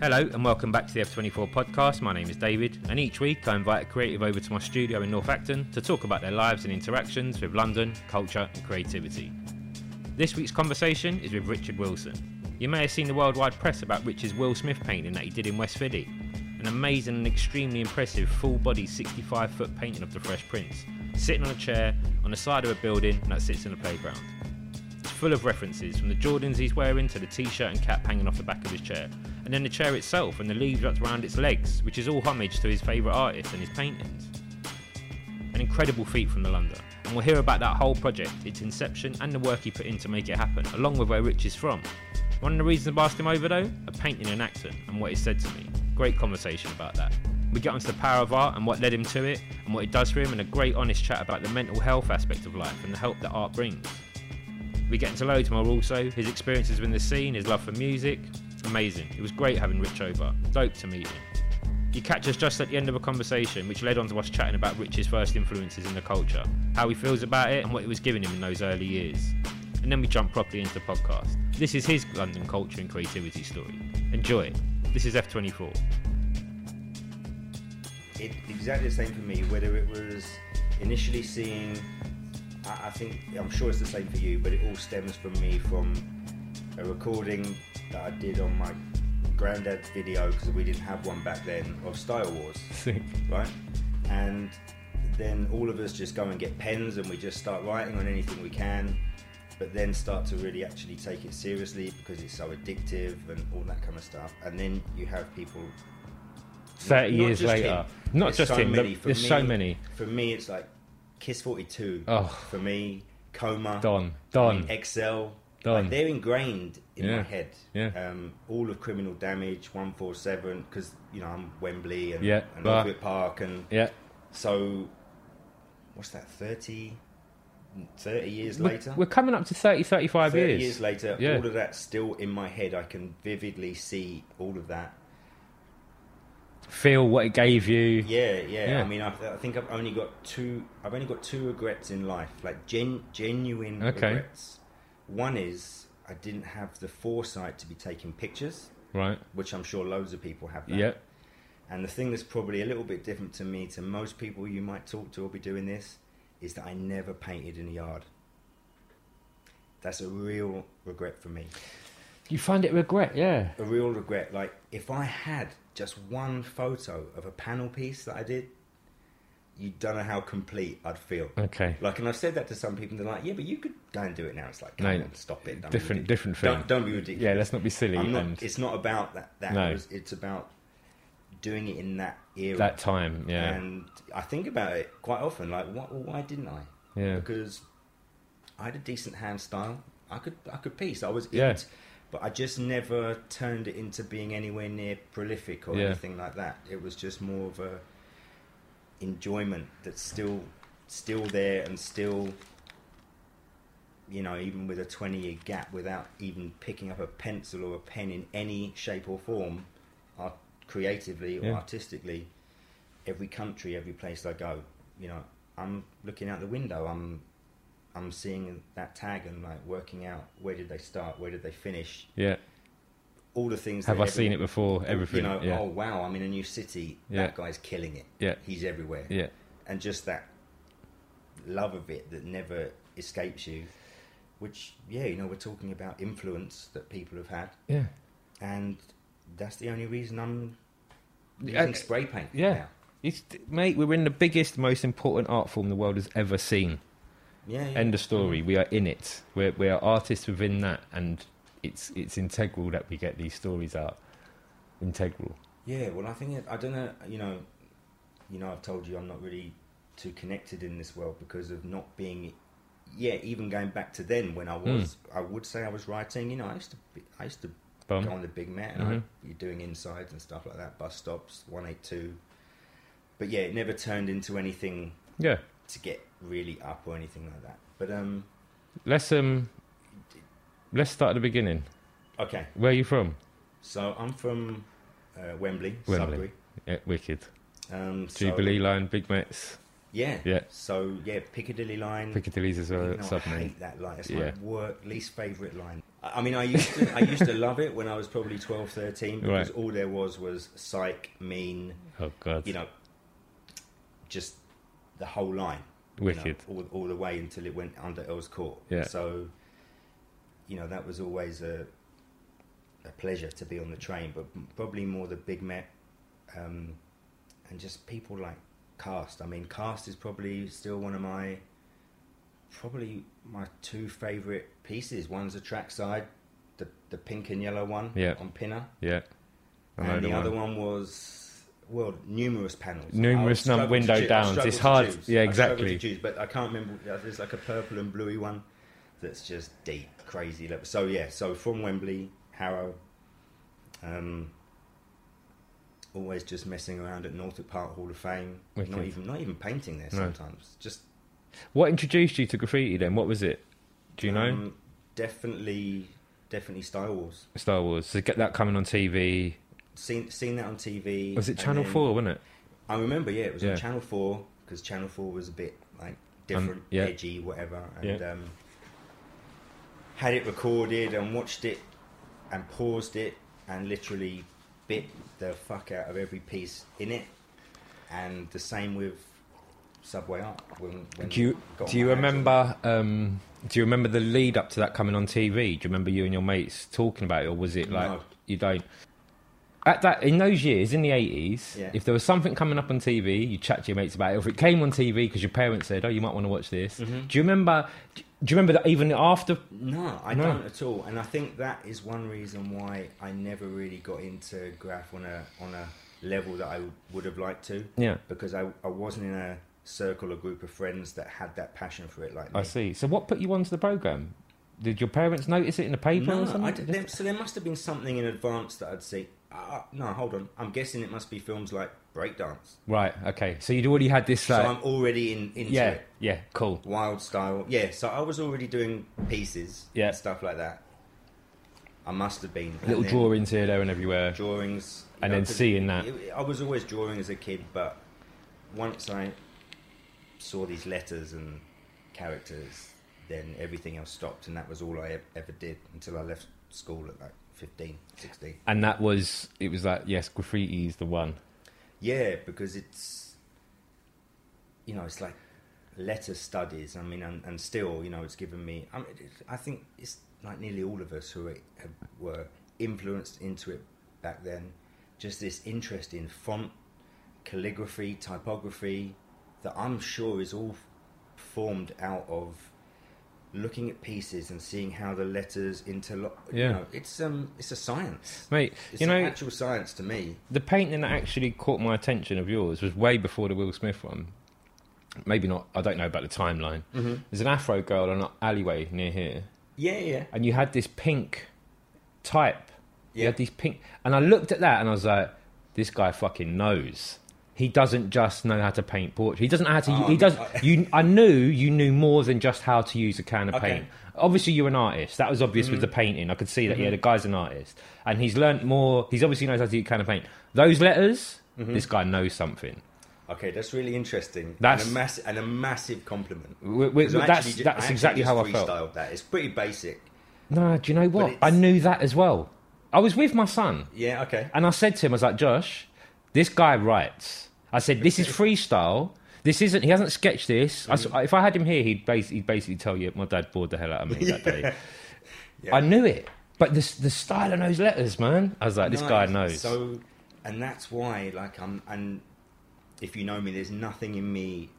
Hello and welcome back to the F24 podcast. My name is David, and each week I invite a creative over to my studio in North Acton to talk about their lives and interactions with London, culture, and creativity. This week's conversation is with Richard Wilson. You may have seen the worldwide press about Richard's Will Smith painting that he did in West Philly. An amazing and extremely impressive full body 65 foot painting of the Fresh Prince, sitting on a chair on the side of a building that sits in a playground. It's full of references from the Jordans he's wearing to the t shirt and cap hanging off the back of his chair, and then the chair itself and the leaves wrapped around its legs, which is all homage to his favourite artist and his paintings. An incredible feat from the London, and we'll hear about that whole project, its inception, and the work he put in to make it happen, along with where Rich is from. One of the reasons I asked him over though, a painting in Acton and what he said to me. Great conversation about that. We get onto the power of art and what led him to it, and what it does for him, and a great honest chat about the mental health aspect of life and the help that art brings. We get into loads more also, his experiences in the scene, his love for music. Amazing. It was great having Rich over. Dope to meet him. You catch us just at the end of a conversation, which led on to us chatting about Rich's first influences in the culture, how he feels about it, and what it was giving him in those early years. And then we jump properly into the podcast. This is his London culture and creativity story. Enjoy it. This is F24. it exactly the same for me. Whether it was initially seeing, I, I think I'm sure it's the same for you, but it all stems from me from a recording that I did on my granddad's video because we didn't have one back then of Style Wars, Sick. right? And then all of us just go and get pens and we just start writing on anything we can. But then start to really actually take it seriously because it's so addictive and all that kind of stuff. And then you have people 30 not years just later. him. Not There's just so him, many. there's me- so many. For me, it's like Kiss 42. Oh. For me, Coma. Don, I Don. mean, Excel. Don. Like, they're ingrained in Yeah. my head. Yeah. Um, all of Criminal Damage, 147, because, you know, I'm Wembley and, Yeah, and Park. And Yeah. so, what's that, 30, 30 years We're, later? we're coming up to 30, 35 30 years. years later, Yeah. all of that's still in my head. I can vividly see all of that. Feel what it gave you. Yeah, yeah. Yeah. I mean, I, I think I've only got two. I've only got two regrets in life, like gen, genuine Okay. regrets. One is I didn't have the foresight to be taking pictures, Right. which I'm sure loads of people have. That. Yeah. And the thing that's probably a little bit different to me, to most people you might talk to or be doing this, is that I never painted in a yard. That's a real regret for me. You find it regret, yeah. a real regret. Like if I had just one photo of a panel piece that I did, you don't know how complete I'd feel. Okay. Like, and I've said that to some people. and They're like, "Yeah, but you could go and do it now." It's like, No, on, stop it. Don't different- different thing. Don't, don't be ridiculous. Yeah, let's not be silly. I'm not, and it's not about that. that No. was- it's about doing it in that era. that time, yeah. And I think about it quite often. Like, what, well, why didn't I? Yeah. Because I had a decent hand style. I could I could piece. I was Yeah. but I just never turned it into being anywhere near prolific or Yeah. anything like that. It was just more of a enjoyment that's still still there and still you know even with a 20 year gap without even picking up a pencil or a pen in any shape or form art- creatively or Yeah. artistically every country every place i go you know i'm looking out the window i'm i'm seeing that tag and like working out where did they start where did they finish yeah. All the things Have I seen it before? Everything. you know yeah. oh wow i'm in a new city Yeah. that guy's killing it Yeah. he's everywhere Yeah. and just that love of it that never escapes you which yeah you know we're talking about influence that people have had Yeah. and that's the only reason i'm using spray paint yeah. now. It's, mate, we're in the biggest, most important art form the world has ever seen. yeah, yeah. End of story. Mm. We are in it. We're, we are artists within that, and it's it's integral that we get these stories out. Integral. Yeah, well, I think it, I don't know. You know, you know, I've told you I'm not really too connected in this world because of not being. Yeah, even going back to then when I was, I would say I was writing. You know, I used to, be, I used to Bum. go on the big mat and Mhm. I'd be doing insides and stuff like that, bus stops, one eight two. But yeah, it never turned into anything Yeah. to get really up or anything like that. But um, Let's um. Let's start at the beginning. okay, Where are you from? so I'm from uh, Wembley, Wembley. Sudbury. Yeah, wicked. Um, so- Jubilee line, Big Mets, Yeah. Yeah. So yeah, Piccadilly line. Piccadilly's as well. You know, I hate that line. It's Yeah. my work least favourite line. I, mean, I used to, I used to love it when I was probably 12, 13, because Right. all there was was psych, mean, Oh God. you know, just the whole line. you know, Wicked. all, all the way until it went under Earl's Court. Yeah. So, you know, that was always a a pleasure to be on the train, but probably more the Big Met um, and just people like Cast. I mean, Cast is probably still one of my probably my two favourite pieces. One's a trackside, the the pink and yellow one Yeah. on Pinner, Yeah. And the, the other one. was well, numerous panels. Numerous window downs. It's hard- choose. yeah, exactly. to choose, but I can't remember. There's like a purple and bluey one that's just deep, crazy. level. So yeah, so from Wembley, Harrow, um, always just messing around at Northwick Park Hall of Fame. Not even, not even painting there No. sometimes. Just What introduced you to graffiti then? What was it? Do you know? um, definitely, definitely Style Wars. Style Wars. So get that coming on TV. Seen seen that on TV. Was it Channel then- Four? Wasn't it? I remember, yeah, it was Yeah. on Channel Four because Channel Four was a bit like different, yeah. edgy, whatever, and Yeah. um, had it recorded and watched it and paused it and literally bit the fuck out of every piece in it, and the same with Subway Art. When, when Do you do you my hands on it. remember? Um, do you remember the lead up to that coming on TV? Do you remember you and your mates talking about it, or was it like No. you don't? At that in those years in the eighties, Yeah. if there was something coming up on TV, you chat to your mates about it. Or if it came on TV because your parents said, "Oh, you might want to watch this," Mm-hmm. do you remember? Do you remember that even after? No, I No. don't at all, and I think that is one reason why I never really got into graph on a on a level that I would have liked to. Yeah, because I, I wasn't in a circle or group of friends that had that passion for it like I see. So what put you onto the program? Did your parents notice it in the paper No, or something? there, so there must have been something in advance that I'd say, ah, no, hold on. I'm guessing it must be films like Breakdance. Right. Okay. So you'd already had this. So I'm already in into yeah. it. Yeah. Cool. Wild style. Yeah, so I was already doing pieces Yeah. and stuff like that. I must have been. Little then drawings here, there, and everywhere. Drawings. And know, then seeing that. it- I was always drawing as a kid, but once I saw these letters and characters, then everything else stopped, and that was all I ever did until I left school at like 15, 16. And that was it. Was like yes, graffiti is the one. Yeah, because it's, you know, it's like letter studies. I mean, and, and still, you know, it's given me. I, mean, it, I think it's like nearly all of us who were influenced into it back then. Just this interest in font, calligraphy, typography, that I'm sure is all formed out of looking at pieces and seeing how the letters interlock. Yeah. You know, it's um, it's a science. Mate, It's you know, actual science to me. the painting that actually caught my attention of yours was way before the Will Smith one. Maybe not. I don't know about the timeline. Mm-hmm. There's an Afro girl on an alleyway near here, Yeah, yeah. and you had this pink type. You had these pink, and I looked at that and I was like, "This guy fucking knows." He doesn't just know how to paint portrait. He doesn't know how to. Oh, he does. I- You, I knew you knew more than just how to use a can of Okay. paint. Obviously, you're an artist. That was obvious Mm-hmm. with the painting. I could see that. Yeah, the guy's an artist, and he's learned more. He's obviously knows how to use a can of paint. Those letters, Mm-hmm. this guy knows something. Okay, that's really interesting. That's- and a, mass- and a massive compliment. W- w- 'Cause I that's that's exactly how I felt. That it's pretty basic. No, do you know what? I knew that as well. I was with my son, Yeah. Okay. and I said to him, "I was like, Josh, this guy writes." I said, "This is freestyle. This isn't. He hasn't sketched this. I Mm-hmm. if I had him here, he'd basically, he'd basically tell you my dad bored the hell out of me that day. Yeah. I knew it, but the the style of those letters, man. I was like, this guy knows. So, and that's why, like, I'm. And if you know me, there's nothing in me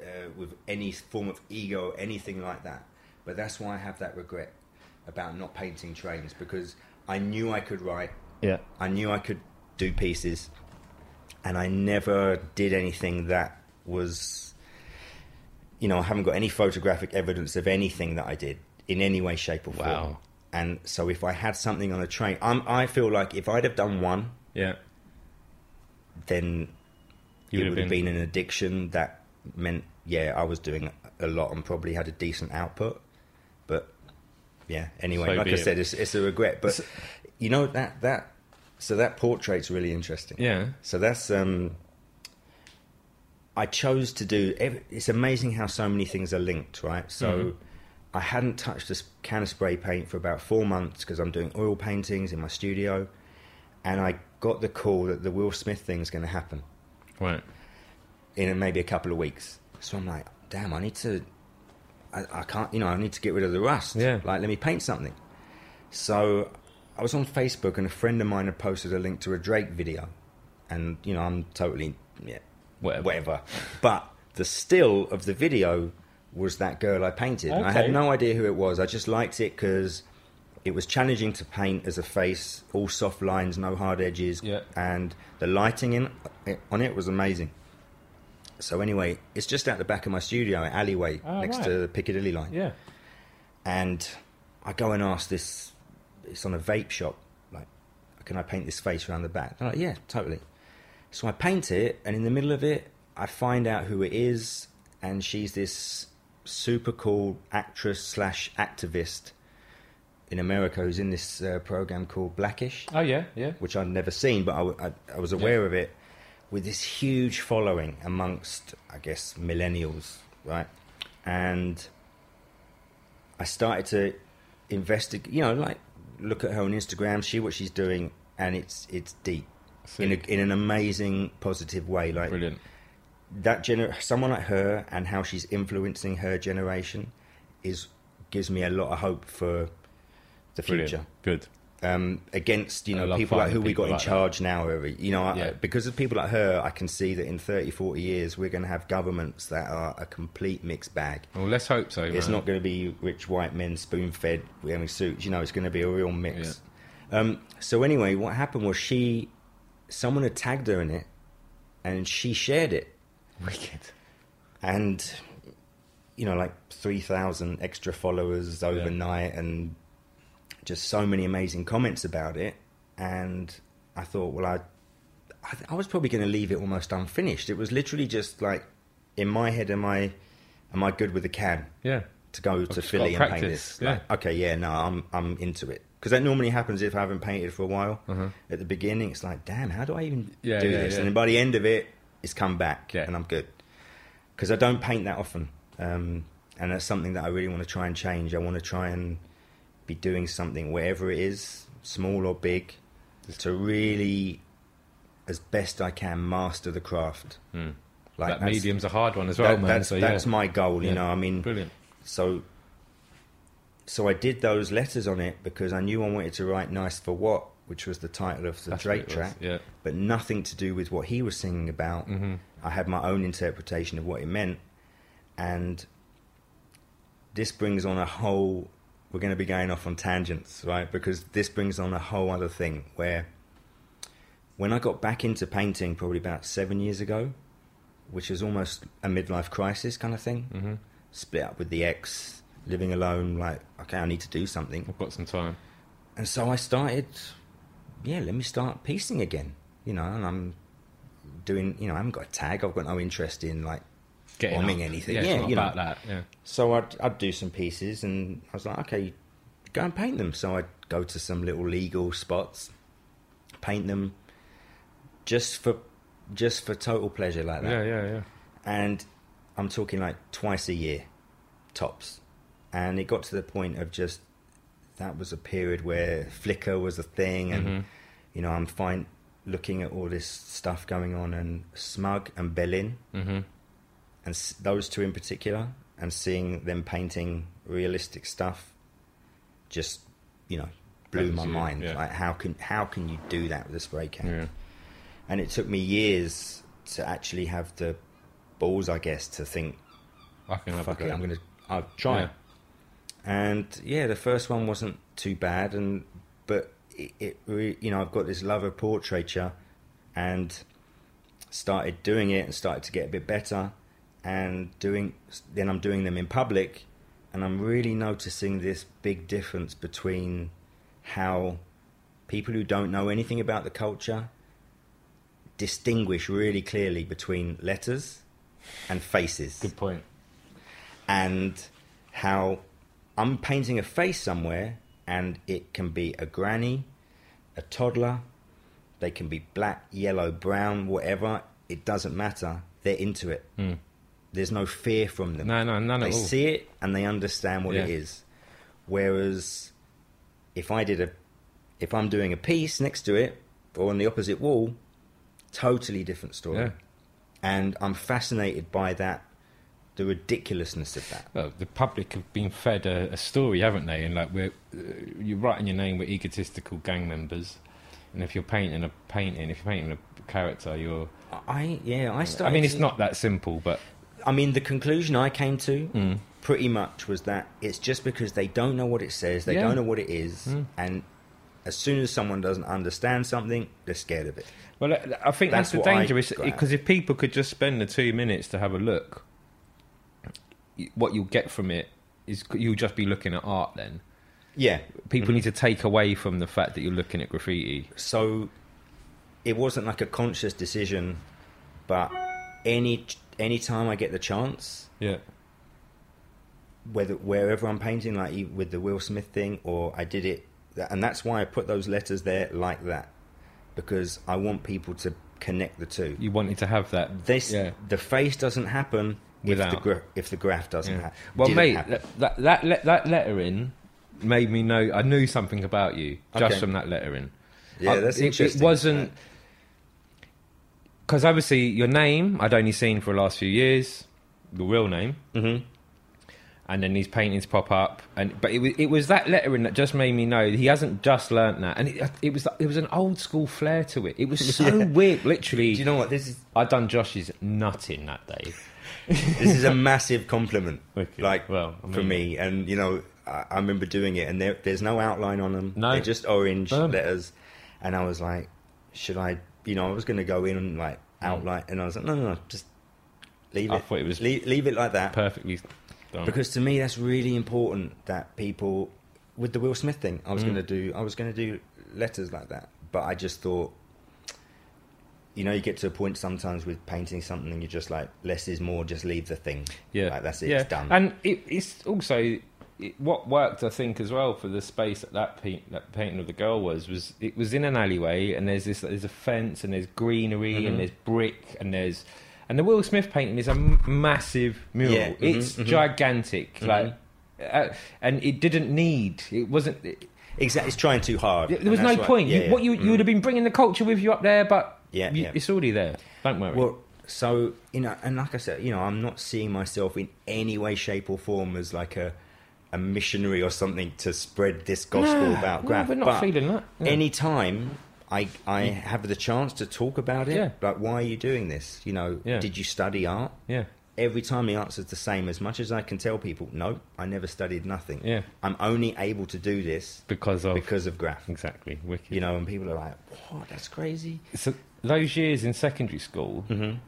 uh, with any form of ego or anything like that. But that's why I have that regret about not painting trains because I knew I could write. yeah, I knew I could do pieces, and I never did anything that was, you know, I haven't got any photographic evidence of anything that I did in any way, shape, or form. Wow. And so, if I had something on a train, I'm, I feel like if I'd have done one, yeah. then You it would have have been an addiction that meant, yeah, I was doing a lot and probably had a decent output. But yeah, anyway, So like I it. said, it's, it's a regret. But you know that that so that portrait's really interesting. Yeah. So that's um. I chose to do. It's amazing how so many things are linked, right? So, I hadn't touched a can of spray paint for about four months because I'm doing oil paintings in my studio, and I got the call that the Will Smith thing's going to happen Right. in maybe a couple of weeks. So I'm like, damn, I need to, I, I can't, you know, I need to get rid of the rust. Yeah. Like, let me paint something. So I was on Facebook and a friend of mine had posted a link to a Drake video. And, you know, I'm totally, yeah, Whatever. whatever. But the still of the video was that girl I painted. And I had no idea who it was. I just liked it because it was challenging to paint as a face, all soft lines, no hard edges, Yeah. and the lighting in eh, on it was amazing. So anyway, it's just out the back of my studio, alleyway Oh, next right. to the Piccadilly line, Yeah. and I go and ask this. It's on a vape shop. Like, can I paint this face around the back? They're like, yeah, totally. So I paint it, and in the middle of it, I find out who it is, and she's this super cool actress slash activist in America who's in this uh, program called Blackish, Oh yeah. Yeah. which I'd never seen, but I was aware of it, with this huge following amongst, I guess, millennials, right? And I started to investigate, you know, like look at her on Instagram, see what she's doing, and it's it's deep in a, in an amazing, positive way. Like Brilliant. that gener- someone like her and how she's influencing her generation is gives me a lot of hope for the Brilliant. future. Good. Um, against you know people like who we got people in like that. charge now, you know, I, because of people like her, I can see that in 30, 40 years we're going to have governments that are a complete mixed bag. Well, let's hope so. It's man. not going to be rich white men spoon fed wearing suits. You know, it's going to be a real mix. Um, so anyway, what happened was she, someone had tagged her in it, and she shared it, wicked. and you know, like three thousand extra followers overnight, and just so many amazing comments about it. And I thought, well, I, I, I was probably going to leave it almost unfinished. It was literally just like in my head, am I, am I good with the can? Yeah. to go to Philly and paint this. Like, okay, yeah, no, I'm I'm into it because that normally happens if I haven't painted for a while. Uh-huh. At the beginning, it's like, damn, how do I even Yeah, do yeah, this? yeah. And by the end of it, it's come back, Yeah. and I'm good because I don't paint that often, um, and that's something that I really want to try and change. I want to try and be doing something wherever it is, small or big, to really, as best I can, master the craft. Mm. Like that medium's a hard one as well, that- man. That's, so yeah. that's my goal. You Yeah. know, I mean, brilliant. so so I did those letters on it because I knew I wanted to write "Nice for What," which was the title of the That's Drake track, Yeah. but nothing to do with what he was singing about. hmm I had my own interpretation of what it meant, and this brings on a whole. We're going to be going off on tangents, right? Because this brings on a whole other thing where, when I got back into painting, probably about seven years ago, which was almost a midlife crisis kind of thing, hmm split up with the ex, living alone. Like, okay, I need to do something, I've got some time. and so I started. Yeah, let me start piecing again. You know, and I'm doing. You know, I haven't got a tag. I've got no interest in like Getting bombing up. anything. Yeah, Yeah, you know. about that. Yeah. So I'd, I'd do some pieces, and I was like, okay, go and paint them. So I'd go to some little legal spots, paint them, just for just for total pleasure like that. Yeah, yeah, yeah. And I'm talking like twice a year, tops. And it got to the point of just that was a period where Flickr was a thing, and Mhm. you know I'm fine looking at all this stuff going on, and Smug and Belin hmm and those two in particular, and seeing them painting realistic stuff, just you know blew my you, mind. yeah. Like how can how can you do that with a spray can? Yeah. And it took me years to actually have the balls, I guess, to think, I can fuck it, I'm gonna I'll try. Yeah. it. And yeah, the first one wasn't too bad, and but it, it re- you know I've got this love of portraiture, and started doing it and started to get a bit better, and doing then I'm doing them in public, and I'm really noticing this big difference between how people who don't know anything about the culture distinguish really clearly between letters and faces Good point. and how I'm painting a face somewhere and it can be a granny, a toddler, they can be black, yellow, brown, whatever, it doesn't matter. They're into it. Mm. There's no fear from them. No, no, none they at all. They see it and they understand what it Yeah. is. Whereas if I did a, if I'm doing a piece next to it or on the opposite wall, totally different story. Yeah. And I'm fascinated by that, the ridiculousness of that. Well, the public have been fed a, a story, haven't they? And like, we're, uh, you write in your name, we're egotistical gang members. And if you're painting a painting, if you're painting a character, you're. I yeah, I I mean, it's not that simple, but I mean, the conclusion I came to Mm. pretty much was that it's just because they don't know what it says, they Yeah. don't know what it is, Mm. and as soon as someone doesn't understand something, they're scared of it. Well, I think that's, That's the danger, is because if people could just spend the two minutes to have a look, what you'll get from it is you'll just be looking at art. Then Yeah. people Mhm. need to take away from the fact that you're looking at graffiti. So it wasn't like a conscious decision, but any any time I get the chance, Yeah, whether wherever I'm painting, like with the Will Smith thing, or I did it, and that's why I put those letters there like that, because I want people to connect the two. you wanted to have that. This Yeah. the face doesn't happen if the Without. gra- if the graph doesn't Yeah. happen. Well, mate, that that that, le- that lettering made me know. I knew something about you just Okay. from that lettering. yeah, I- that's it, interesting. It wasn't because obviously your name I'd only seen for the last few years, the real name, hmm and then these paintings pop up. And but it was it was that lettering that just made me know he hasn't just learnt that, and it, it was it was an old school flair to it. It was so Yeah. weird. Literally, Do you know what this is? I'd done Josh's nutting that day. This is a massive compliment. Like Well, I for me, and you know, I, I remember doing it, and there, there's no outline on them. No. they're just orange letters, and I was like, should I? You know, I was going to go in and like outline, and I was like, no, no, no, just leave Mm. I it. thought it was leave, leave it like that. Perfectly done. because to me that's really important that people with the Will Smith thing I was Mm. going to do I was going to do letters like that but I just thought you know you get to a point sometimes with painting something and you're just like less is more just leave the thing Yeah, like that's it yeah. it's done And it, it's also it, what worked, I think, as well for the space that that, paint, that painting of the girl was was it was in an alleyway, and there's this there's a fence, and there's greenery, Mhm. and there's brick, and there's and the Will Smith painting is a m- massive mural. Yeah, mhm, it's mhm. gigantic, Mhm. like, uh, and it didn't need. It wasn't. It, exactly it's trying too hard there was no point. yeah, you, what you Mm. you would have been bringing the culture with you up there, but Yeah, you, yeah. it's already there. Don't worry. Well, so you know, and like I said, you know, I'm not seeing myself in any way, shape, or form as like a a missionary or something to spread this gospel Nah, about no, graph. we're not but feeling that. Yeah. any time I I have the chance to talk about it, Yeah. like why are you doing this? You know, Yeah. did you study art? yeah, Every time the answer's the same. As much as I can tell people, no, I never studied nothing. yeah, I'm only able to do this because of because of graph. exactly wicked. You know, and people are like, "What? That's crazy." so those years in secondary school, Mm-hmm.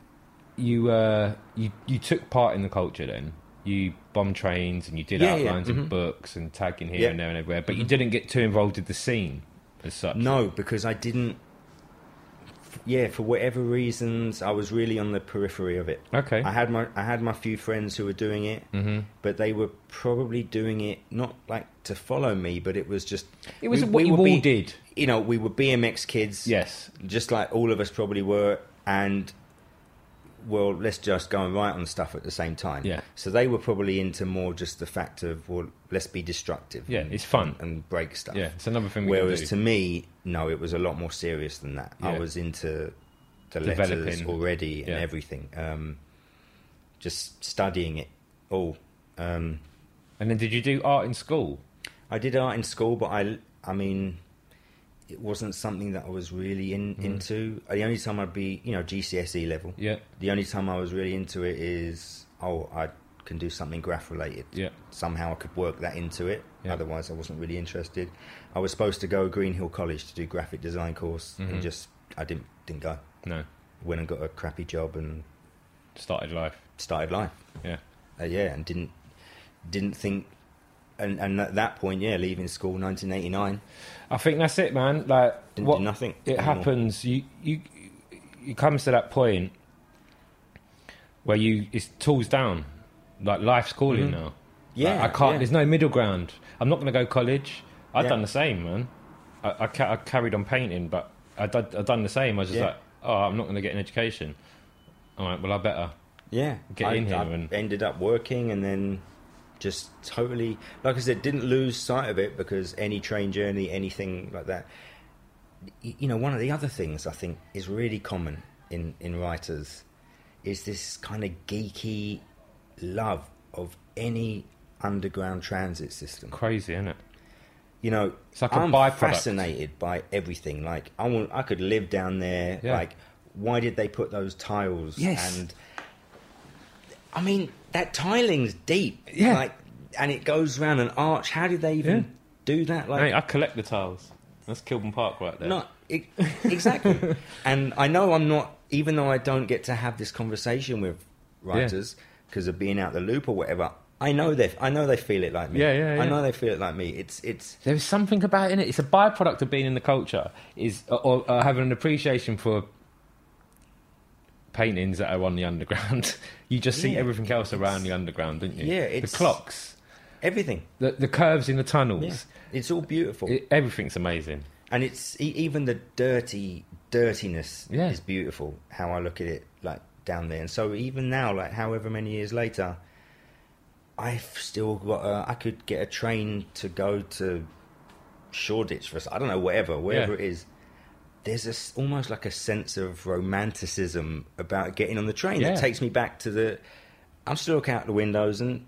you uh, you you took part in the culture. Then you bomb trains and you did Yeah, yeah, outlines and books and tagging here Yeah. and there and everywhere. But you Mhm. didn't get too involved with the scene as such. No, because I didn't. Yeah, for whatever reasons, I was really on the periphery of it. Okay. I had my I had my few friends who were doing it, hmm but they were probably doing it not like to follow me, but it was just It was we- what we you all be- did. you know we were BMX kids, Yes. just like all of us probably were, and well, let's just go and write on stuff at the same time. Yeah. So they were probably into more just the fact of well, let's be destructive. Yeah, it's fun. and break stuff. Yeah, it's another thing we Whereas to me, no, it was a lot more serious than that. I was into the letters Developing. already and Yeah. everything. Um, just studying it all. Um, And then did you do art in school? I did art in school, but I, I mean, it wasn't something that I was really in, Mm. into. The only time I'd be, you know, GCSE level. Yeah. The only time I was really into it is, oh, I can do something graph related. Yeah. Somehow I could work that into it. Yeah. Otherwise, I wasn't really interested. I was supposed to go to Greenhill College to do graphic design course, Mhm. and just I didn't didn't go. No. Went and got a crappy job and Started life. started life. Yeah. Uh, yeah, and didn't didn't think. And, and at that point, yeah, leaving school, 1989, I think that's it, man. Like didn't what nothing. it anymore. happens. You you it comes to that point where you it's tools down. Like life's calling Mhm. now. Yeah, Like, I can't. yeah. There's no middle ground. I'm not going to go college. I've Yeah. done the same, man. I, I, ca- I carried on painting, but I did, I done the same. I was just Yeah. like, oh, I'm not going to get an education. All right, well, I better. Yeah, Get I, in here and- ended up working, and then just totally, like I said, didn't lose sight of it because any train journey, anything like that. You know, one of the other things I think is really common in in writers is this kind of geeky love of any underground transit system. Crazy, isn't it? You know, It's like I'm byproduct. fascinated by everything. Like, I want, I could live down there. Yeah. Like, why did they put those tiles? Yes. And I mean, that tiling's deep. Yeah. Like, and it goes round an arch. How did they even Yeah. do that? Like, Mate, I collect the tiles. That's Kilburn Park right there. not e- exactly. and I know I'm not, even though I don't get to have this conversation with writers because of being out the loop or whatever. I know they, I know they feel it like me. Yeah, yeah, I yeah. know they feel it like me. It's, it's. There's something about it. innit? It's a byproduct of being in the culture. Is or, or uh, having an appreciation for paintings that are on the underground. you just see Yeah, everything else around the underground, don't you? Yeah, the clocks, Everything. the the curves in the Yeah. tunnels. It's all beautiful. It, everything's amazing. and it's even the dirty dirtiness Yeah. is beautiful how i look at it like down there and so even now like however many years later i've still got a, i could get a train to go to shoreditch for i don't know whatever wherever Yeah. it is there's a s almost like a sense of romanticism about getting on the train Yeah. that takes me back to the i'm still looking out the windows and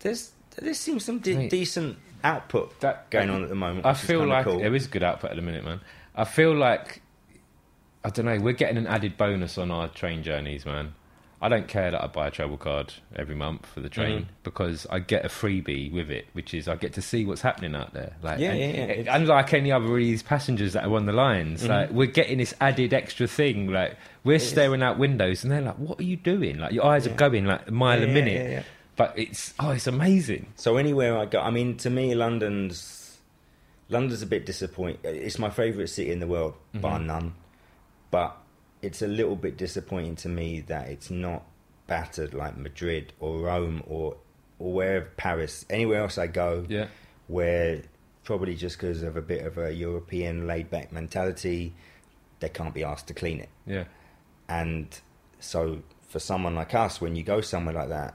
there's there seems some de- Mate. decent output That- going on at the moment I feel like cool. there is good output at the minute, man. I feel like I don't know. We're getting an added bonus on our train journeys, man. I don't care that I buy a travel card every month for the train Mhm. because I get a freebie with it, which is I get to see what's happening out there. Like, Yeah, and- yeah, yeah. Unlike any other of these passengers that are on the lines, Mhm. like we're getting this added extra thing. Like we're is. staring out windows, and they're like, "What are you doing?" Like your eyes Yeah. are going like a mile Yeah, a minute. But it's oh, it's amazing. So anywhere I go, I mean, to me, London's London's a bit disappointing. It's my favourite city in the world, bar Mhm. none. But it's a little bit disappointing to me that it's not battered like Madrid or Rome or or wherever Paris, anywhere else I go, Yeah, where probably just because of a bit of a European laid back mentality, they can't be asked to clean it. yeah. And so for someone like us, when you go somewhere like that,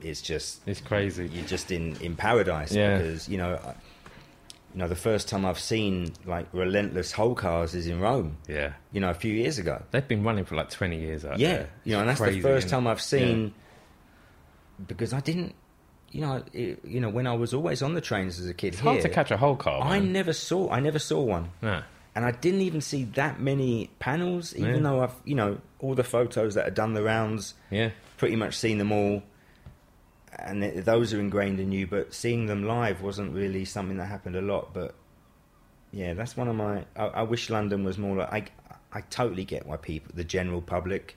it's just It's crazy. you're just in in paradise Yeah. because you know I, you know the first time I've seen like relentless whole cars is in Rome Yeah. you know a few years ago They've been running for like 20 years out yeah there. you know and that's crazy, the first time I've seen because I didn't you know it, you know when I was always on the trains as a kid It's here hard to catch a whole car. I never saw I never saw one Nah. and I didn't even see that many panels even Yeah. though I've you know all the photos that have done the rounds Yeah. pretty much seen them all, and th- those are ingrained in you. But seeing them live wasn't really something that happened a lot. But yeah, that's one of my. I, I wish London was more like. I, I totally get why people, the general public,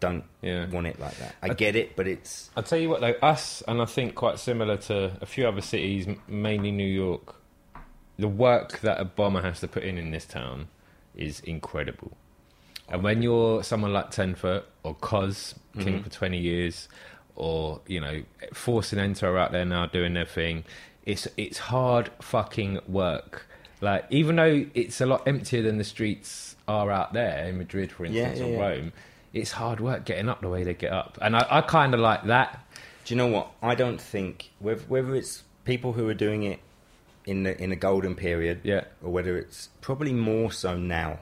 don't Yeah. want it like that. I, I- get it, but it's I'll tell you what, though, us, and I think quite similar to a few other cities, mainly New York, the work that a bomber has to put in in this town is incredible. And when you're someone like Tenfoot or Cos, King Mhm. for 20 years, or, you know, forcing Enter out there now doing their thing, it's, it's hard fucking work. Like, even though it's a lot emptier than the streets are out there in Madrid, for instance, yeah, or yeah. Rome, it's hard work getting up the way they get up. And I, I kind of like that. Do you know what? I don't think whether, whether it's people who are doing it in the in a golden period, Yeah. or whether it's probably more so now.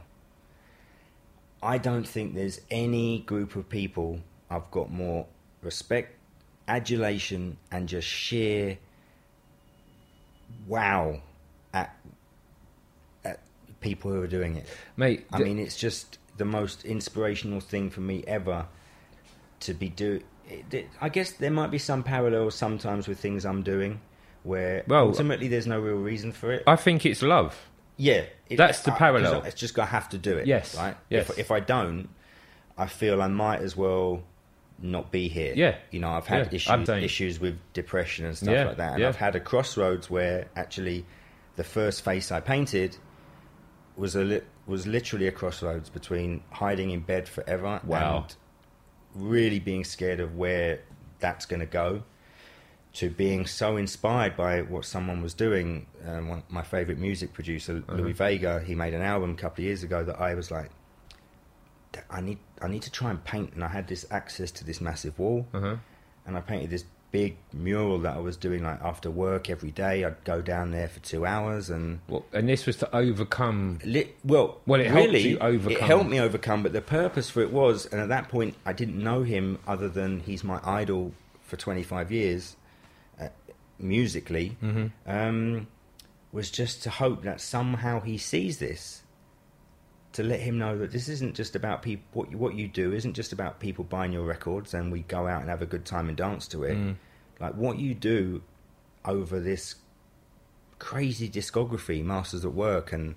I don't think there's any group of people I've got more respect, adulation, and just sheer wow at at people who are doing it. Mate, I the- mean, it's just the most inspirational thing for me ever to be do. It, it- I guess there might be some parallels sometimes with things I'm doing, where Well- ultimately there's no real reason for it. I think it's love. yeah, it- That's the I- parallel. It's just I have to do it. Yes, right. yes. If, if I don't, I feel I might as well not be here. Yeah. You know, I've had Yeah, issues issues with depression and stuff Yeah, like that, and yeah. I've had a crossroads where actually the first face I painted was a li- was literally a crossroads between hiding in bed forever Wow. and really being scared of where that's going to go to being so inspired by what someone was doing. Um, one, my favorite music producer, Uh-huh. Louie Vega, he made an album a couple of years ago that I was like, I need I need to try and paint, and I had this access to this massive wall, Uh-huh. and I painted this big mural that I was doing like after work every day. I'd go down there for two hours and. Well, and this was to overcome. Li- well, Well, it helped really, you overcome. It helped me overcome, but the purpose for it was, and at that point, I didn't know him other than he's my idol for 25 years, uh, musically. Mm-hmm. Um, was just to hope that somehow he sees this, to let him know that this isn't just about people. What you, what you do isn't just about people buying your records and we go out and have a good time and dance to it. Mm. Like what you do over this crazy discography, Masters at Work, and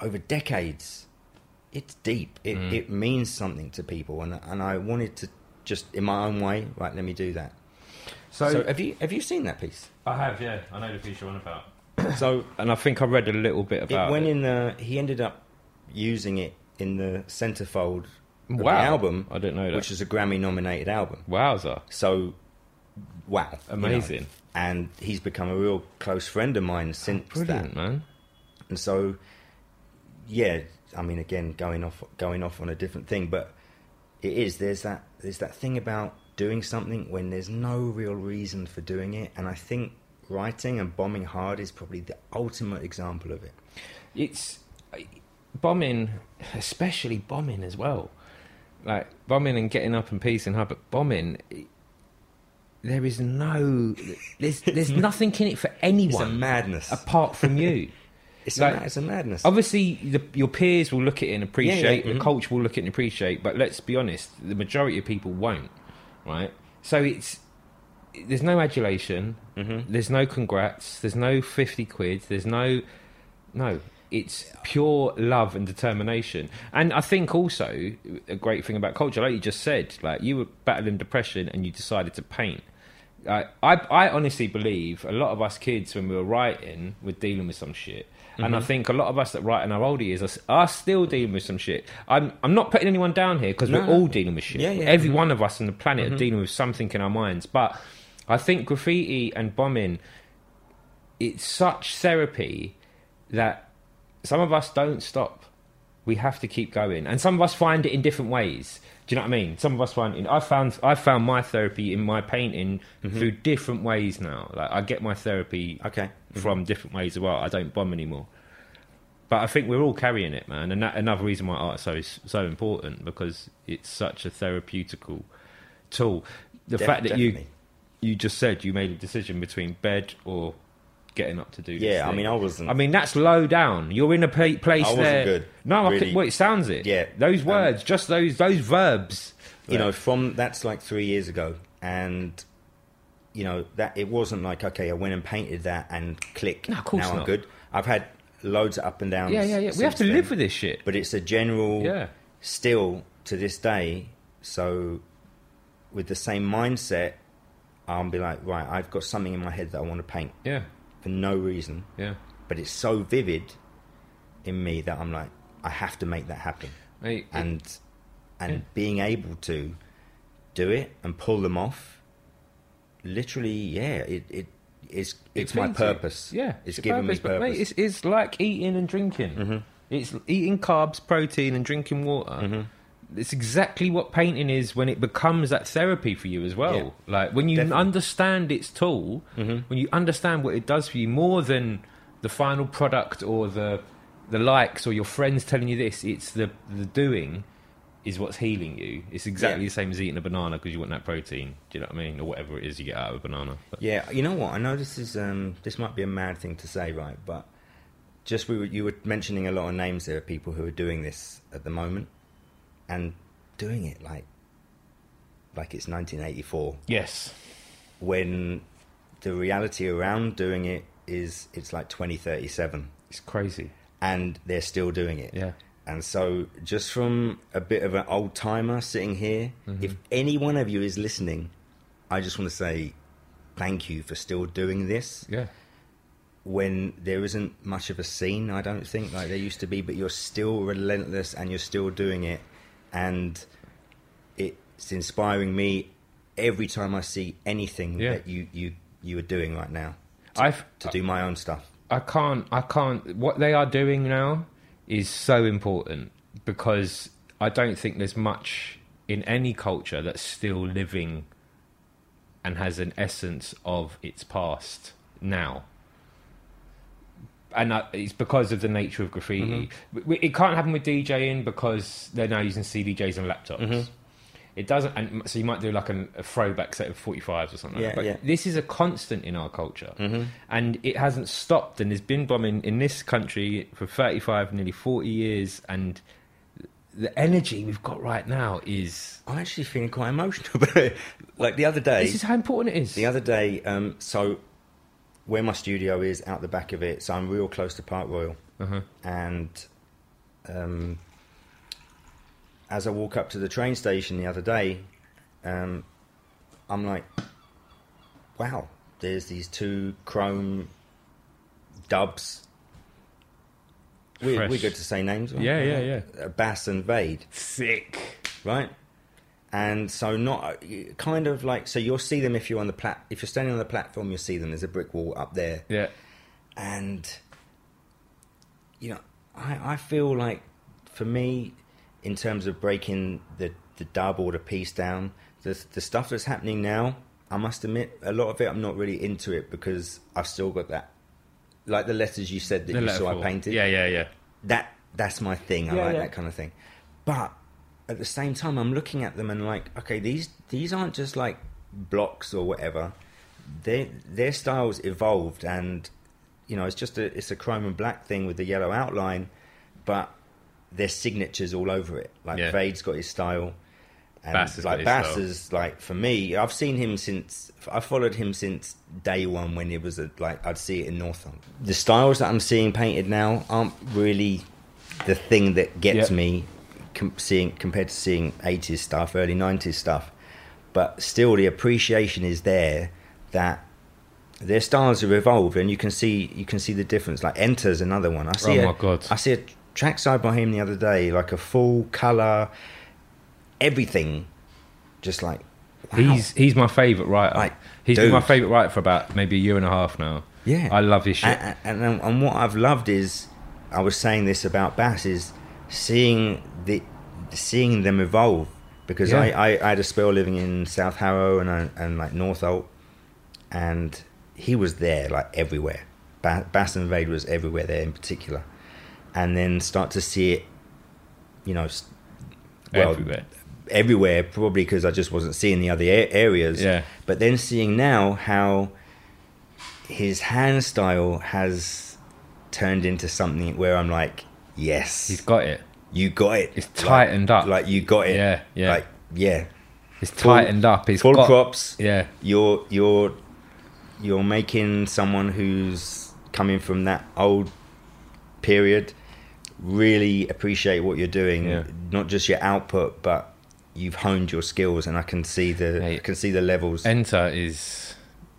over decades, it's deep. It, Mm. it means something to people, and and I wanted to just in my own way, right? Let me do that. So, So, have you have you seen that piece? I have, yeah. I know the piece you're on about. So And I think I read a little bit about it went it. in the. He ended up using it in the centerfold of Wow. the album, I didn't know that. which is a Grammy nominated album. Wowza. So, wow, you know. Amazing. And he's become a real close friend of mine since that. Brilliant, man. And so, yeah, I mean, again, going off, going off on a different thing, but it is. There's that. There's that thing about doing something when there's no real reason for doing it, and I think writing and bombing hard is probably the ultimate example of it. It's bombing, especially bombing as well. Like bombing and getting up and piecing up, but bombing, there is no, there's there's nothing in it for It's a anyone madness. apart from you. It's, like- a, it's a madness. Obviously, the, your peers will look at it and appreciate. mhm. The coach will look at it and appreciate. But let's be honest, the majority of people won't, right? So it's there's no adulation, Mhm. there's no congrats, there's no fifty quid, there's no no. It's pure love and determination. And I think also a great thing about culture, like you just said, like you were battling depression and you decided to paint. Uh, I, I honestly believe a lot of us kids, when we were writing, were dealing with some shit. And I Mm-hmm. think a lot of us that write in our older years are, are still dealing with some shit. I'm, I'm not putting anyone down here because No, we're no. all dealing with shit. Yeah, yeah. Every one of us on the planet Mm-hmm. are dealing with something in our minds. But I think graffiti and bombing, it's such therapy that some of us don't stop. We have to keep going, and some of us find it in different ways. Do you know what I mean? Some of us find it. I found I found my therapy in my painting Mm-hmm. through different ways now. Like I get my therapy okay. from different ways as well. I don't bomb anymore. But I think we're all carrying it, man, and that another reason why art so is so important because it's such a therapeutical tool. The Def- fact that you you just said you made a decision between bed or getting up to do. this Yeah, I mean, I wasn't. I mean, that's low down. You're in a place I wasn't there. good, No, I could, well, it sounds it. Yeah, those um, words, just those those verbs. you know from that's like three years ago and you know that it wasn't like okay i went and painted that and click No, of course now i'm not. good i've had loads of up and downs yeah, yeah, yeah. We have to then. live with this shit. but it's a general Yeah, still to this day so with the same mindset i'll be like right i've got something in my head that i want to paint yeah, for no reason yeah. but it's so vivid in me that i'm like i have to make that happen it- and and Yeah. being able to do it and pull them off literally yeah it, it it's it's it my purpose Yeah, it's your giving me But mate, it's, it's like eating and drinking. Mhm. It's eating carbs, protein, and drinking water. Mhm. It's exactly what painting is when it becomes that therapy for you as well. Yeah. Like when you Definitely. understand its tool, Mhm. when you understand what it does for you more than the final product or the the likes or your friends telling you this. It's the the doing is what's healing you. It's exactly Yeah. the same as eating a banana because you want that protein. Do you know what I mean? Or whatever it is you get out of a banana. But- yeah you know what i know this is um this might be a mad thing to say right but just we were, you were mentioning a lot of names there of people who are doing this at the moment and doing it like like it's 1984 Yes. when the reality around doing it is it's like 2037 It's crazy. and they're still doing it Yeah. And so, just from a bit of an old timer sitting here, Mm-hmm. if any one of you is listening, I just want to say thank you for still doing this Yeah. when there isn't much of a scene, I don't think, like there used to be, but you're still relentless and you're still doing it. And it's inspiring me every time I see anything Yeah. that you, you, you are doing right now I've to do my own stuff. I can't I can't what they are doing now is so important because I don't think there's much in any culture that's still living and has an essence of its past now. And it's because of the nature of graffiti. Mm-hmm. W- It can't happen with DJing because they're now using CDJs and laptops. Mm-hmm. It doesn't, and so you might do like an, a throwback set of 45s or something. Yeah, like that. But yeah. this is a constant in our culture, mm-hmm. and it hasn't stopped. And there's been bombing in this country for 35, nearly 40 years, and the energy we've got right now is I'm actually feeling quite emotional about it. Like the other day, this is how important it is. the other day, um, so where my studio is, out the back of it, so I'm real close to Park Royal, uh-huh. and um, as I walk up to the train station the other day, um, I'm like, wow, there's these two chrome dubs. We're, we're good to say names, right? Yeah, yeah, yeah. Uh, Bass and Vade Sick. right? And so not kind of like so you'll see them if you're on the plat if you're standing on the platform you'll see them. There's a brick wall up there, Yeah. and you know I I feel like for me in terms of breaking the the dub or the piece down, the the stuff that's happening now, I must admit a lot of it I'm not really into it because I've still got that like the letters you said that The you letter saw I painted Yeah, yeah, yeah. that that's my thing. I Yeah, like yeah. that kind of thing. But at the same time, I'm looking at them and like, okay, these these aren't just like blocks or whatever. Their their styles evolved, and you know, it's just a it's a chrome and black thing with the yellow outline, but there's signatures all over it. Like Yeah. Vade's got his style. And Bass has got like his Bass style. is like for me, I've seen him since I followed him since day one when it was a, like I'd see it in Northam. The styles that I'm seeing painted now aren't really the thing that gets Yeah. me com- seeing compared to seeing 80s stuff, early 90s stuff. But still, the appreciation is there that their styles have evolved, and you can see you can see the difference. Like Enter's another one. I see Oh a- my God. I see a trackside by him the other day, like a full color, everything, just like wow. He's he's my favourite writer. Like, he's been my favourite writer for about maybe a year and a half now. Yeah. I love his shit. And, and, and what I've loved is, I was saying this about Bass is seeing the seeing them evolve because Yeah. I, I, I had a spell living in South Harrow and I, and like Northolt, and he was there like everywhere. Ba- Bass and Vade was everywhere there in particular, and then start to see it, you know, well, Everywhere. everywhere probably because I just wasn't seeing the other a- areas. Yeah. But then seeing now how his hand style has turned into something where I'm like, yes, He's got it. you got it. It's Like- tightened up. Like you got it. Yeah, yeah. Like yeah. It's Full- tightened up. It's Full got, props. Yeah. You're you're you're making someone who's coming from that old period really appreciate what you're doing. Yeah. Not just your output, but you've honed your skills, and I can see the I can see the levels. Enter is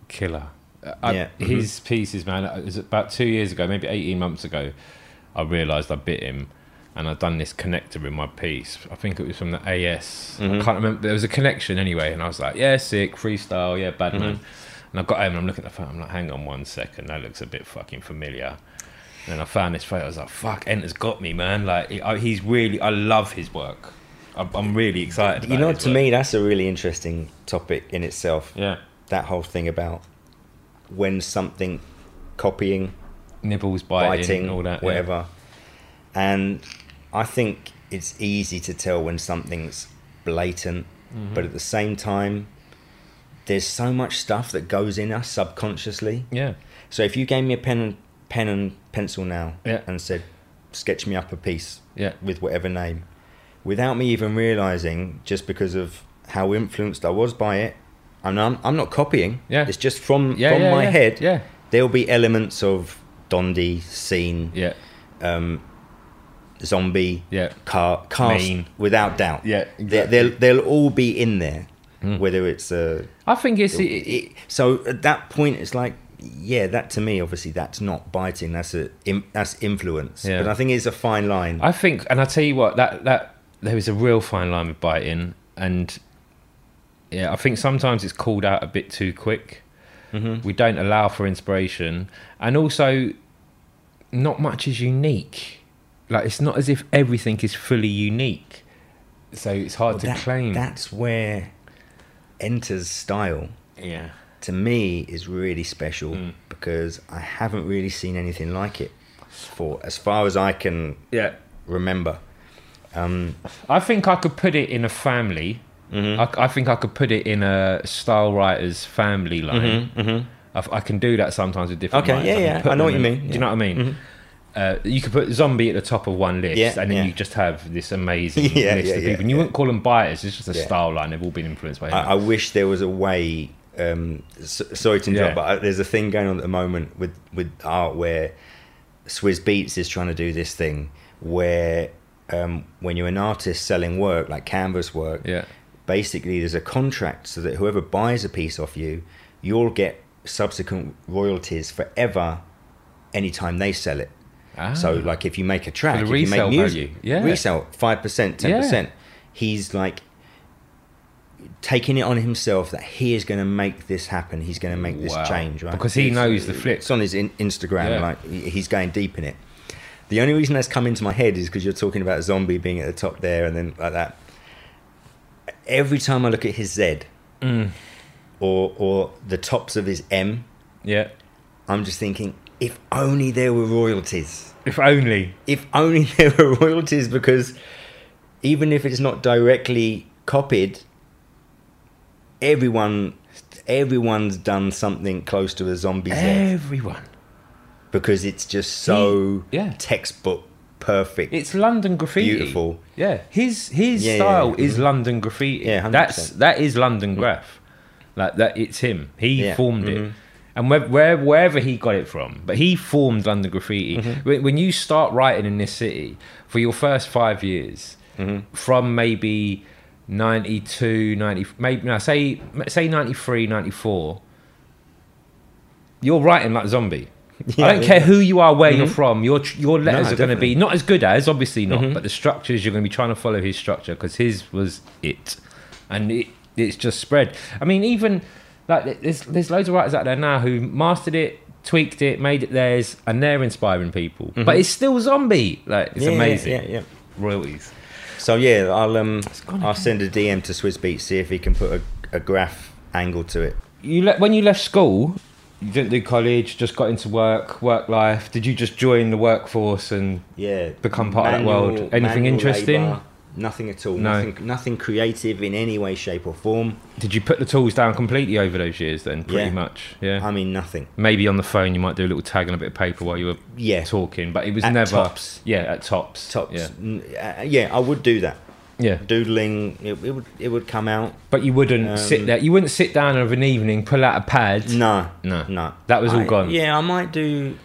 killer. Uh, I, Yeah. His pieces, man. Uh, it was about two years ago, maybe eighteen months ago. I realised I bit him, and I'd done this connector in my piece. I think it was from the AS. I Mhm. can't remember. There was a connection anyway, and I was like, "Yeah, sick freestyle, yeah, bad man." Mm-hmm. And I got home and I'm looking at the phone. I'm like, "Hang on one second, that looks a bit fucking familiar." And I found this photo. I was like, "Fuck, Enter's got me, man!" Like, he- I- he's really. I love his work. I'm, I'm really excited. you know, to work. me, that's a really interesting topic in itself. yeah. That whole thing about when something copying nibbles, biting, biting, all that, yeah. whatever. And I think it's easy to tell when something's blatant, Mm-hmm. but at the same time, there's so much stuff that goes in us subconsciously. Yeah, So if you gave me a pen and pen and pencil now Yeah. and said, "Sketch me up a piece yeah, with whatever name," without me even realizing, just because of how influenced I was by it, and I'm I'm not copying. Yeah. it's just from yeah, from yeah, my yeah, head. Yeah, There'll be elements of Dondi, scene, yeah, um, zombie, yeah, car, cast, Mean. without doubt. Yeah, They- exactly. they'll they'll all be in there, Mm. whether it's a. I think it's it, it- so at that point, it's like, yeah, that to me, obviously, that's not biting. That's a im- that's influence. Yeah. But I think it's a fine line. I think, and I tell you what, that that there is a real fine line with biting, and yeah, I think sometimes it's called out a bit too quick. Mhm. We don't allow for inspiration, and also, not much is unique. Like it's not as if everything is fully unique. So it's hard Well, to that- claim. That's where Enter's style, yeah. to me, is really special Mm. because I haven't really seen anything like it for as far as I can Yeah. remember. Um, I think I could put it in a family. Mhm. I, I think I could put it in a style writer's family line. Mhm, mhm. I, I can do that sometimes with different. Okay, writers. yeah, can yeah, I know what you in- mean, Do you know what I mean? Mhm. Uh, you could put zombie at the top of one list, Yeah, and then yeah. you just have this amazing Yeah, list yeah, of people. And you yeah. wouldn't call them bias; it's just a Yeah. style line. They've all been influenced by him. I, I wish there was a way. Um, s sorry to interrupt, Yeah. but I, there's a thing going on at the moment with with art where Swizz Beatz is trying to do this thing where um, when you're an artist selling work like canvas work, yeah, basically there's a contract so that whoever buys a piece off you, you'll get subsequent royalties forever anytime they sell it. So Ah. like if you make a track, if you make resale music, value, yeah. resale five percent, ten percent. He's like taking it on himself that he is going to make this happen. He's going to make this Wow. change, right? Because he It's- knows the flip. It's on his in- Instagram, Yeah. like he's going deep in it. The only reason that's come into my head is because you're talking about zombie being at the top there, and then like that. Every time I look at his Z Mm. or or the tops of his M, yeah. I'm just thinking, if only there were royalties. If only. if only there were royalties because even if it's not directly copied everyone everyone's done something close to a zombie Z Everyone. because it's just so He- yeah. textbook perfect It's London graffiti. Beautiful. Yeah, his his Yeah, yeah, style yeah. is London graffiti. Yeah, 100%. that's that is London graph. Like that, it's him. He Yeah, formed it, mhm. and where, where wherever he got it from, but he formed London graffiti. Mm-hmm. When, when you start writing in this city for your first five years, Mm-hmm. from maybe 92, 90, maybe no, say say 93, 94, you're writing like zombie. Yeah, I don't yeah. care who you are, where you're Mhm. from. Your your letters No, are going to be not as good as, obviously not, Mhm. but the structures you're going to be trying to follow his structure because his was it, and it it's just spread. I mean, even like there's there's loads of writers out there now who mastered it, tweaked it, made it theirs, and they're inspiring people. But it's still zombie. Like it's Mm-hmm. Yeah, amazing. yeah, yeah. Royalties. so yeah i'll um i'll send a dm to swizz beatz see if he can put a, a graph angle to it You le- when you left school, you didn't do college, just got into work, work life. Did you just join the workforce and yeah Become part of that world. Anything interesting? labour, nothing at all No. nothing nothing creative in any way shape or form did you put the tools down completely over those years? Then pretty Yeah. much, yeah. i mean nothing Maybe on the phone you might do a little tag and a bit of paper while you were yeah talking, but it was At never tops. Yeah, at tops. tops Yeah, uh, yeah i would do that yeah. doodling it, it would it would come out But you wouldn't Um, sit there. You wouldn't sit down of an evening, pull out a pad. no no. no That was all I- gone. yeah i might do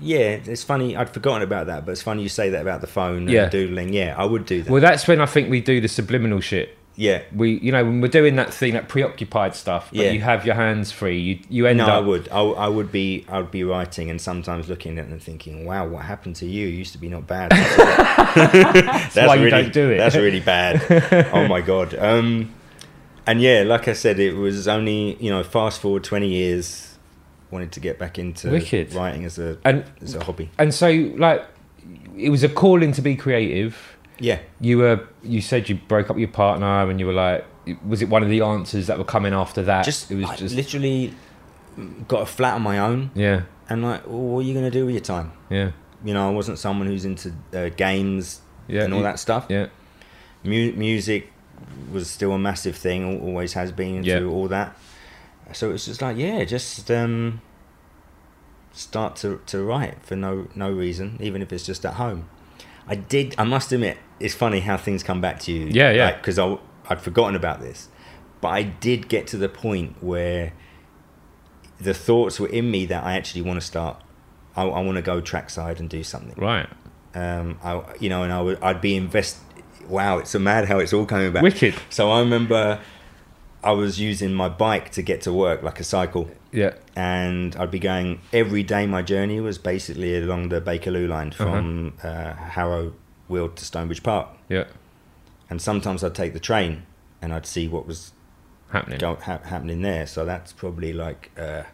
yeah it's funny i'd forgotten about that but it's funny you say that about the phone and Yeah. doodling yeah i would do that Well, that's when I think we do the subliminal shit. Yeah We, you know, when we're doing that thing, that preoccupied stuff, but Yeah. you have your hands free. You you end no, up. I would. I, I would be. I would be writing and sometimes looking at and thinking, "Wow, what happened to you? You used to be not bad." that's why you really, don't do it. That's really bad. oh my god. Um, and yeah, like I said, it was only you know, fast forward twenty years. Wanted to get back into Wicked. writing as a And as a hobby. and so like, it was a calling to be creative. Yeah, You were. You said you broke up your partner, and you were like, was it one of the answers that were coming after that? just it was I just literally got a flat on my own, yeah, and like, well, what are you gonna do with your time? yeah, You know, I wasn't someone who's into uh, games yeah, and all you- that stuff. Yeah, Mu- music was still a massive thing, always has been Yeah. all that. So it's just like, yeah, just um, start to, to write for no no reason, even if it's just at home. I did. I must admit, it's funny how things come back to you. Yeah, yeah. Because I I'd forgotten about this, but I did get to the point where the thoughts were in me that I actually want to start. I, I want to go trackside and do something right. um, I, you know, and I would, I'd be invest. Wow, it's so mad how it's all coming back. Wicked. So I remember I was using my bike to get to work, like a cycle, Yeah, and I'd be going every day. My journey was basically along the Bakerloo line from uh Harrow Weald to Stonebridge Park, yeah, and sometimes I'd take the train and I'd see what was happening. go, ha- happening there. So that's probably like uh,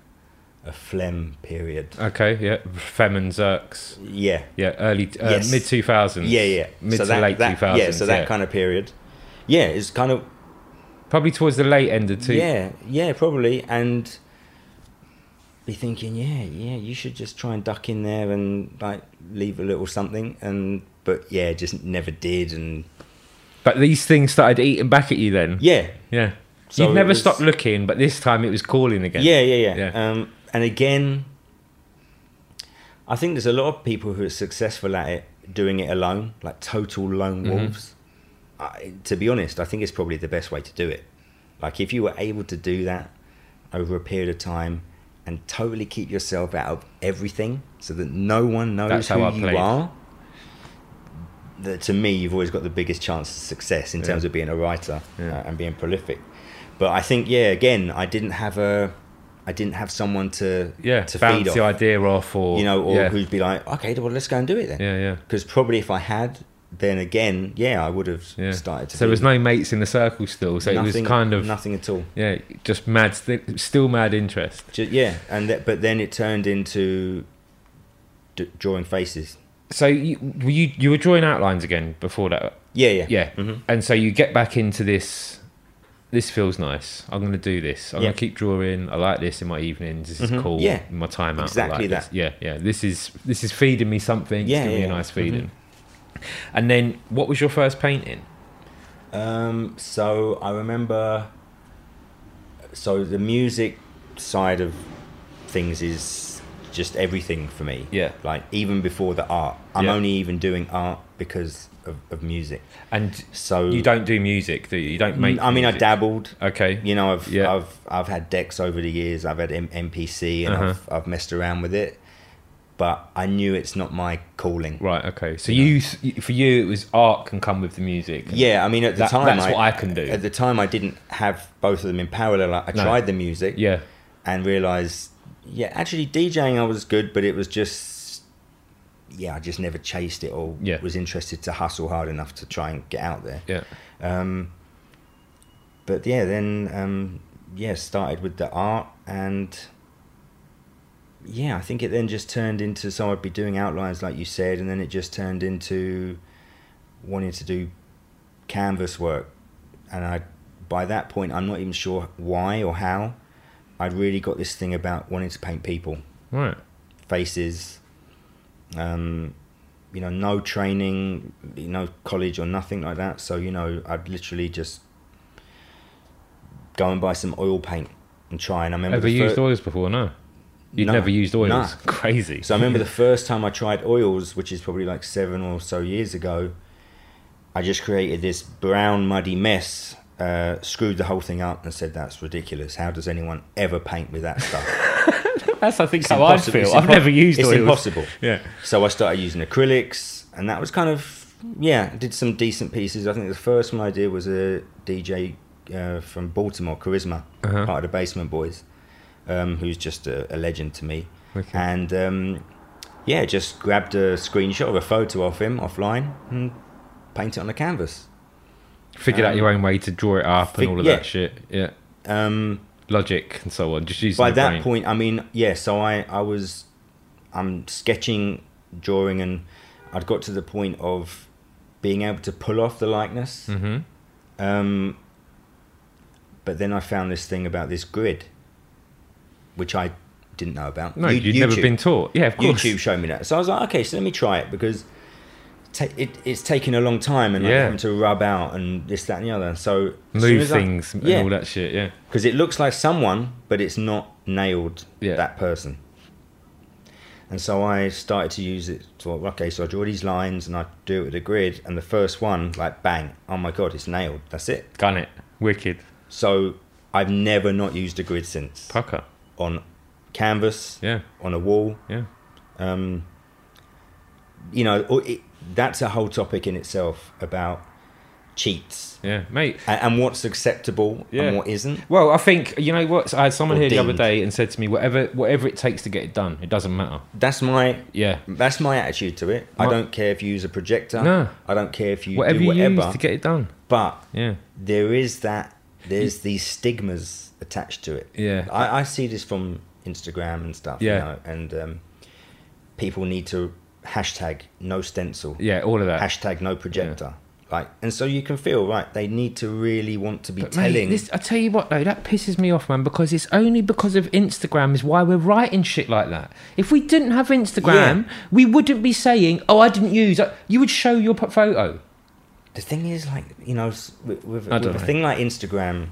a phlegm period. Okay, yeah, Fem and Zerks. Yeah, Yeah, early uh, Yes. mid two thousands. Yeah, yeah. mid so to that, late two thousands. Yeah, so that kind of period. yeah, it's kind of Probably towards the late end of two. yeah, yeah, probably, and be thinking, yeah, yeah, you should just try and duck in there and like leave a little something, and but yeah, just never did, and But these things started eating back at you then. yeah, Yeah. So You'd never was- stopped looking, but this time it was calling again. yeah, yeah, yeah. Yeah. Um, and again, I think there's a lot of people who are successful at it doing it alone, like total lone Mhm. wolves. I, to be honest, I think it's probably the best way to do it. Like if you were able to do that over a period of time and totally keep yourself out of everything, so that no one knows That's who you played. are. That to me, you've always got the biggest chance of success in Yeah. terms of being a writer Yeah. uh, and being prolific. But I think, yeah, again, I didn't have a, I didn't have someone to Yeah. to bounce feed off, the idea off, or you know, or yeah. who'd be like, okay, well, let's go and do it then. yeah, yeah, Because probably if I had, then again, yeah, I would have yeah. started to. so there was no mates in the circle still. So it was kind of nothing at all. yeah, just mad, still mad interest. Ju- yeah, and but then it turned into d- drawing faces. So you, were you you were drawing outlines again before that, Yeah, yeah, yeah. Mhm. And so you get back into this. This feels nice. I'm going to do this. I'm Yeah. going to keep drawing. I like this in my evenings. This is Mhm. cool. Yeah. In my time out. Exactly like this. that. Yeah, yeah. This is this is feeding me something. Yeah, it's giving me yeah, a nice Mhm. feeling. And then, what was your first painting? Um, so I remember. So the music side of things is just everything for me. Yeah. Like even before the art, I'm Yeah. only even doing art because of, of music. And So you don't do music, do you? You don't make. I mean, I dabbled. Okay. You know, I've Yeah. I've I've had decks over the years. I've had M- MPC and Uh-huh. I've I've messed around with it, but I knew it's not my calling. Right. Okay. So You you, for you, it was art can come with the music. Yeah, I mean, at the That- time, that's what I can do. At the time, I didn't have both of them in parallel. I, I No. tried the music Yeah. and realized, yeah, actually DJing I was good, but it was just, yeah, I just never chased it or Yeah. was interested to hustle hard enough to try and get out there. Yeah. Um, but yeah, then um, yeah, started with the art and yeah, I think it then just turned into so I'd be doing outlines like you said, and then it just turned into wanting to do canvas work, and I by that point I'm not even sure why or how. I'd really got this thing about wanting to paint people, Right. faces. Um, you know, no training, no college or nothing like that. So you know, I'd literally just go and buy some oil paint and try. And I remember Ever the used fir- oils before? No. You'd No. never used oils. Nah. Crazy. So I remember the first time I tried oils, which is probably like seven or so years ago. I just created this brown muddy mess, uh, screwed the whole thing up, and said, "That's ridiculous. How does anyone ever paint with that stuff?" That's I think It's how I feel. I've never used It's oils. It's impossible. Yeah. So I started using acrylics, and that was kind of yeah. Did some decent pieces. I think the first one I did was a DJ uh, from Baltimore, Karizma, Uh-huh. part of the Basement Boys, um, who's just a, a legend to me. Okay. And um, yeah, just grabbed a screenshot of a photo of him offline and paint it on the canvas. Figured out um, your own way to draw it up fig- and all of yeah. that shit. Yeah. Um, Logic and so on. Just using by that brain. point, I mean, yeah. So I, I was, I'm sketching, drawing, and I'd got to the point of being able to pull off the likeness. Mm-hmm. Um, but then I found this thing about this grid, which I didn't know about. No, You- you'd never been taught. Yeah, of course. YouTube showed me that, so I was like, okay, so let me try it because ta- it, it's taken a long time and like Yeah. having to rub out and this, that, and the other. So Move as I- things yeah, and all that shit. Yeah. because it looks like someone, but it's not nailed Yeah. that person. And so I started to use it. So okay, so I draw these lines and I do it with a grid, and the first one, like bang, oh my god, it's nailed. That's it. Gun it. Wicked. So I've never not used a grid since Pucker. On canvas, Yeah. on a wall. Yeah. Um, you know, it, that's a whole topic in itself about cheats Yeah, mate. and, and what's acceptable Yeah. and what isn't. Well, I think you know what. I had someone Or here the other day and said to me, "Whatever, whatever it takes to get it done, it doesn't matter." That's my Yeah. that's my attitude to it. I don't care if you use a projector. No. I don't care if you whatever do you whatever. use to get it done. but Yeah. there is that there's these stigmas attached to it. Yeah. I, I see this from Instagram and stuff. Yeah. You know, and um, people need to hashtag no stencil. Yeah. All of that. Hashtag no projector. Like, and so you can feel right. They need to really want to be But mate, telling. this, I tell you what though, that pisses me off, man, because it's only because of Instagram is why we're writing shit like that. If we didn't have Instagram, we wouldn't be saying, "Oh, I didn't use." You would show your photo. the thing is, like you know, with, with, with a know. thing like Instagram,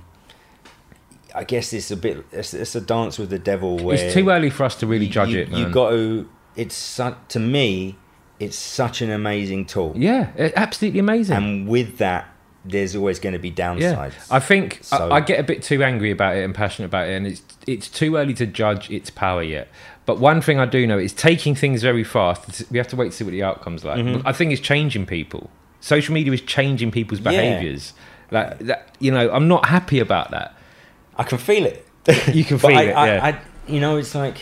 I guess it's a bit. It's, it's a dance with the devil. Where it's too early for us to really judge you, it, man. You got to. It's su- to me, it's such an amazing tool, yeah, absolutely amazing. and with that, there's always going to be downsides. Yeah, I think So- I, I get a bit too angry about it and passionate about it, and it's it's too early to judge its power yet. But one thing I do know is taking things very fast. We have to wait to see what the outcomes like. Mhm. I think it's changing people. Social media is changing people's Yeah. behaviours. Like that, you know, I'm not happy about that. I can feel it. You can feel I, it. I, yeah. I, you know, it's like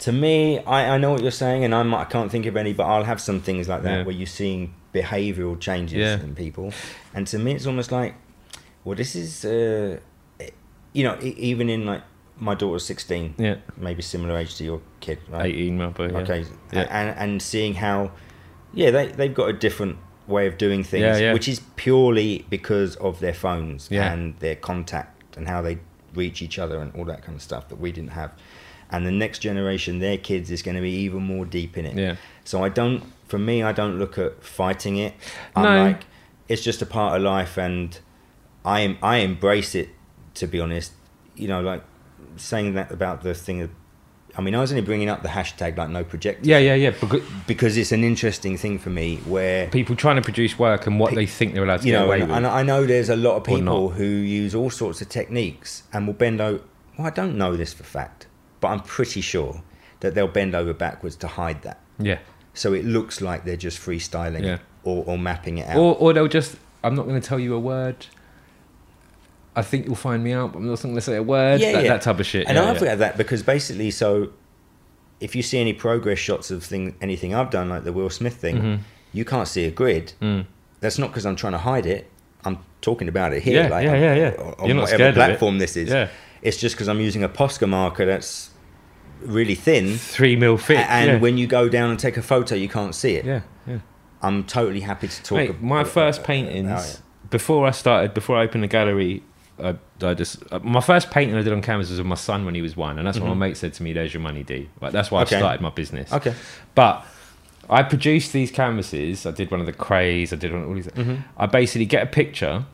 to me, I, I know what you're saying, and I'm, I can't think of any, but I'll have some things like that Yeah. where you're seeing behavioural changes Yeah. in people, and to me, it's almost like, well, this is, uh, you know, even in like my daughter's 16, yeah, maybe similar age to your kid, right? 18 month. Yeah. Okay, Yeah. and and seeing how, yeah, they they've got a different way of doing things, Yeah, which is purely because of their phones and their contact and how they reach each other and all that kind of stuff that we didn't have. And the next generation, their kids, is going to be even more deep in it. Yeah. So I don't, for me, I don't look at fighting it. I'm No. like, it's just a part of life, and I am I embrace it. To be honest, you know, like saying that about the thing. I mean, I was only bringing up the hashtag like no projectors Yeah, yeah, yeah. Because because it's an interesting thing for me where people trying to produce work and what Pe- they think they're allowed to you know away and, with. and I know there's a lot of people who use all sorts of techniques and will bend over well I don't know this for fact but I'm pretty sure that they'll bend over backwards to hide that yeah. so it looks like they're just freestyling Yeah. or, or mapping it out Or, or they'll just, I'm not going to tell you a word. I think you'll find me out, but I'm not going to say a word. Yeah, that, yeah. that type of shit. and yeah, I yeah. forget that because basically so if you see any progress shots of thing anything I've done like the Will Smith thing Mhm. you can't see a grid Mm. that's not because I'm trying to hide it. I'm talking about it here, Yeah, like yeah, I'm- yeah, yeah. on You're not whatever scared of it. platform this is. Yeah. It's just because I'm using a Posca marker that's really thin, Three mil thick. and yeah. when you go down and take a photo, you can't see it. yeah, yeah. I'm totally happy to talk. Mate, my first paintings before I started, before I opened the gallery, I, I just uh, my first painting I did on canvas was of my son when he was one, and that's what Mhm. my mate said to me. There's your money, D. Like that's why Okay. I started my business. Okay. But I produced these canvases. I did one of the Krays. I did one of all these. Mhm. I basically get a picture,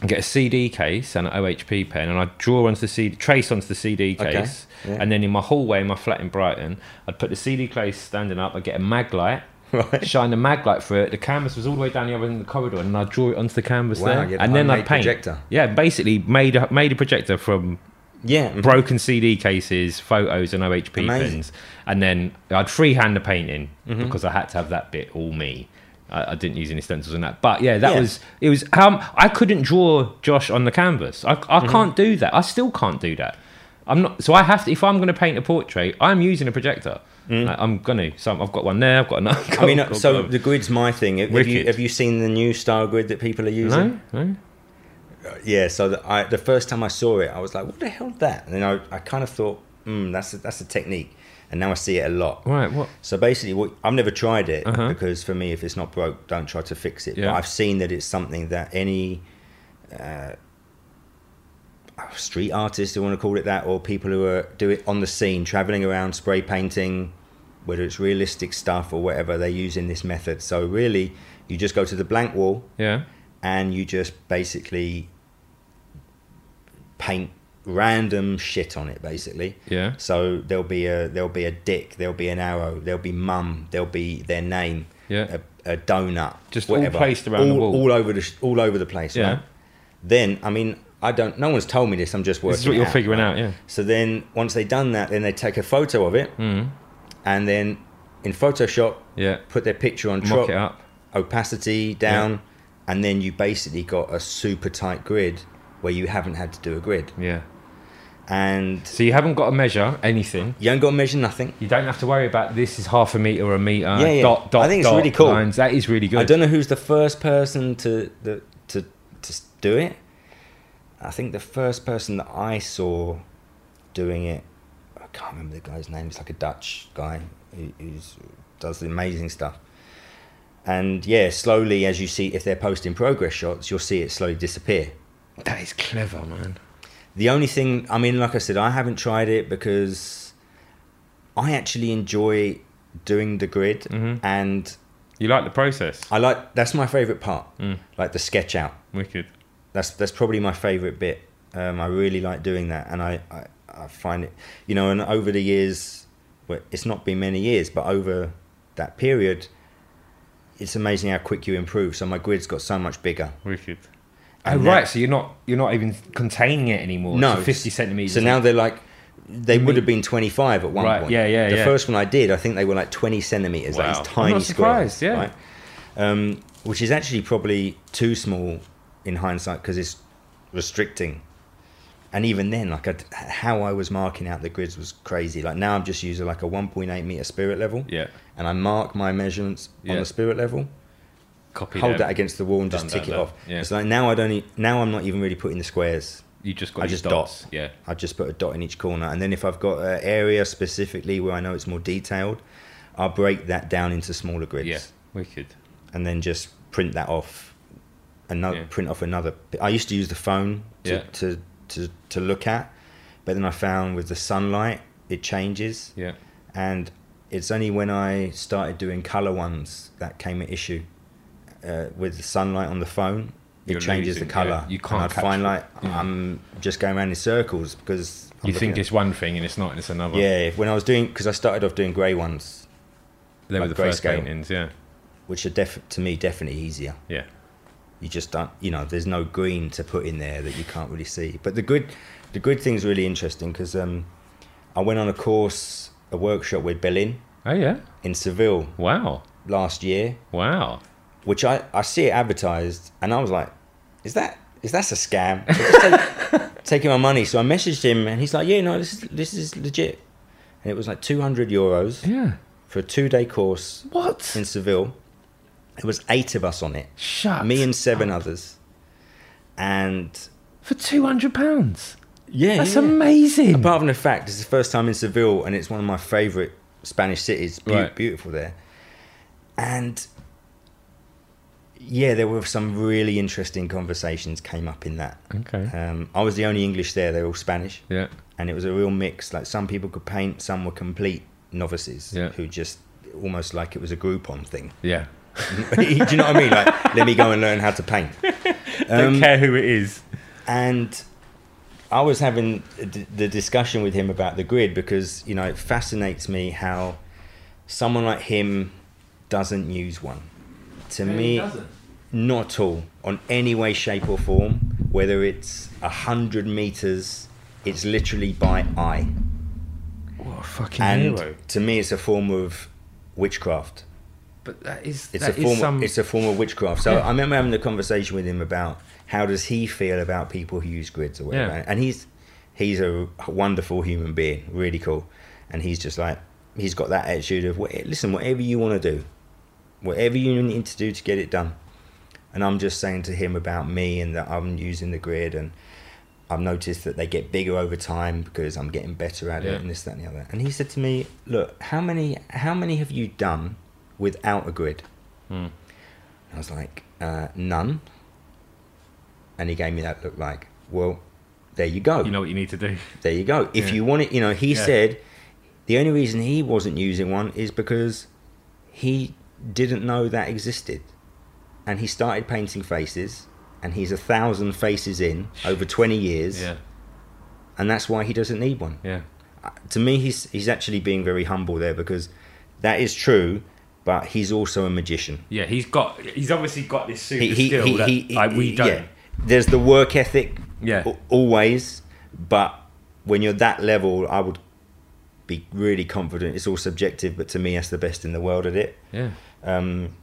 and get a CD case and an OHP pen, and I draw onto the CD, trace onto the CD Okay, case, yeah. and then in my hallway, in my flat in Brighton, I'd put the CD case standing up. I'd get a mag light. Right. Shine the mag light through it. The canvas was all the way down the other end of the corridor, and I'd draw it onto the canvas Wow, there, had and then I'd homemade paint. projector. Yeah, basically made a, made a projector from Yeah. mhm. broken CD cases, photos, and OHP Amazing. pens, and then I'd freehand the painting Mhm. because I had to have that bit all me. I, I didn't use any stencils on that, but yeah, that Yeah. was it. Was how I couldn't draw Josh on the canvas. I, I Mm-hmm. can't do that. I still can't do that. I'm not. So I have to. If I'm going to paint a portrait, I'm using a projector. Like, I'm gonna. So I've got one there. I've got another. Mm. I mean, I've so got- the grid's my thing. Have you have you seen the new style grid that people are using? no. Yeah. So the, I, the first time I saw it, I was like, "What the hell is that?" And then I, I kind of thought, "Hmm, that's a, that's a technique." And now I see it a lot. Right. What? So basically, what, I've never tried it Uh-huh. because for me, if it's not broke, don't try to fix it. Yeah. But I've seen that it's something that any uh, street artist, you want to call it that, or people who are do it on the scene, traveling around, spray painting, whether it's realistic stuff or whatever, they're using this method. So really, you just go to the blank wall Yeah. and you just basically paint random shit on it, basically. Yeah. So there'll be a there'll be a dick, there'll be an arrow, there'll be mum, there'll be their name, Yeah. a, a donut, Just all placed around the all, wall. all over the all over the place. Yeah. Right? Then I mean I don't. No one's told me this. I'm just working. This is what you're out, figuring right? out. Yeah. So then once they've done that, then they take a photo of it, Mm. and then in Photoshop Yeah. put their picture on Mock top, it up. opacity down, and then you basically got a super tight grid where you haven't had to do a grid, Yeah. and So you haven't got to measure anything. you haven't got to measure nothing. You don't have to worry about this is half a meter or a meter. Yeah, yeah. Dot, dot, I think it's dot, really cool. Lines. That is really good. I don't know who's the first person to the, to to do it. I think the first person that I saw doing it, I can't remember the guy's name. It's like a Dutch guy who does amazing stuff. and yeah, slowly as you see, if they're posting progress shots, you'll see it slowly disappear. That is clever, man. The only thing, I mean, like I said, I haven't tried it because I actually enjoy doing the grid, Mhm. and You like the process? I like that's my favorite part, Mm. like the sketch out. Wicked. That's that's probably my favorite bit. Um, I really like doing that, and I, I I find it, you know, and over the years, well, it's not been many years, but over that period, it's amazing how quick you improve. So my grid's got so much bigger. Wicked. Oh And right, so you're not you're not even containing it anymore. No, so fifty centimeters. So now they're like, they would have been 25 at one Right, point. yeah, yeah, The yeah. first one I did, I think they were like 20 centimeters. Like Wow. these I'm tiny not squares. surprised, yeah. Right? Um, which is actually probably too small in hindsight because it's restricting. And even then, like I'd, how I was marking out the grids was crazy. Like now, I'm just using like a 1.8 meter spirit level, yeah, and I mark my measurements Yeah. on the spirit level, copy hold them. that against the wall, and just tick it off. Yeah. It's like now I don't. e- Now I'm not even really putting the squares. You just got I just dots. Yeah, I just put a dot in each corner, and then if I've got an area specifically where I know it's more detailed, I'll break that down into smaller grids, yeah, wicked. and then just print that off. Another Yeah. print off another. I used to use the phone to, Yeah. to, to to look at, but then I found with the sunlight it changes, Yeah, and it's only when I started doing color ones that came an issue. Uh, with the sunlight on the phone, it You're changes losing, the color. yeah. You can't And I'd find it. like. I'm just going around in circles because I'm you think it's one thing and it's not. and It's another. yeah, when I was doing, because I started off doing grey ones, they were like the first paintings. Yeah, which are def- to me definitely easier. yeah, You just don't, you know, there's no green to put in there that you can't really see. But the good, the good thing's really interesting because um, I went on a course, a workshop with Belin Oh yeah. in Seville Wow. last year, Wow. which I, I see it advertised, and I was like, is that is that's a scam? Take- taking my money. So I messaged him, and he's like, yeah, no, this is this is legit. And it was like 200 euros Yeah. for a two day course What? in Seville. There was eight of us on it, Shut. me and seven up. others, and for two hundred pounds. yeah, That's yeah. amazing. Apart from the fact it's the first time in Seville, and it's one of my favourite Spanish cities. Beau- Right. Beautiful there, and yeah, there were some really interesting conversations came up in that. okay. Um, I was the only English there; they were all Spanish, Yeah. and it was a real mix. Like some people could paint, some were complete novices Yeah. who just almost like it was a Groupon thing. Yeah. Do you know what I mean? Like, let me go and learn how to paint. Don't Um, care who it is. and I was having d- the discussion with him about the grid because you know it fascinates me how someone like him doesn't use one. To me, not at all on any way, shape, or form. Whether it's a hundred meters, it's literally by eye, What a fucking and hero. to me, it's a form of witchcraft. But that is It's that a is form. some. It's a form of witchcraft. So Yeah. I remember having a conversation with him about how does he feel about people who use grids or whatever. Yeah. And he's he's a wonderful human being, really cool. And he's just like he's got that attitude of listen, whatever you want to do, whatever you need to do to get it done. And I'm just saying to him about me and that I'm using the grid and. I've noticed that they get bigger over time because I'm getting better at Yeah. it and this, that, and the other. And he said to me, "Look, how many, how many have you done without a grid?" Hmm. I was like, uh, none. And he gave me that look like, well, there you go. You know what you need to do. there you go. If Yeah. you want it, you know, he Yeah. said the only reason he wasn't using one is because he didn't know that existed. And he started painting faces, and he's a thousand faces in over 20 years, Yeah. and that's why he doesn't need one. Yeah. Uh, To me, he's, he's actually being very humble there because that is true, but he's also a magician. Yeah. He's got. He's obviously got this super he, he, skill he, that he, like, we don't. yeah. There's the work ethic, Yeah. always, but when you're that level, I would be really confident. It's all subjective, but to me, that's the best in the world at it. Yeah. Um,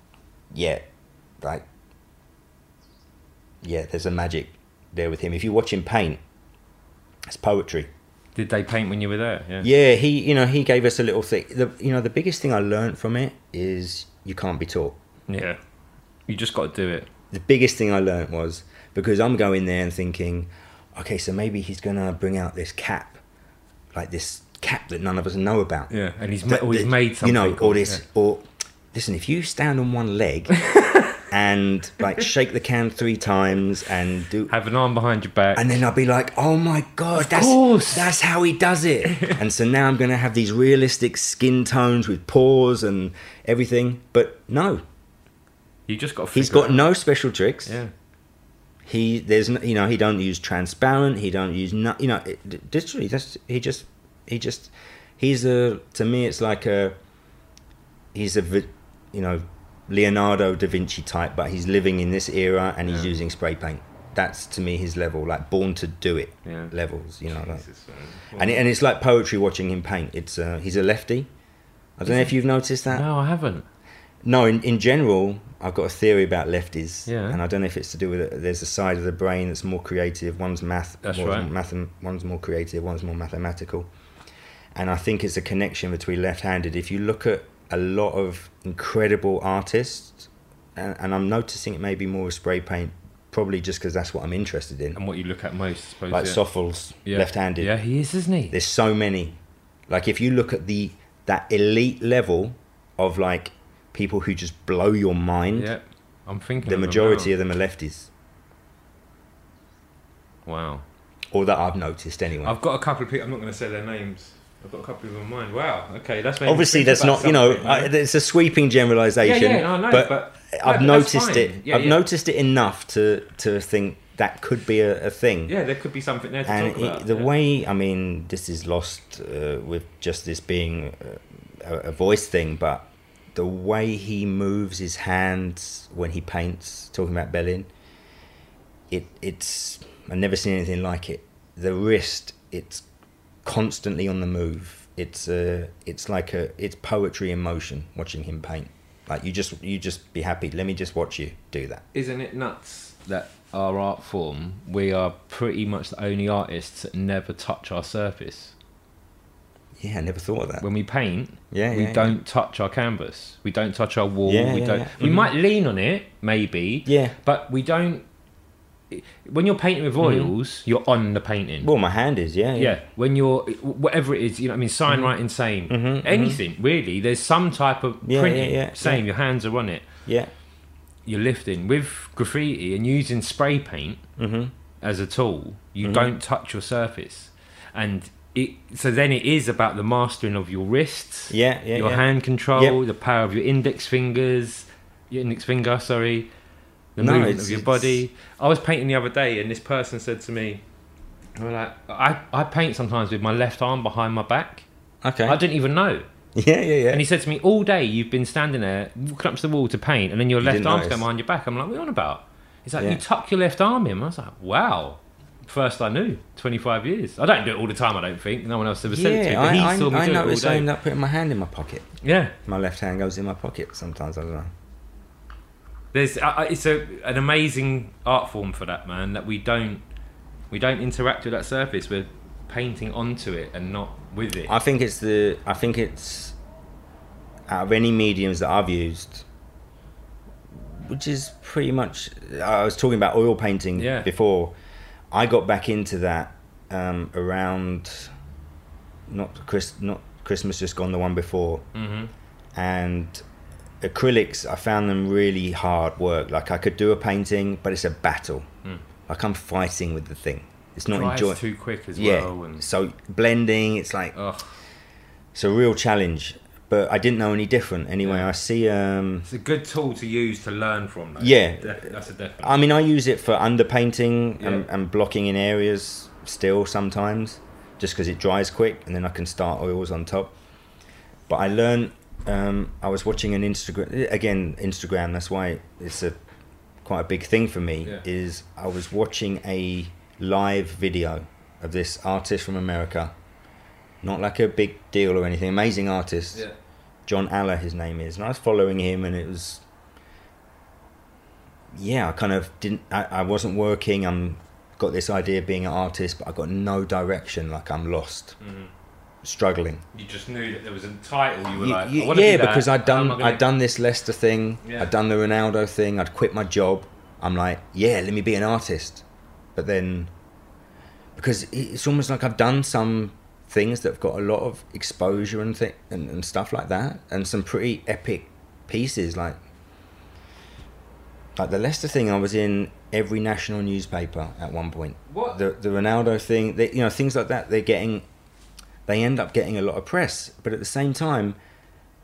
yeah, like, yeah, there's a magic there with him. If you watch him paint, it's poetry. Did they paint when you were there? Yeah. Yeah, he, you know, he gave us a little thing. The, you know, the biggest thing I learned from it is you can't be taught. Yeah. You just got to do it. the biggest thing I learnt was because I'm going there and thinking, okay, so maybe he's gonna bring out this cap, like this cap that none of us know about. Yeah. And he's ma- That- or he's that- made something. you know, or this, Yeah. or listen, if you stand on one leg and like shake the can three times and do Have an arm behind your back. and then I'll be like, oh my god, that's course. that's how he does it. and so now I'm gonna have these realistic skin tones with pores and everything. But no, you just got. He's got out. no special tricks. Yeah. He there's no, you know he don't use transparent. He don't use no, you know it, literally that's he just he just he's a to me it's like a he's a you know Leonardo da Vinci type, but he's living in this era and he's Yeah. using spray paint. That's to me his level, like born to do it Yeah. levels. You know, like, Jesus, man. and it, and it's like poetry watching him paint. It's uh, he's a lefty. I don't know if you've noticed that. no, I haven't. No, in, in general, I've got a theory about lefties, Yeah. and I don't know if it's to do with it. There's a side of the brain that's more creative. One's math, That's one's, right. math one's more creative, one's more mathematical. And I think it's a connection between left-handed. If you look at a lot of incredible artists, and, and I'm noticing it maybe more with spray paint, probably just because that's what I'm interested in. And what you look at most, I suppose. Like yeah. Sofles, Yeah. left-handed. Yeah, he is, isn't he? There's so many. Like if you look at the that elite level of like people who just blow your mind, yeah. I'm thinking. the of majority now. of them are lefties, Wow. or that I've noticed anyway. I've got a couple of people. I'm not going to say their names. I've got a couple of them in my mind. Wow. Okay, that's Obviously, that's not you know I, it's a sweeping generalisation. Yeah, yeah, no, I know, but, but- I've no, but noticed it. Yeah, I've yeah. noticed it enough to to think that could be a, a thing. Yeah, there could be something there to and talk about. it, the yeah. way I mean, this is lost uh, with just this being uh, a, a voice thing, but the way he moves his hands when he paints, talking about Belin, it it's I've never seen anything like it. The wrist, it's constantly on the move. It's uh, it's like a it's poetry in motion. Watching him paint, like you just you just be happy. Let me just watch you do that. Isn't it nuts that our art form, we are pretty much the only artists that never touch our surface. Yeah, I never thought of that. When we paint, Yeah, we yeah, don't touch our canvas. We don't touch our wall. Yeah, we yeah, don't. yeah. We Mhm. might lean on it, maybe. Yeah. But we don't. When you're painting with oils, you're on the painting. Mm-hmm. Well, my hand is yeah, yeah. When you're whatever it is, you know, what I mean, sign writing, same. Mhm, mhm. Anything really. There's some type of Yeah, printing, yeah, yeah, same. yeah. Your hands are on it. yeah. You're lifting with graffiti and using spray paint Mm-hmm. as a tool. You don't touch your surface, and it. So then it is about the mastering of your wrists Yeah, yeah, your yeah. hand control, the power of your index fingers, your index finger, sorry, the No, movement of your body. I was painting the other day, and this person said to me, like, I, I paint sometimes with my left arm behind my back. Okay. I didn't even know. yeah, yeah, yeah. And he said to me, all day you've been standing there, walking up to the wall to paint, and then your You left arm's notice. going behind your back. I'm like, what are you on about? He's like, Yeah. you tuck your left arm in. I was like, wow. First I knew, 25 years. I don't do it all the time, I don't think. No one else ever said it to me, yeah, but he I, saw me I, I do it all noticed I day. end up putting my hand in my pocket. Yeah. My left hand goes in my pocket sometimes. I don't know. There's, uh, uh, it's a, an amazing art form for that man that we don't, we don't interact with that surface. We're painting onto it and not with it. I think it's the. I think it's out of any mediums that I've used, which is pretty much. I was talking about oil painting Yeah. before. I got back into that um, around not Chris, not Christmas just gone, the one before, hmm and acrylics. I found them really hard work. Like I could do a painting, but it's a battle. Mm. Like I'm fighting with the thing. It's not Dries too quick as yeah. well. And, So blending, it's like ugh. it's a real challenge. But I didn't know any different. Anyway, Yeah. I see. Um, It's a good tool to use to learn from. Though. Yeah. That's a definite. I mean, I use it for underpainting and, and blocking in areas still sometimes, just because it dries quick, and then I can start oils on top. But I learned. Um, I was watching an Instagram again. Instagram. That's why it's a quite a big thing for me. Yeah. Is I was watching a live video of this artist from America. Not like a big deal or anything. Amazing artist. yeah. John Aller, his name is, and I was following him, and it was, yeah, I kind of didn't, I, I wasn't working. I'm got this idea of being an artist, but I got no direction. Like I'm lost, Mhm. Struggling. You just knew that there was a title. You were Ye- like, wanna yeah, be because I'd done, gonna- I'd done this Leicester thing, Yeah. I'd done the Ronaldo thing, I'd quit my job. I'm like, yeah, let me be an artist, but then, because it's almost like I've done some things that have got a lot of exposure and thi- and, and stuff like that, and some pretty epic pieces like like the Leicester thing. I was in every national newspaper at one point. What? The the Ronaldo thing, they, you know, things like that. They're getting, they end up getting a lot of press, but at the same time,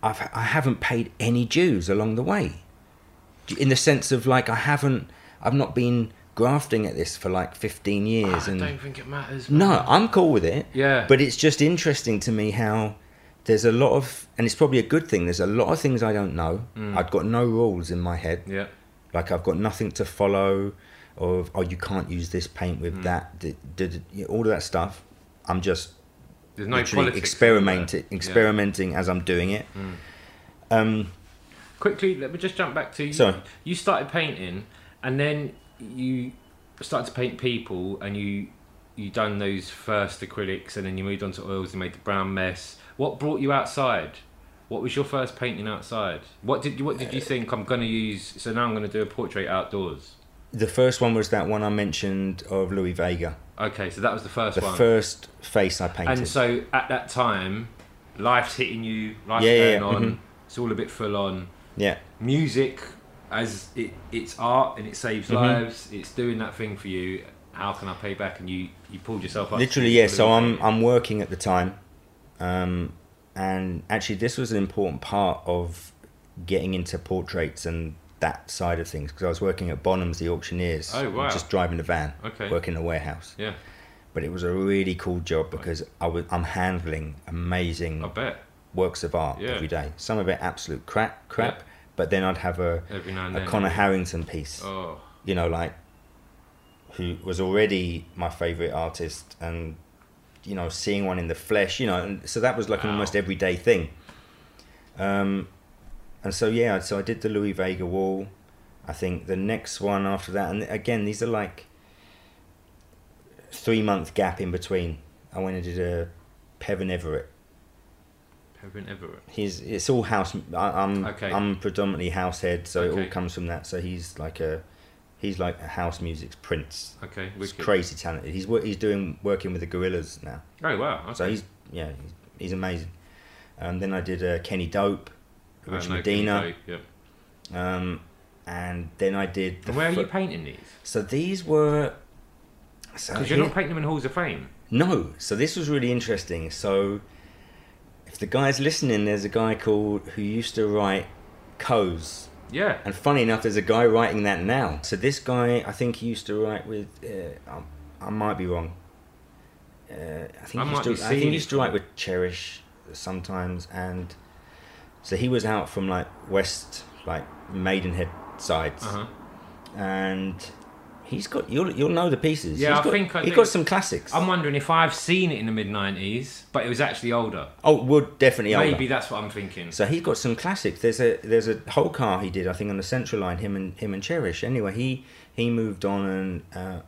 I've I haven't paid any dues along the way, in the sense of like I haven't, I've not been grafting at this for like fifteen years, I and don't think it matters. no. I'm cool with it. Yeah. But it's just interesting to me how there's a lot of, and it's probably a good thing. There's a lot of things I don't know. Mm. I've got no rules in my head. yeah. Like I've got nothing to follow, of, oh you can't use this paint Mm. with that. D- d- d- all of that stuff. I'm just There's no politics experimenting, anywhere. Yeah. experimenting as I'm doing it. Mm. Um, Quickly, let me just jump back to you. Sorry. You started painting, and then you started to paint people, and you you done those first acrylics, and then you moved on to oils and made the brown mess. What brought you outside? What was your first painting outside? What did you What did you think? I'm going to use. So now I'm going to do a portrait outdoors. The first one was that one I mentioned of Louie Vega, Okay, so that was the first the one. first face I painted. and so at that time, life's hitting you. Life's Yeah, going yeah, on. mhm. It's all a bit full on. yeah, music as it, it's art and it saves Mhm. lives it's doing that thing for you how can i pay back and you you pulled yourself up literally yeah. So I'm I'm working at the time, um, and actually this was an important part of getting into portraits and that side of things because I was working at Bonhams the auctioneers. Oh, wow. Just driving a van, okay working in a warehouse. yeah But it was a really cool job because I was I'm handling amazing i bet works of art Yeah. every day. Some of it absolute crap, crap. But then I'd have a, every now and a then Conor Harrington piece, oh you know, like who was already my favorite artist, and you know, seeing one in the flesh, you know, and so that was like an almost everyday thing. Um, and so yeah, so I did the Louie Vega wall. I think the next one after that, and again, these are like three month gap in between. I went and did a Pevin Everett. Pevin Everett He's it's all house. I, I'm Okay. I'm predominantly house head, so it all comes from that. So he's like a he's like a house music's prince. okay He's wicked. crazy talented. He's he's doing working with the Gorillaz now. oh wow okay. So he's yeah he's, he's amazing. Um, then I did uh, Kenny Dope, Rich Medina, yeah. um, and then I did. The and where are you painting these So these were. So because you're not painting them in halls of fame No, so this was really interesting. So, if the guy's listening, there's a guy called who used to write Coes, yeah and funny enough, there's a guy writing that now. So this guy, I think he used to write with. Uh, I, I might be wrong. Uh, I think I he used to. I think he used to write with Cherish sometimes, and so he was out from like West, like Maidenhead sides, uh-huh and he's got. You'll you'll know the pieces. Yeah, He's I got, think I he got some classics. i'm wondering if i've seen it in the mid 90s but it was actually older Oh, would definitely older. maybe that's what i'm thinking So he's got some classics. There's a there's a whole car he did, I think, on the Central Line. Him and him and Cherish. Anyway, he he moved on, and uh,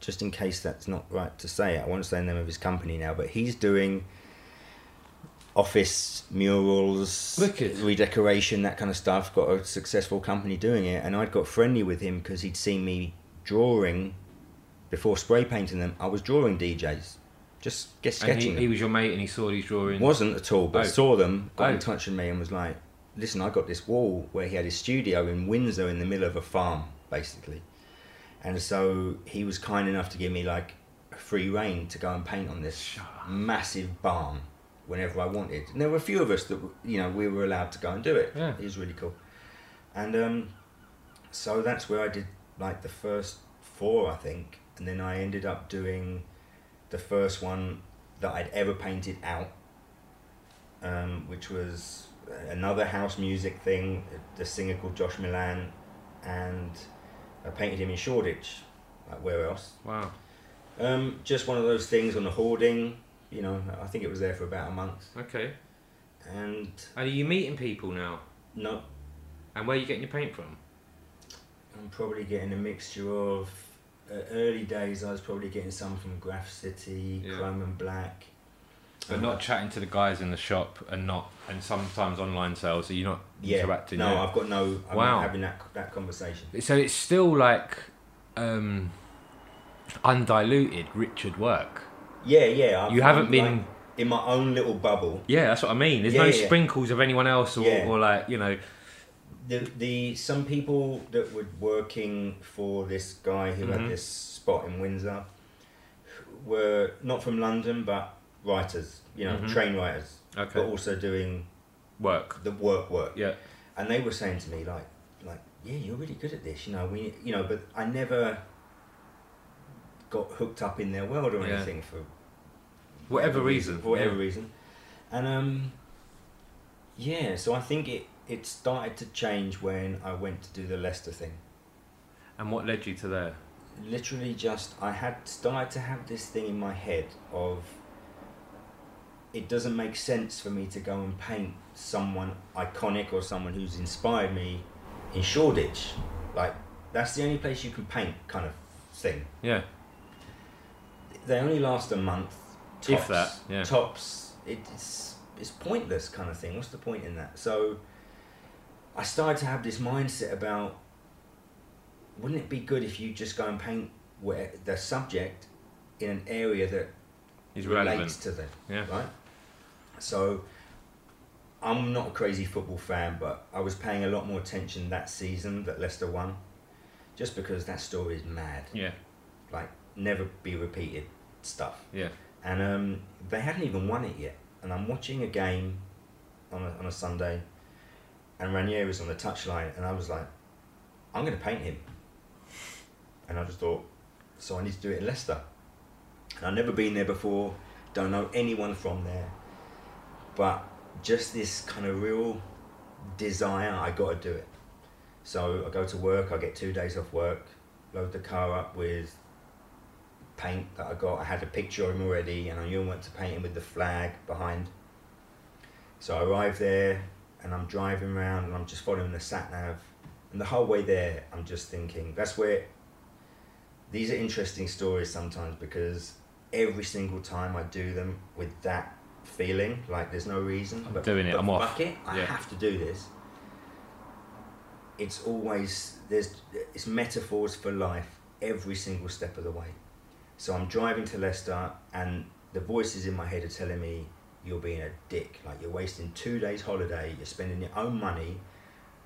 just in case that's not right to say, I won't say the name of his company now, but he's doing office murals, Wicked. redecoration, that kind of stuff. Got a successful company doing it, and I'd got friendly with him because he'd seen me drawing before spray painting them. I was drawing DJs, just get and he, sketching he was your mate and he saw these drawings Wasn't at all, but Oh. saw them, got Oh. in touch with me, and was like, "Listen, I got this wall where he had his studio in Windsor, in the middle of a farm, basically." And so he was kind enough to give me like free reign to go and paint on this massive barn whenever I wanted. And there were a few of us that you know we were allowed to go and do it. Yeah. It was really cool. And um, so that's where I did like the first four, I think, and then I ended up doing the first one that I'd ever painted out, um, which was another house music thing. The singer called Josh Milan, and I painted him in Shoreditch. Like where else? wow Um, just one of those things on the hoarding. You know, I think it was there for about a month, okay and and are you meeting people now no, and where are you getting your paint from I'm probably getting a mixture of. Uh, early days, I was probably getting some from Graph City, Yeah. Chrome and Black. But Um, not chatting to the guys in the shop and not, and sometimes online sales. So you're not yeah, interacting. no, yeah. I've got no. I'm Wow. not having that that conversation. So it's still like um, undiluted Richard work. Yeah, yeah. I've, You haven't I'm, been. like, in my own little bubble. yeah, that's what I mean. There's Yeah, no yeah. sprinkles of anyone else, or, Yeah. or like you know. the the some people that were working for this guy who Mhm. had this spot in Windsor were not from London but writers, you know, Mhm. train writers, Okay. but also doing Work. the work work. Yeah. And they were saying to me like like yeah, you're really good at this, you know, we you know, but I never got hooked up in their world or Yeah. anything for Whatever reason. for whatever yeah. reason. And um, yeah, so I think it it started to change when I went to do the Leicester thing. And what led you to there? Literally, just I had started to have this thing in my head of it doesn't make sense for me to go and paint someone iconic or someone who's inspired me in Shoreditch. Like that's the only place you can paint, kind of thing. Yeah. They only last a month. Tops, If that, yeah. Tops. It's it's pointless kind of thing. What's the point in that? So I started to have this mindset about wouldn't it be good if you just go and paint where the subject in an area that He's relates relevant. to them, Yeah. right? So I'm not a crazy football fan, but I was paying a lot more attention that season that Leicester won, just because that story is mad, Yeah. like never be repeated stuff. Yeah. And um, they hadn't even won it yet. And I'm watching a game on a, on a Sunday, and Ranieri's on the touchline, and I was like, I'm going to paint him. And I just thought, so I need to do it in Leicester. And I've never been there before, don't know anyone from there, but just this kind of real desire, I got to do it. So I go to work, I get two days off work, load the car up with paint that I got. I had a picture of him already, and I knew I wanted to paint him with the flag behind. So I arrive there, and I'm driving around, and I'm just following the sat nav, and the whole way there, I'm just thinking that's where. These are interesting stories sometimes because every single time I do them with that feeling, like there's no reason. I'm but, doing it, I'm off. fuck it, I Yeah. have to do this. It's always there's it's metaphors for life every single step of the way. So I'm driving to Leicester, and the voices in my head are telling me you're being a dick. Like you're wasting two days holiday. You're spending your own money.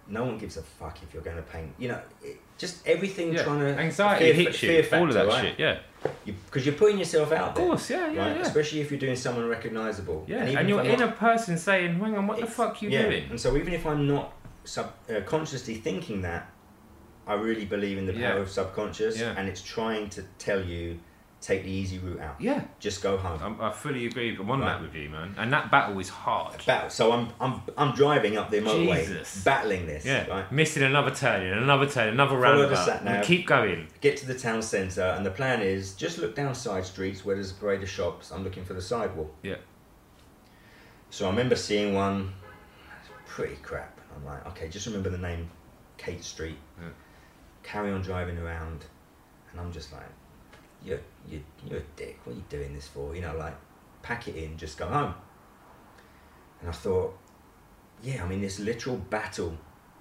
No one gives a fuck if you're going to paint. You know, it, just everything Yeah. trying to Anxiety fear, hits you. fear factor, all of that right? shit. Yeah. Because you, are putting yourself out Of there, course. Yeah. Yeah. right? Yeah. Especially if you're doing someone recognisable. Yeah. And, even you're in not- a person saying, "Hang on, what the fuck you yeah. doing?" And so even if I'm not sub uh, consciously thinking that, I really believe in the power Yeah. of subconscious, Yeah. and it's trying to tell you take the easy route out. Yeah. Just go home. I'm, I fully agree. I'm on Right. that with you, man. And that battle is hard. Battle. So I'm I'm I'm driving up the motorway, Jesus. battling this. Yeah. Right. Missing another turn, and another turn, another Follow roundabout. sat and keep going. Get to the town centre, and the plan is just look down side streets where there's a parade of shops. I'm looking for the sidewalk. Yeah. So I remember seeing one, pretty crap. I'm like, okay, just remember the name, Kate Street. Yeah. Carry on driving around, and I'm just like, you're you you're a dick. What are you doing this for? You know, like, pack it in, just go home. And I thought, yeah, I mean, this literal battle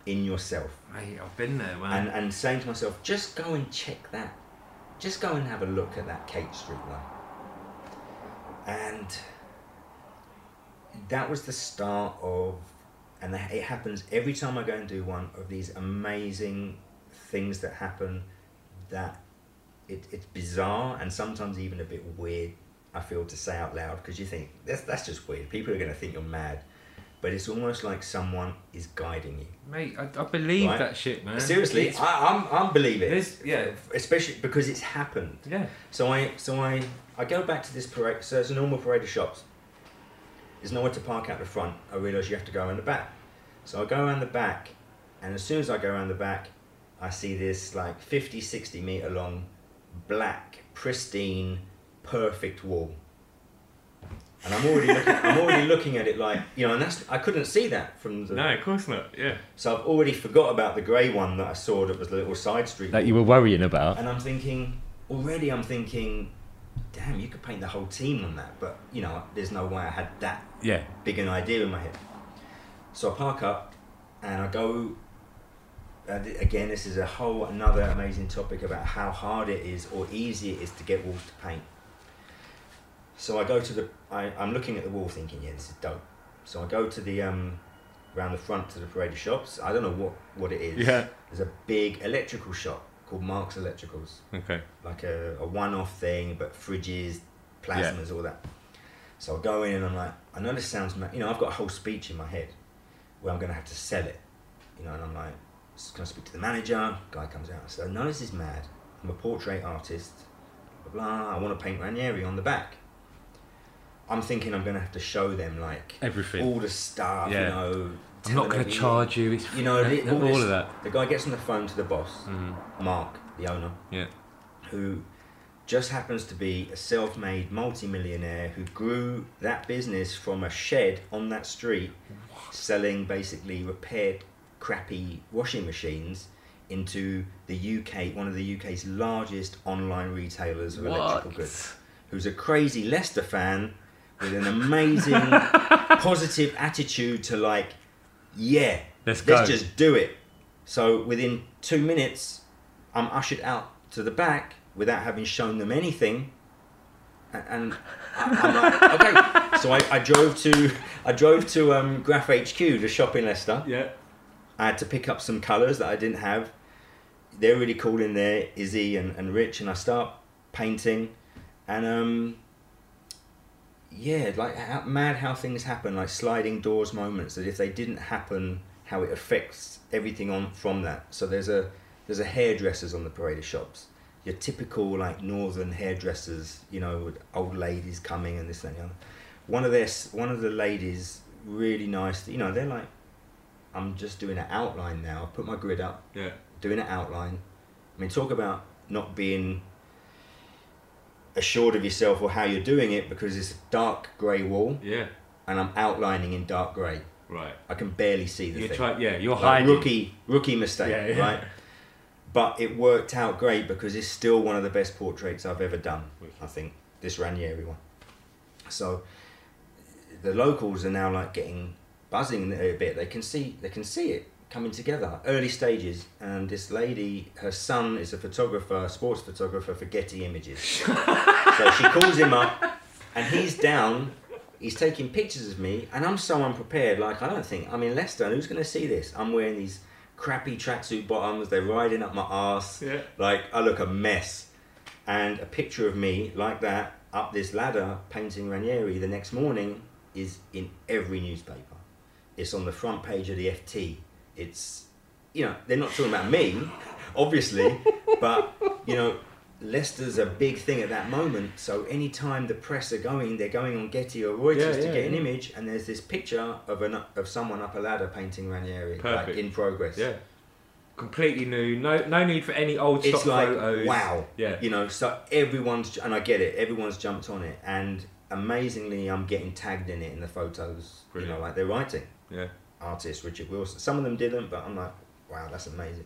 in yourself, Mate, I've been there, man. and saying to myself, just go and check that, just go and have a look at that Kate Street one. And that was the start of, and it happens every time I go and do one of these amazing things that happen that it, it's bizarre and sometimes even a bit weird, I feel, to say out loud because you think, that's, that's just weird. People are going to think you're mad. But it's almost like someone is guiding you. Mate, I, I believe Right. that shit, man. Seriously, It's- I, I'm, I'm believing. there's- yeah, Especially because it's happened. yeah. So I so I I go back to this parade. So it's a normal parade of shops. There's nowhere to park out the front. I realise you have to go around the back. So I go around the back, and as soon as I go around the back, I see this like 50, 60 meter long, black, pristine, perfect wall. And I'm already looking, I'm already looking at it like you know, and that's I couldn't see that from the. No, of course not. Yeah. So I've already forgot about the grey one that I saw that was the little side street. That you were worrying about. And I'm thinking, already I'm thinking, damn, you could paint the whole team on that. But, you know, there's no way I had that Yeah. big an idea in my head. So I park up and I go. Uh, th- again, this is a whole another amazing topic about how hard it is or easy it is to get walls to paint. So I go to the. I, I'm looking at the wall thinking, yeah, this is dope. So I go to the um, around the front to the parade of shops. I don't know what, what it is. Yeah. There's a big electrical shop called Mark's Electricals, Okay. like a, a one-off thing, but fridges, plasmas, all that. So I go in and I'm like, I know this sounds, ma- you know, I've got a whole speech in my head where I'm going to have to sell it, you know, and I'm like, can I speak to the manager? Guy comes out and says, no, this is mad. I'm a portrait artist, blah, blah, blah. I want to paint Ranieri on the back. I'm thinking I'm going to have to show them like Everything. all the stuff, Yeah. you know. I'm not going to charge you. It's You know, all, the- all all this- of that. The guy gets on the phone to the boss, Mm. Mark, the owner, Yeah. who just happens to be a self-made multimillionaire who grew that business from a shed on that street selling basically repaired crappy washing machines into the UK one of the UK's largest online retailers of electrical goods who's a crazy Leicester fan with an amazing positive attitude to like yeah Let's let's go. just do it so within 2 minutes I'm ushered out to the back without having shown them anything. A- And I'm like, okay. So I, I drove to I drove to um, Graph HQ, the shop in Leicester. Yeah. I had to pick up some colours that I didn't have. They're really cool in there, Izzy and, and Rich, and I start painting, and um, yeah, like how, mad how things happen, like sliding doors moments. That if they didn't happen, how it affects everything on from that. So there's a there's a hairdressers on the parade of shops. Your typical like northern hairdressers, you know, old ladies coming and this and the other. One of their one of the ladies really nice. You know, they're like, I'm just doing an outline now. I put my grid up, Yeah. doing an outline. I mean, talk about not being assured of yourself or how you're doing it because it's a dark grey wall Yeah. and I'm outlining in dark grey. Right. I can barely see the You're thing. trying. Yeah. You're Like, hiding. rookie rookie mistake, Yeah, yeah. right? But it worked out great because it's still one of the best portraits I've ever done. I think this Ranieri one. So the locals are now like getting buzzing a bit. They can see they can see it coming together. Early stages, and this lady, her son is a photographer, sports photographer for Getty Images. so she calls him up, and he's down. He's taking pictures of me, and I'm so unprepared. Like I don't think I'm in Leicester. And who's going to see this? I'm wearing these crappy tracksuit bottoms. They're riding up my arse. Yeah. Like I look a mess. And a picture of me like that up this ladder painting Ranieri the next morning is in every newspaper. It's on the front page of the FT. It's you know they're not talking about me, obviously, but you know Leicester's a big thing at that moment. So anytime the press are going, they're going on Getty or Reuters Yeah, to yeah, get an image, and there's this picture of an of someone up a ladder painting Ranieri, like Perfect. in progress. Yeah. Completely new. No. No need for any old stock it's like photos. wow Yeah. you know so everyone's and i get it everyone's jumped on it and amazingly i'm getting tagged in it in the photos you know like they're writing Yeah. artist richard wilson some of them didn't but i'm like wow that's amazing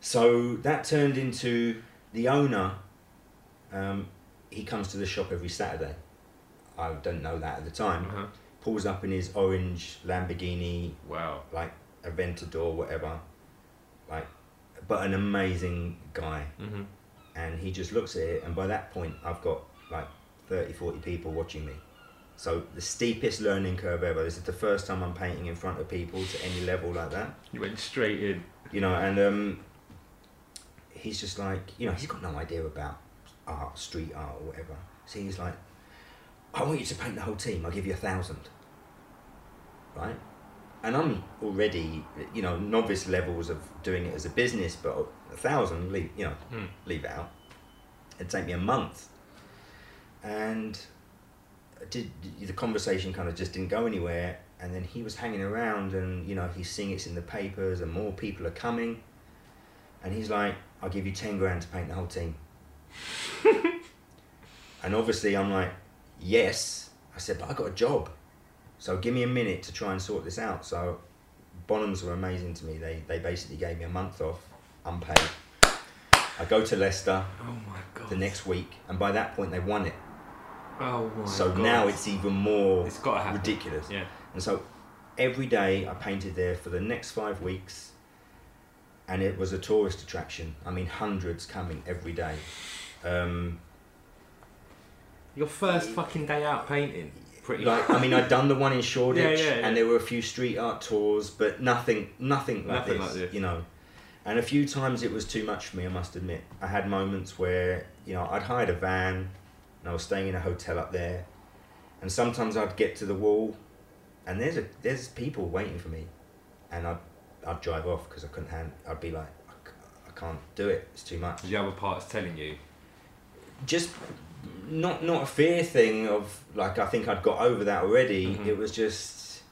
so that turned into the owner um, he comes to the shop every saturday i don't know that at the time Uh-huh. pulls up in his orange lamborghini Wow. like aventador whatever like but an amazing guy Mm-hmm. and he just looks at it and by that point i've got like 30 40 people watching me so the steepest learning curve ever. This is the first time i'm painting in front of people to any level like that. You went straight in. you know and um he's just like you know he's got no idea about art street art or whatever. So he's like i want you to paint the whole team. I'll give you a thousand. Right? And i'm already you know novice levels of doing it as a business but a thousand leave you know Hmm. leave it out. It'd take me a month. And did the conversation kind of just didn't go anywhere and then he was hanging around and you know he's seeing it's in the papers and more people are coming. And he's like i'll give you 10 grand to paint the whole team. And obviously i'm like yes. I said but i got a job. So give me a minute to try and sort this out. So bonhams were amazing to me. They, they basically gave me a month off unpaid. I go to leicester Oh my god. the next week and by that point they won it Oh my so god. now it's even more It's gotta happen. ridiculous. Yeah. And so every day I painted there for the next five weeks, and it was a tourist attraction. I mean, hundreds coming every day. Um, Your first fucking day out painting. pretty. like I mean, I'd done the one in Shoreditch, Yeah, yeah, yeah. and there were a few street art tours, but nothing, nothing like Nothing this, like this. you know. And a few times it was too much for me. I must admit, I had moments where you know I'd hired a van, and I was staying in a hotel up there, and sometimes I'd get to the wall, and there's a there's people waiting for me, and I'd I'd drive off because I couldn't hand. I'd be like, I, c- I can't do it. It's too much the other part's telling you. just not not a fear thing of like I think I'd got over that already. Mhm. It was just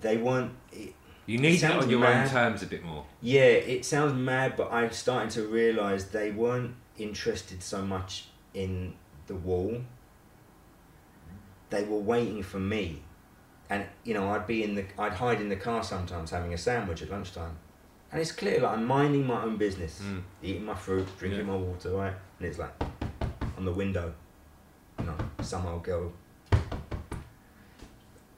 they weren't. It, You need sounds on your mad. own terms a bit more. yeah, it sounds mad, but I'm starting to realise they weren't interested so much in the wall. They were waiting for me, and you know I'd be in the I'd hide in the car sometimes having a sandwich at lunchtime, and it's clear like I'm minding my own business Mm. eating my fruit, drinking Yeah. my water, right? And it's like on the window, you know, some old girl.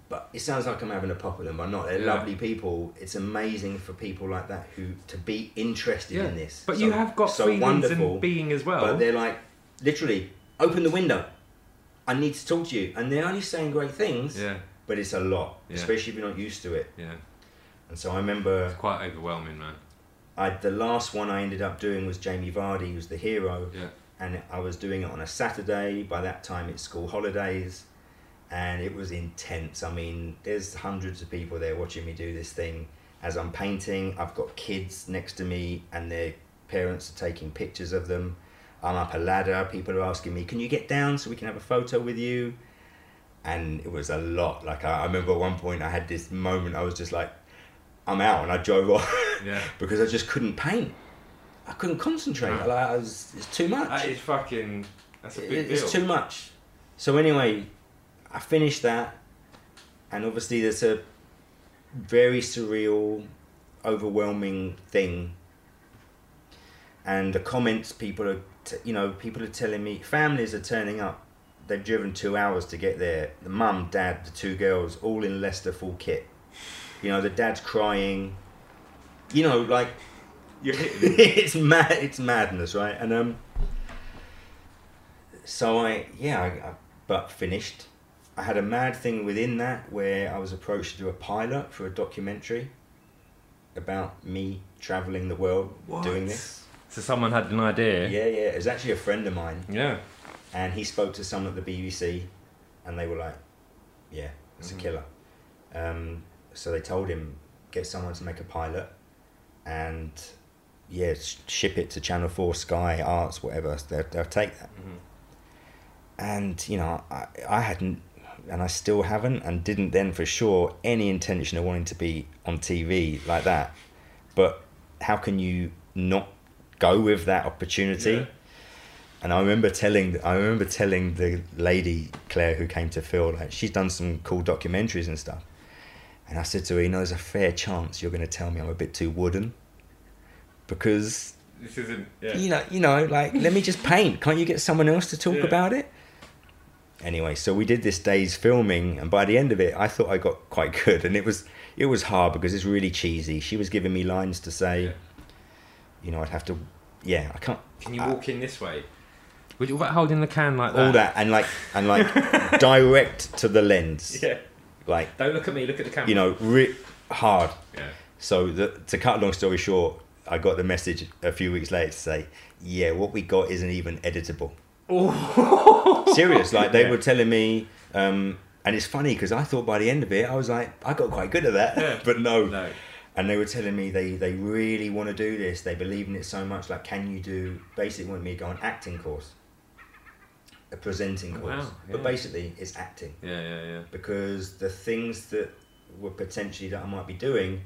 But it sounds like I'm having a pop with them, but I'm not. They're Yeah. lovely people. It's amazing for people like that who to be interested in this. But So- you have got so feelings wonderful. and being as well. But they're like, literally, open the window. I need to talk to you, and they're only saying great things. yeah, But it's a lot, Yeah. especially if you're not used to it. yeah. And so I remember It's quite overwhelming, man. I the last one I ended up doing was Jamie Vardy, who's the hero, Yeah. and I was doing it on a Saturday. By that time, it's school holidays, and it was intense. I mean, there's hundreds of people there watching me do this thing as I'm painting. I've got kids next to me, and their parents are taking pictures of them. I'm up a ladder. People are asking me, "Can you get down so we can have a photo with you?" And it was a lot. Like I, I remember at one point, I had this moment. I was just like, "I'm out," and I drove off Yeah. because I just couldn't paint. I couldn't concentrate. Like, I was, it's too much. That is fucking. That's a big It- deal. it's too much. So anyway, I finished that, and obviously there's a very surreal, overwhelming thing. And the comments people are, you know, people are telling me families are turning up. They've driven two hours to get there. The mum, dad, the two girls, all in Leicester full kit. You know, the dad's crying. You know, like You're hitting. it's mad. It's madness, right? And um, so I yeah, I, I, but finished. I had a mad thing within that where I was approached to do a pilot for a documentary about me traveling the world doing this. So someone had an idea. Yeah, yeah. It was actually a friend of mine, Yeah. and he spoke to someone at the BBC, and they were like, "Yeah, it's Mhm. a killer." Um, so they told him get someone to make a pilot, and yeah, sh- ship it to Channel Four, Sky, Arts, whatever. They'll, they'll take that. Mhm. And you know, I, I hadn't, and I still haven't, and didn't then for sure any intention of wanting to be on TV like that. But how can you not go with that opportunity? Yeah. And I remember telling, I remember telling the lady Claire who came to Phil, like she's done some cool documentaries and stuff. And I said to her, you know, there's a fair chance you're going to tell me I'm a bit too wooden, because This isn't. Yeah. you know, you know, like let me just paint. Can't you get someone else to talk Yeah. about it? Anyway, so we did this day's filming, and by the end of it, I thought I got quite good, and it was it was hard because it's really cheesy. She was giving me lines to say, Yeah. You know, I'd have to, yeah, I can't. Can you I- walk in this way? Would you, what, holding the can like that? all that and like and like direct to the lens, Yeah. like Don't look at me. Look at the camera. you know, re- hard. Yeah. So the, to cut a long story short, I got the message a few weeks later to say, yeah, what we got isn't even editable. Oh. serious. Like they Yeah. were telling me, um, and it's funny because I thought by the end of it, I was like, I got quite good at that, Yeah. but no. No. And they were telling me they they really want to do this. They believe in it so much. Like, can you do? Basically, want me to go on acting course, a presenting Oh, course. wow, But basically, it's acting Yeah, yeah, yeah. because the things that were potentially that I might be doing,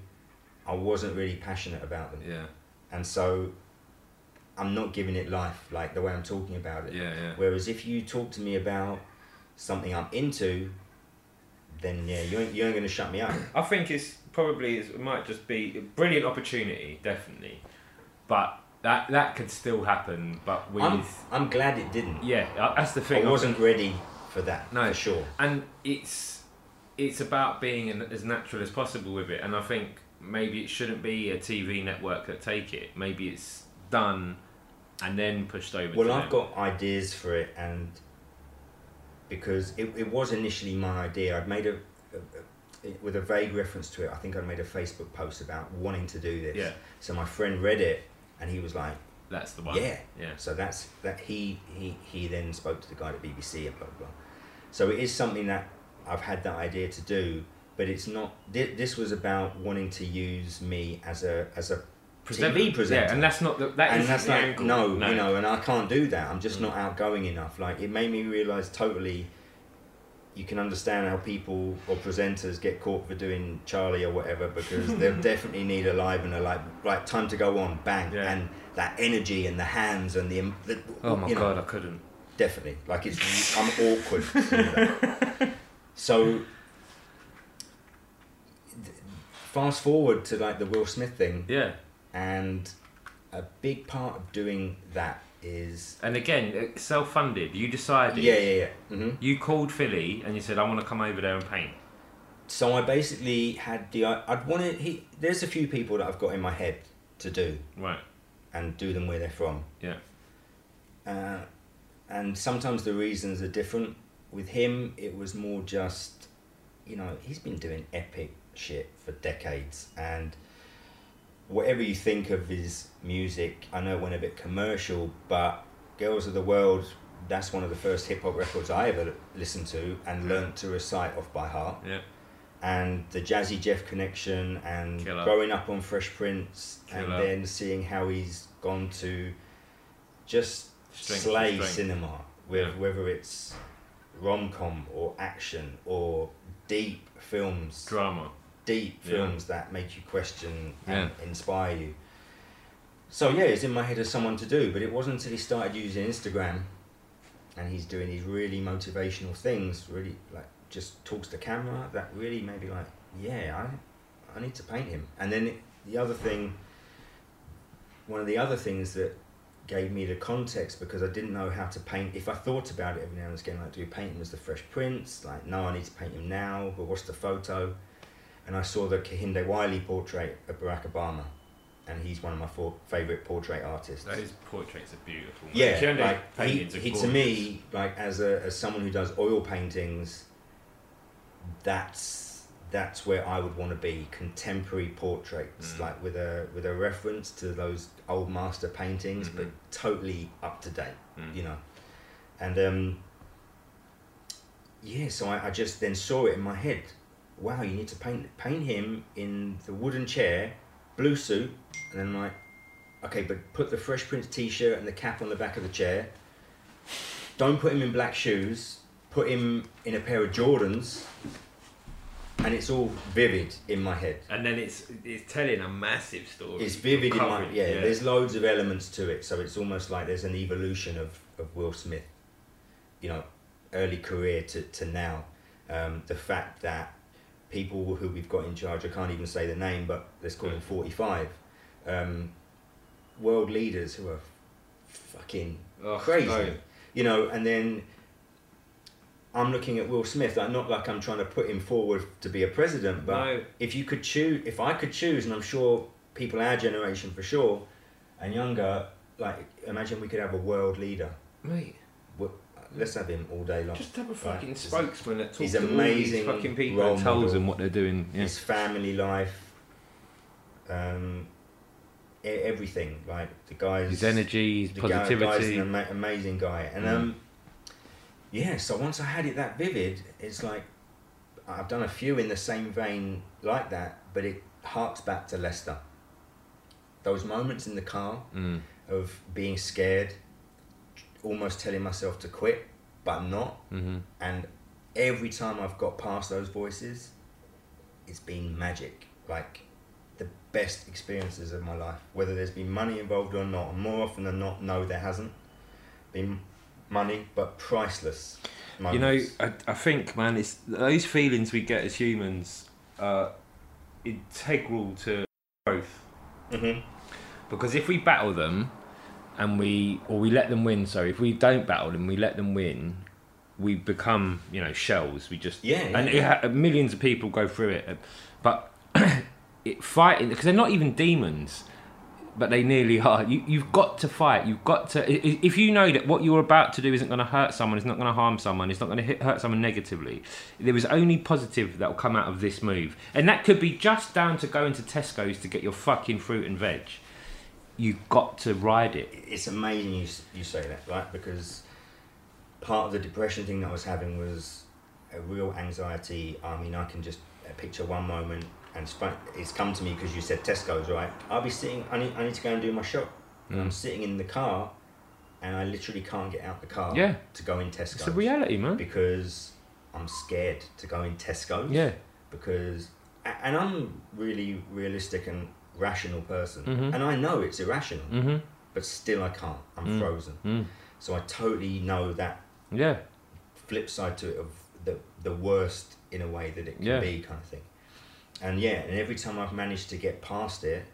I wasn't really passionate about them, Yeah, and so I'm not giving it life like the way I'm talking about it. yeah, yeah. Whereas if you talk to me about something I'm into, then yeah, you ain't, you ain't going to shut me up. I think it's probably it might just be a brilliant opportunity, definitely, but that that could still happen. But with I'm, I'm glad it didn't. yeah, uh, that's the thing. I wasn't ready for that, No. for sure. and it's it's about being an, as natural as possible with it and i think maybe it shouldn't be a tv network that take it maybe it's done and then pushed over Well, I've them. got ideas for it, and because it, it was initially my idea. I'd made a, a, a with a vague reference to it. I think I made a Facebook post about wanting to do this. Yeah. So my friend read it, and he was like, That's the one. "Yeah." Yeah. So that's that. He he he then spoke to the guy at BBC and blah blah. blah. So it is something that I've had that idea to do, but it's not. thi- This was about wanting to use me as a as a TV presenter. Yeah, and that's not the, that and that's the like angle. no, you know, and I can't do that. I'm just Mm. not outgoing enough. Like it made me realize totally. You can understand how people or presenters get caught for doing Charlie or whatever because they'll definitely need a live and a like like time to go on, bang, Yeah. and that energy and the hands and the, the Oh my you know, god, I couldn't. definitely like it's I'm awkward. so fast forward to like the Will Smith thing, Yeah. and a big part of doing that is And again, self-funded. You decided. yeah, yeah, yeah. hmm You called Philly and you said, "I want to come over there and paint." So I basically had the I'd want to. He, there's a few people that I've got in my head to do Right. and do them where they're from. Yeah. Uh, and sometimes the reasons are different. With him, it was more just, you know, he's been doing epic shit for decades, and whatever you think of his music, I know it went a bit commercial, but Girls of the World, that's one of the first hip hop records I ever listened to and learnt to recite off by heart. Yeah. And the Jazzy Jeff connection, and Killer. growing up on Fresh Prince, and then seeing how he's gone to just Strength slay cinema with Yeah. whether it's rom com or action or deep films, Drama. Deep Yeah. films that make you question and Yeah. inspire you. So yeah, it's in my head as someone to do, but it wasn't until he started using Instagram, and he's doing these really motivational things, really like just talks to camera. That really made me like, yeah, I, I need to paint him. And then it, the other thing, one of the other things that gave me the context because I didn't know how to paint. If I thought about it every now and again, like, do we paint him as the Fresh Prince? Like, no, I need to paint him now. But what's the photo? And I saw the Kehinde Wiley portrait of Barack Obama, and he's one of my four favorite portrait artists. Those portraits are beautiful. Yeah, Kyoto like he, paintings are he to me, like as a as someone who does oil paintings, that's that's where I would want to be. Contemporary portraits, Mm. like with a with a reference to those old master paintings, but Mhm. totally up to date. Mm. You know, and um, yeah, so I, I just then saw it in my head. Wow, you need to paint paint him in the wooden chair, blue suit, and then I'm like, okay, but put the Fresh Prince T-shirt and the cap on the back of the chair. Don't put him in black shoes. Put him in a pair of Jordans, and it's all vivid in my head. And then it's it's telling a massive story. It's vivid in my Covering- yeah, There's loads of elements to it, so it's almost like there's an evolution of, of Will Smith. You know, early career to to now. Um, the fact that people who we've got in charge, I can't even say the name, but let's call them forty five. Um, world leaders who are fucking Oh, crazy. no. You know, and then I'm looking at Will Smith, like not like I'm trying to put him forward to be a president, but No. if you could choose, if I could choose, and I'm sure people our generation for sure, and younger, like imagine we could have a world leader. Wo- Let's have him all day long. just have a Right. fucking spokesman that talks He's to all amazing these fucking people and tells model. them what they're doing. Yeah. His family life, um, everything. Like the guy's His energy, his the guy- guy's positivity. an ama- amazing guy, and Mm. um, yeah. So once I had it that vivid, it's like I've done a few in the same vein like that, but it harks back to Leicester. Those moments in the car Mm. of being scared, almost telling myself to quit, but not, hmm and every time I've got past those voices, it's been magic. Like the best experiences of my life. Whether there's been money involved or not, and more often than not, no, there hasn't been money, but priceless. You know, I, I think, man, it's those feelings we get as humans are integral to growth. Mhm. Because if we battle them, and we or we let them win, So if we don't battle them, we let them win, we become you know shells. We just Yeah, and yeah. it ha- millions of people go through it, but it fighting because they're not even demons. but they nearly are. You, you've got to fight. You've got to. If you know that what you're about to do isn't going to hurt someone, it's not going to harm someone, it's not going to hurt someone negatively, there is only positive that will come out of this move. And that could be just down to going to Tesco's to get your fucking fruit and veg. You've got to ride it. it's amazing you, you say that, right? Because part of the depression thing that I was having was a real anxiety. I mean, I can just uh, picture one moment, and it's come to me because you said Tesco's, right? I'll be sitting, I need, I need to go and do my shop. And I'm mm. sitting in the car, and I literally can't get out the car Yeah. to go in Tesco's. It's a reality, man. Because I'm scared to go in Tesco's. Yeah. Because, and I'm really realistic and rational person, Mhm. and I know it's irrational hmm but still I can't. I'm Mm. frozen. Mm. So I totally know that Yeah. flip side to it of the the worst in a way that it can Yeah. be kind of thing. And yeah, and every time I've managed to get past it,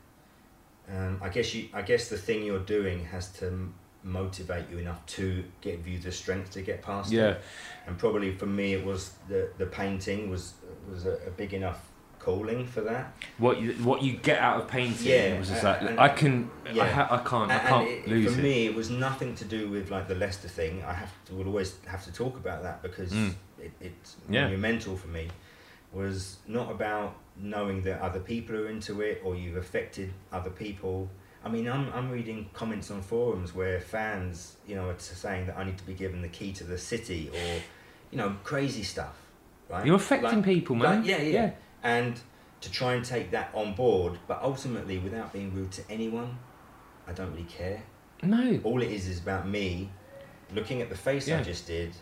um, I guess you I guess the thing you're doing has to m- motivate you enough to give you the strength to get past Yeah. it. And probably for me it was the the painting was was a, a big enough calling for that. What you what you get out of painting Yeah, was just uh, like I can yeah. I, ha- I can't I can't and it, lose for it. me, it was nothing to do with like the Leicester thing. I have to will always have to talk about that because Mm. it, it's Yeah. monumental for me. Was not about knowing that other people are into it or you've affected other people. I mean, I'm I'm reading comments on forums where fans, you know, are saying that I need to be given the key to the city or, you know, crazy stuff. Right? You're affecting Like- people, man. like, yeah, yeah, And to try and take that on board, but ultimately without being rude to anyone, I don't really care. No. All it is is about me looking at the face I just did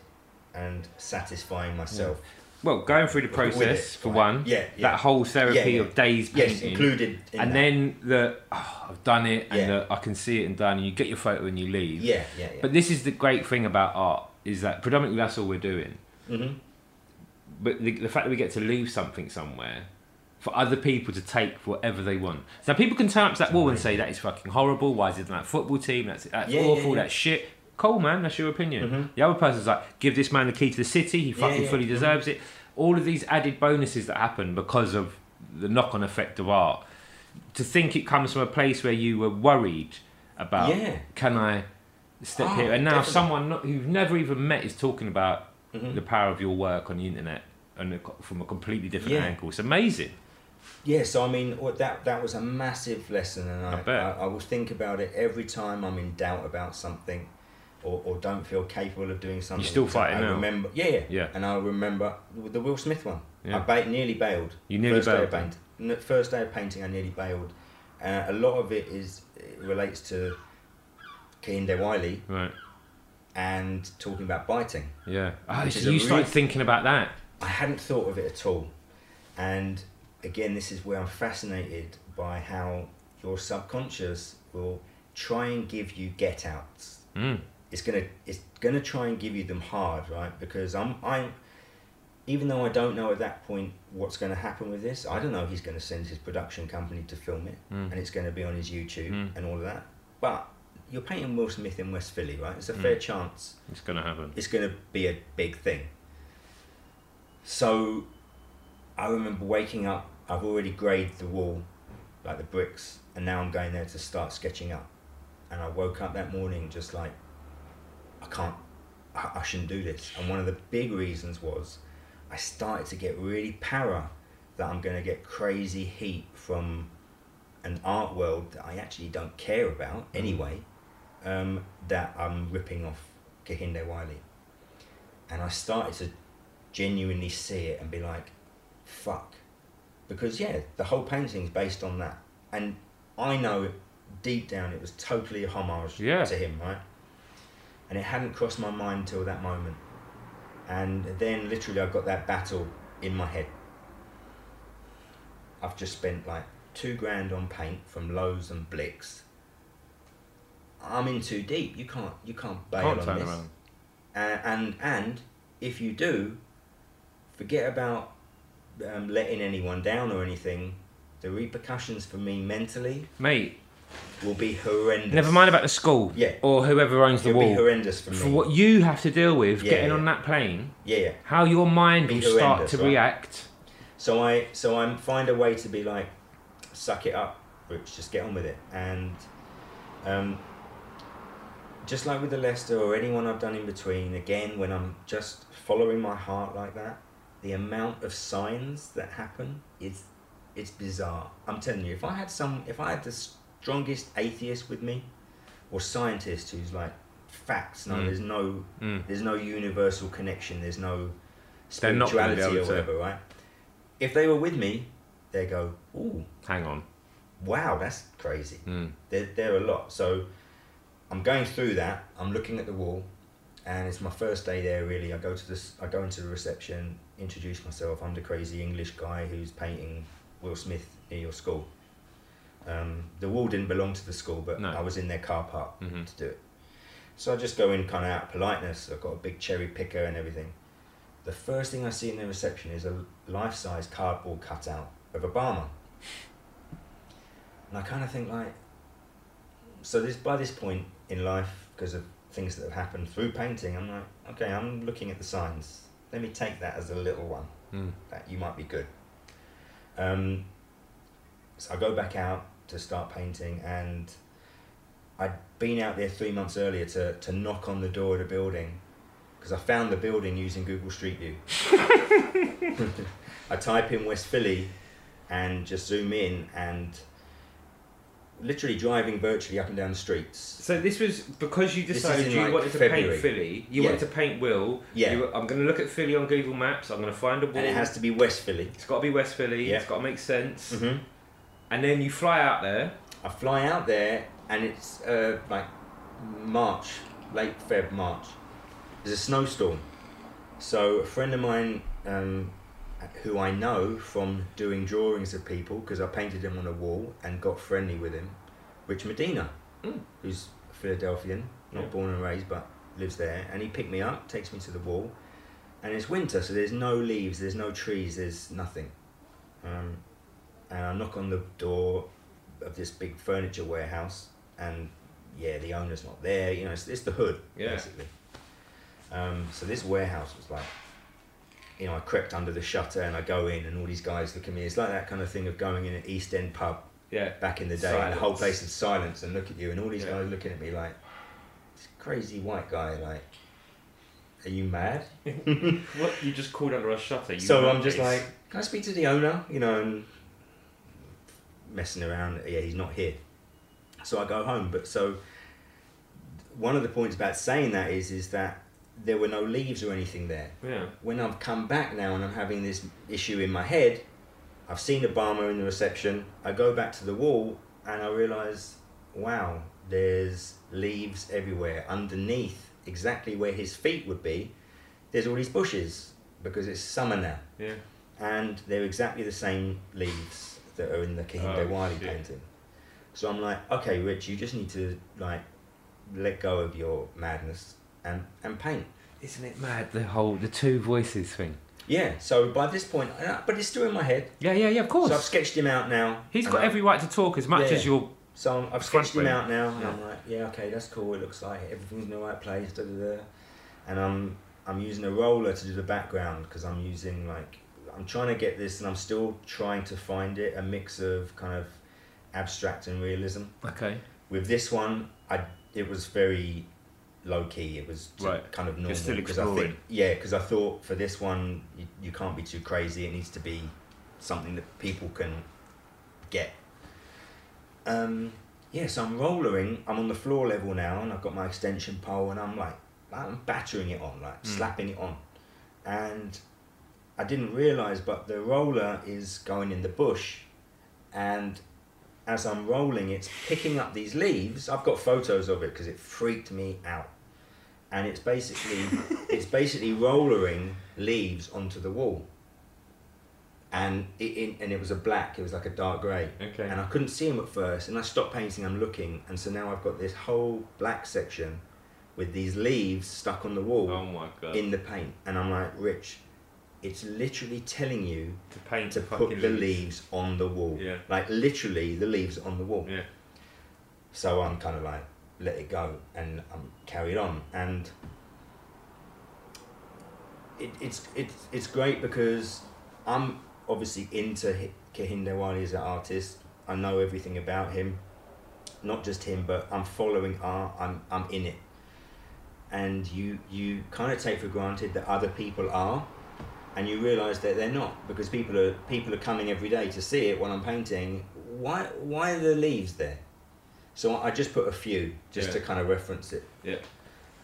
and satisfying myself. Well, going through the With it, process for right. one. Yeah, yeah. That whole therapy Yeah, yeah. of days Yes, included in and that. then the oh, I've done it and Yeah. the, I can see it and done and you get your photo and you leave. Yeah, yeah, yeah. But this is the great thing about art is that predominantly that's all we're doing. hmm But the, the fact that we get to leave something somewhere for other people to take whatever they want. So people can turn up to that wall and say that is fucking horrible. Why is it that football team? That's that's Yeah, yeah, awful. yeah. That's shit. Cool, man. That's your opinion. Mhm. The other person's like, give this man the key to the city. He Yeah, fucking yeah. fully Mhm. deserves it. All of these added bonuses that happen because of the knock-on effect of art. To think it comes from a place where you were worried about, Yeah. can I step Oh, here? And now definitely. someone not, who you've never even met is talking about Mhm. the power of your work on the internet and from a completely different Yeah. angle. It's amazing. Yeah, so I mean, that that was a massive lesson, and I I bet. I, I will think about it every time I'm in doubt about something, or, or don't feel capable of doing something. You still fighting I now? Remember, yeah, yeah, Yeah. And I remember the Will Smith one. Yeah. I ba- nearly bailed. You nearly first Day bailed. of paint, first day of painting, I nearly bailed. Uh, a lot of it is it relates to Kehinde Wiley Right. and talking about biting. Yeah. Oh, so you started real- thinking about that. I hadn't thought of it at all. And again, this is where I'm fascinated by how your subconscious will try and give you get outs. Mm. It's gonna it's gonna try and give you them hard, right? Because I'm I'm even though I don't know at that point what's going to happen with this, I don't know if he's going to send his production company to film it Mm. and it's going to be on his YouTube Mm. and all of that. But you're painting Will Smith in West Philly, right? It's a Mm. fair chance It's gonna happen. it's going to be a big thing. So I remember waking up, I've already graded the wall, like the bricks, and now I'm going there to start sketching up. And I woke up that morning just like, I can't, I, I shouldn't do this. And one of the big reasons was I started to get really para that I'm going to get crazy heat from an art world that I actually don't care about anyway, um, that I'm ripping off Kehinde Wiley. And I started to genuinely see it and be like, fuck. Because, yeah, the whole painting's based on that. And I know deep down it was totally a homage Yeah. to him, right? And it hadn't crossed my mind until that moment. And then literally I got that battle in my head. I've just spent like two grand on paint from Lowe's and Blick's. I'm in too deep. You can't you can't bail Can't on this. and and if you do, forget about um, letting anyone down or anything. The repercussions for me mentally Mate, will be horrendous. never mind about the school Yeah. or whoever owns the It'll be wall. horrendous for me. For what you have to deal with Yeah, getting yeah. on that plane, yeah, yeah. how your mind will start to right? react. So I so I find a way to be like, suck it up, Rich, just get on with it. And um, just like with the Leicester or anyone I've done in between, again, when I'm just following my heart like that, the amount of signs that happen is it's bizarre. I'm telling you, if I had some, if I had the strongest atheist with me, or scientist who's like facts, no, Mm. there's no, Mm. there's no universal connection, there's no spirituality or able to- whatever, right? If they were with me, they go, "Ooh, Hang on. wow, that's crazy." Mm. They're, they're a lot. So I'm going through that. I'm looking at the wall, and it's my first day there. Really, I go to this. I go into the reception, introduce myself. I'm the crazy English guy who's painting Will Smith near your school. Um, the wall didn't belong to the school, but No. I was in their car park Mhm. to do it. So I just go in kind of out of politeness. I've got a big cherry picker and everything. The first thing I see in the reception is a life-size cardboard cutout of Obama. And I kind of think like, so this by this point in life, because of things that have happened through painting, I'm like, okay, I'm looking at the signs. Let me take that as a little one Mm. that you might be good. Um, so I go back out to start painting, and I'd been out there three months earlier to, to knock on the door of the building because I found the building using Google Street View. I type in West Philly and just zoom in and literally driving virtually up and down the streets. So this was because you decided you like, wanted to February. paint Philly. You Yeah. wanted to paint Will. Yeah. You were- I'm going to look at Philly on Google Maps. I'm going to find a wall. And it has to be West Philly. It's got to be West Philly. Yeah. It's got to make sense. Mm-hmm. And then you fly out there. I fly out there and it's uh, like March, late Feb, March. There's a snowstorm. So a friend of mine um, who I know from doing drawings of people, because I painted him on a wall and got friendly with him, Rich Medina, Mm. who's Philadelphian, not Yeah. born and raised, but lives there. And he picked me up, takes me to the wall. And it's winter, so there's no leaves, there's no trees, there's nothing. Um, and I knock on the door of this big furniture warehouse, and yeah, the owner's not there. You know, it's, it's the hood Yeah. basically. Um, so this warehouse was like, you know, I crept under the shutter and I go in, and all these guys look at me. It's like that kind of thing of going in an East End pub Yeah. back in the day, and the whole place is silence, and look at you, and all these Yeah. guys looking at me like, this crazy white guy, like, are you mad? What you just called under a shutter. You so I'm just like, can I speak to the owner? You know, and messing around. Yeah, he's not here. So I go home. But so one of the points about saying that is, is that there were no leaves or anything there. Yeah. When I've come back now and I'm having this issue in my head, I've seen Obama in the reception. I go back to the wall and I realise, wow, there's leaves everywhere underneath, exactly where his feet would be. There's all these bushes because it's summer now Yeah. and they're exactly the same leaves that are in the Kehinde Oh, Wiley shit. painting. So I'm like, okay, Rich, you just need to like let go of your madness and and paint. Isn't it mad? The whole the two voices thing. Yeah. So by this point, I- but it's still in my head. Yeah, yeah, yeah. Of course. So I've sketched him out now. He's got I- every right to talk as much Yeah. as you're. So I'm- I've sketched him out now, and Yeah. I'm like, yeah, okay, that's cool. It looks like everything's in the right place. Da, da, da. And I'm I'm using a roller to do the background because I'm using like I'm trying to get this, and I'm still trying to find it a mix of kind of abstract and realism. Okay. With this one, I it was very low key. It was Right. kind of normal. You're still I think, yeah, because I thought for this one you, you can't be too crazy. It needs to be something that people can get. Um, yeah, so I'm rollering. I'm on the floor level now, and I've got my extension pole, and I'm like, I'm battering it on, like Mm. slapping it on, and I didn't realize, but the roller is going in the bush, and as I'm rolling, it's picking up these leaves. I've got photos of it because it freaked me out, and it's basically it's basically rollering leaves onto the wall. And it, it and it was a black. It was like a dark grey Okay. and I couldn't see him at first. And I stopped painting. I'm looking, and so now I've got this whole black section with these leaves stuck on the wall oh my god. in the paint. And I'm like, Rich, it's literally telling you to paint to put the leaves on the wall. Yeah. Like literally, the leaves on the wall. Yeah. So I'm kind of like, let it go, and I'm carried on, and it, it's it's it's great because I'm obviously into Hi- Kehinde Wiley as an artist. I know everything about him, not just him, but I'm following art. I'm I'm in it, and you you kind of take for granted that other people are, and you realise that they're not because people are people are coming every day to see it when I'm painting. Why why are the leaves there? So I just put a few just Yeah. to kind of reference it. Yeah.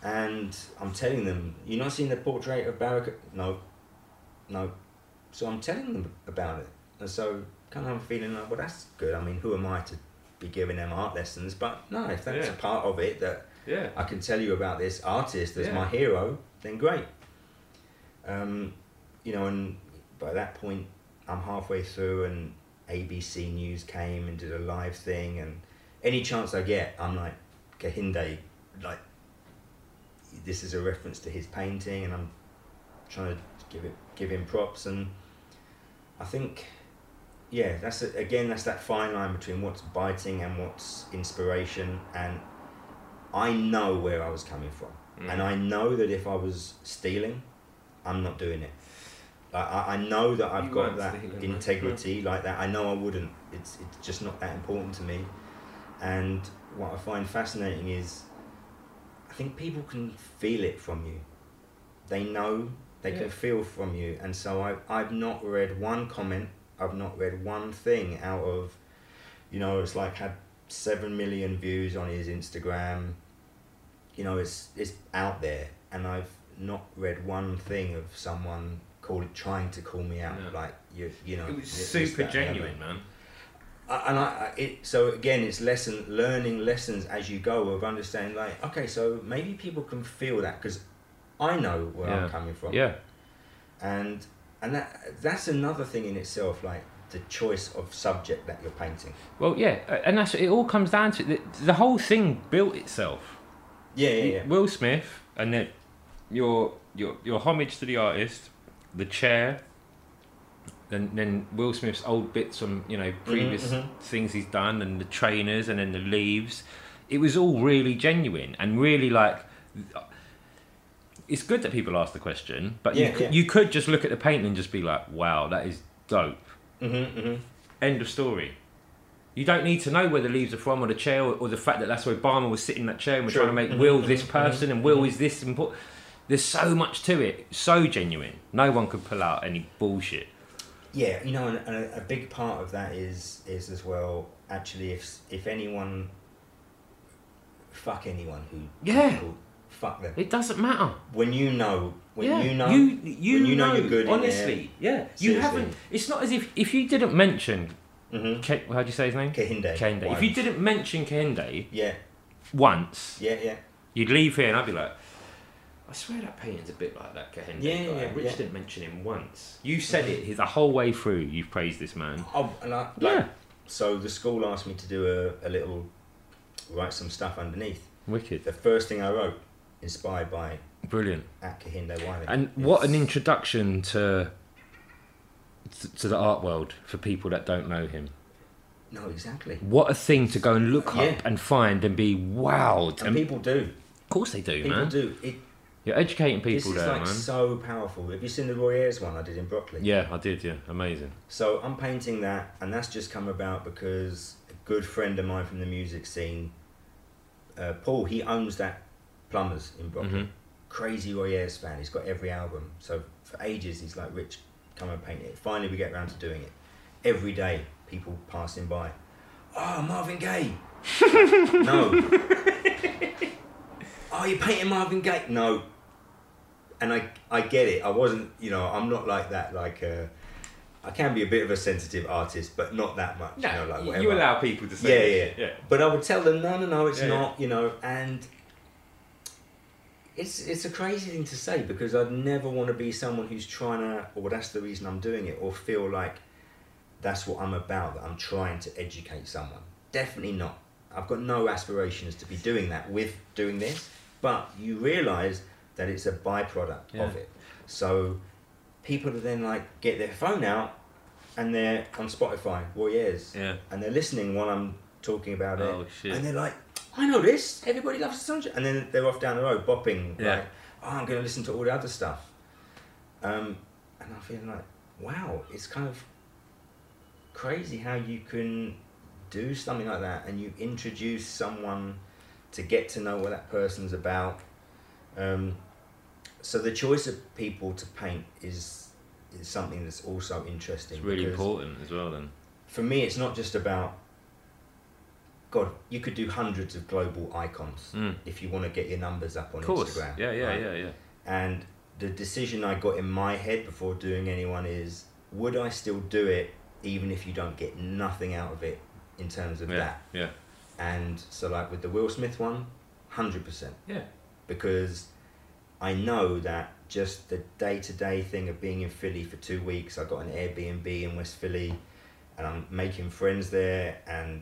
And I'm telling them, you not seen the portrait of Barack? No, no. So I'm telling them about it, and so kind of I'm feeling like, well, that's good. I mean, who am I to be giving them art lessons? But no, if that's Yeah. a part of it that Yeah. I can tell you about this artist as Yeah. my hero, then great. Um, you know, and by that point, I'm halfway through, and ABC News came and did a live thing, and any chance I get, I'm like, Kehinde, like, this is a reference to his painting, and I'm trying to give it, give him props, and I think, yeah, that's a, again, that's that fine line between what's biting and what's inspiration, and I know where I was coming from, Mm. and I know that if I was stealing, I'm not doing it. Like, I, I know that I've You got that stealing, integrity like that. I know I wouldn't. It's it's just not that important to me. And what I find fascinating is, I think people can feel it from you. They know they Yeah. can feel from you, and so I I've not read one comment. I've not read one thing out of, you know, it's like had seven million views on his Instagram. You know, it's it's out there, and I've not read one thing of someone call trying to call me out No. like you you know. It was super that, and the other. genuine, man. And I, I it so again it's lesson learning lessons as you go of understanding like okay so maybe people can feel that because I know where Yeah. I'm coming from Yeah. and and that that's another thing in itself like the choice of subject that you're painting Well, yeah, and that's it. All comes down to the, the whole thing built itself. yeah yeah yeah Will Smith, and then your your your homage to the artist, the chair, and then Will Smith's old bits from you know previous mhm. things he's done, and the trainers, and then the leaves. It was all really genuine and really like. It's good that people ask the question, but you Yeah, could, yeah. you could just look at the painting and just be like, "Wow, that is dope." mm-hmm, mm-hmm. End of story. You don't need to know where the leaves are from or the chair or, or the fact that that's where Obama was sitting in that chair and we're trying to make Mhm, Will this person and Will is this important. There's so much to it, so genuine. No one could pull out any bullshit. Yeah, you know, and, and a, a big part of that is is as well. Actually, if if anyone, fuck anyone who Yeah. who- fuck them. It doesn't matter. When you know, when yeah. you know, you, you, when you know know, you're good Honestly, yeah. You haven't. It's not as if if you didn't mention. mm-hmm. Ke, how'd you say his name? Kahinde. Kehinde. If you didn't mention Kehinde yeah, once, yeah, yeah. You'd leave here and I'd be like, I swear that painting's a bit like that Kehinde Yeah, guy. yeah, Rich yeah. didn't mention him once. You said it the whole way through. You've praised this man. Oh, and I, like, Yeah. So the school asked me to do a, a little, write some stuff underneath. Wicked. The first thing I wrote, inspired by Brilliant. at Kehinde Wiley. And what an introduction to to the art world for people that don't know him. No, exactly. What a thing to go and look Yeah. up and find and be wowed. And And people do. of course they do, man. People man. do. It, You're educating this people is there, like man. so powerful. Have you seen the Roy Ayers one I did in Brockley? Yeah, I did. Yeah, amazing. So I'm painting that, and that's just come about because a good friend of mine from the music scene, uh, Paul, he owns that Plumbers in Brockley. Mhm. Crazy Roy Ayers fan. He's got every album. So for ages, he's like, Rich, come and paint it. Finally, we get around to doing it. Every day, people passing by. Oh, Marvin Gaye. no. oh, you're painting Marvin Gaye? No. And I, I get it. I wasn't, you know, I'm not like that. Like, uh, I can be a bit of a sensitive artist, but not that much. you know, like whatever. you allow people to Yeah, say yeah, yeah, yeah. But I would tell them, no, no, no, it's Yeah, not, you know, and it's it's a crazy thing to say because I'd never want to be someone who's trying to, or that's the reason I'm doing it, or feel like that's what I'm about, that I'm trying to educate someone. Definitely not. I've got no aspirations to be doing that with doing this, but you realise that it's a byproduct Yeah. of it. So people then like get their phone out and they're on Spotify, Ayers Yeah. and they're listening while I'm talking about it. Oh, shit. And they're like, I know this. Everybody loves the sunshine. And then they're off down the road bopping. Yeah. Like, oh, I'm going to listen to all the other stuff. Um, and I'm feeling like, wow, it's kind of crazy how you can do something like that and you introduce someone to get to know what that person's about. Um, so the choice of people to paint is is something that's also interesting. It's really important as well. Then For me, it's not just about. God, you could do hundreds of global icons Mm. if you want to get your numbers up on Instagram. yeah, yeah, right? yeah, yeah. And the decision I got in my head before doing anyone is would I still do it even if you don't get nothing out of it in terms of Yeah, that? yeah, And so, like with the Will Smith one, 100%. yeah. Because I know that just the day to day thing of being in Philly for two weeks, I got an Airbnb in West Philly and I'm making friends there and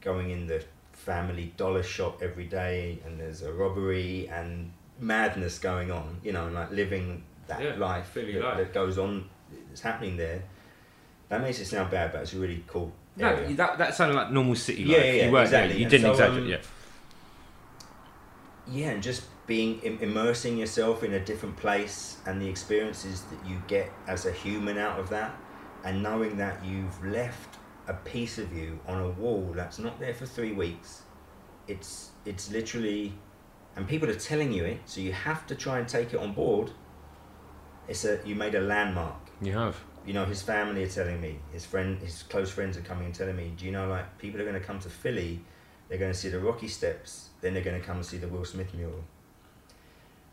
going in the family dollar shop every day and there's a robbery and madness going on, you know, and like living that Yeah, life, that, life. that goes on, that's happening there. That makes it sound bad, but it's a really cool. No, area. that that sounded like normal city Yeah, life. yeah, yeah, you weren't exactly. there. You didn't so, exaggerate. um, yeah, yeah and just being Im- immersing yourself in a different place and the experiences that you get as a human out of that and knowing that you've left a piece of you on a wall that's not there for three weeks it's it's literally and people are telling you it so you have to try and take it on board it's a you made a landmark you have. You know his family are telling me his friend his close friends are coming and telling me do you know like people are going to come to philly they're going to see the rocky steps then they're going to come and see the will smith mural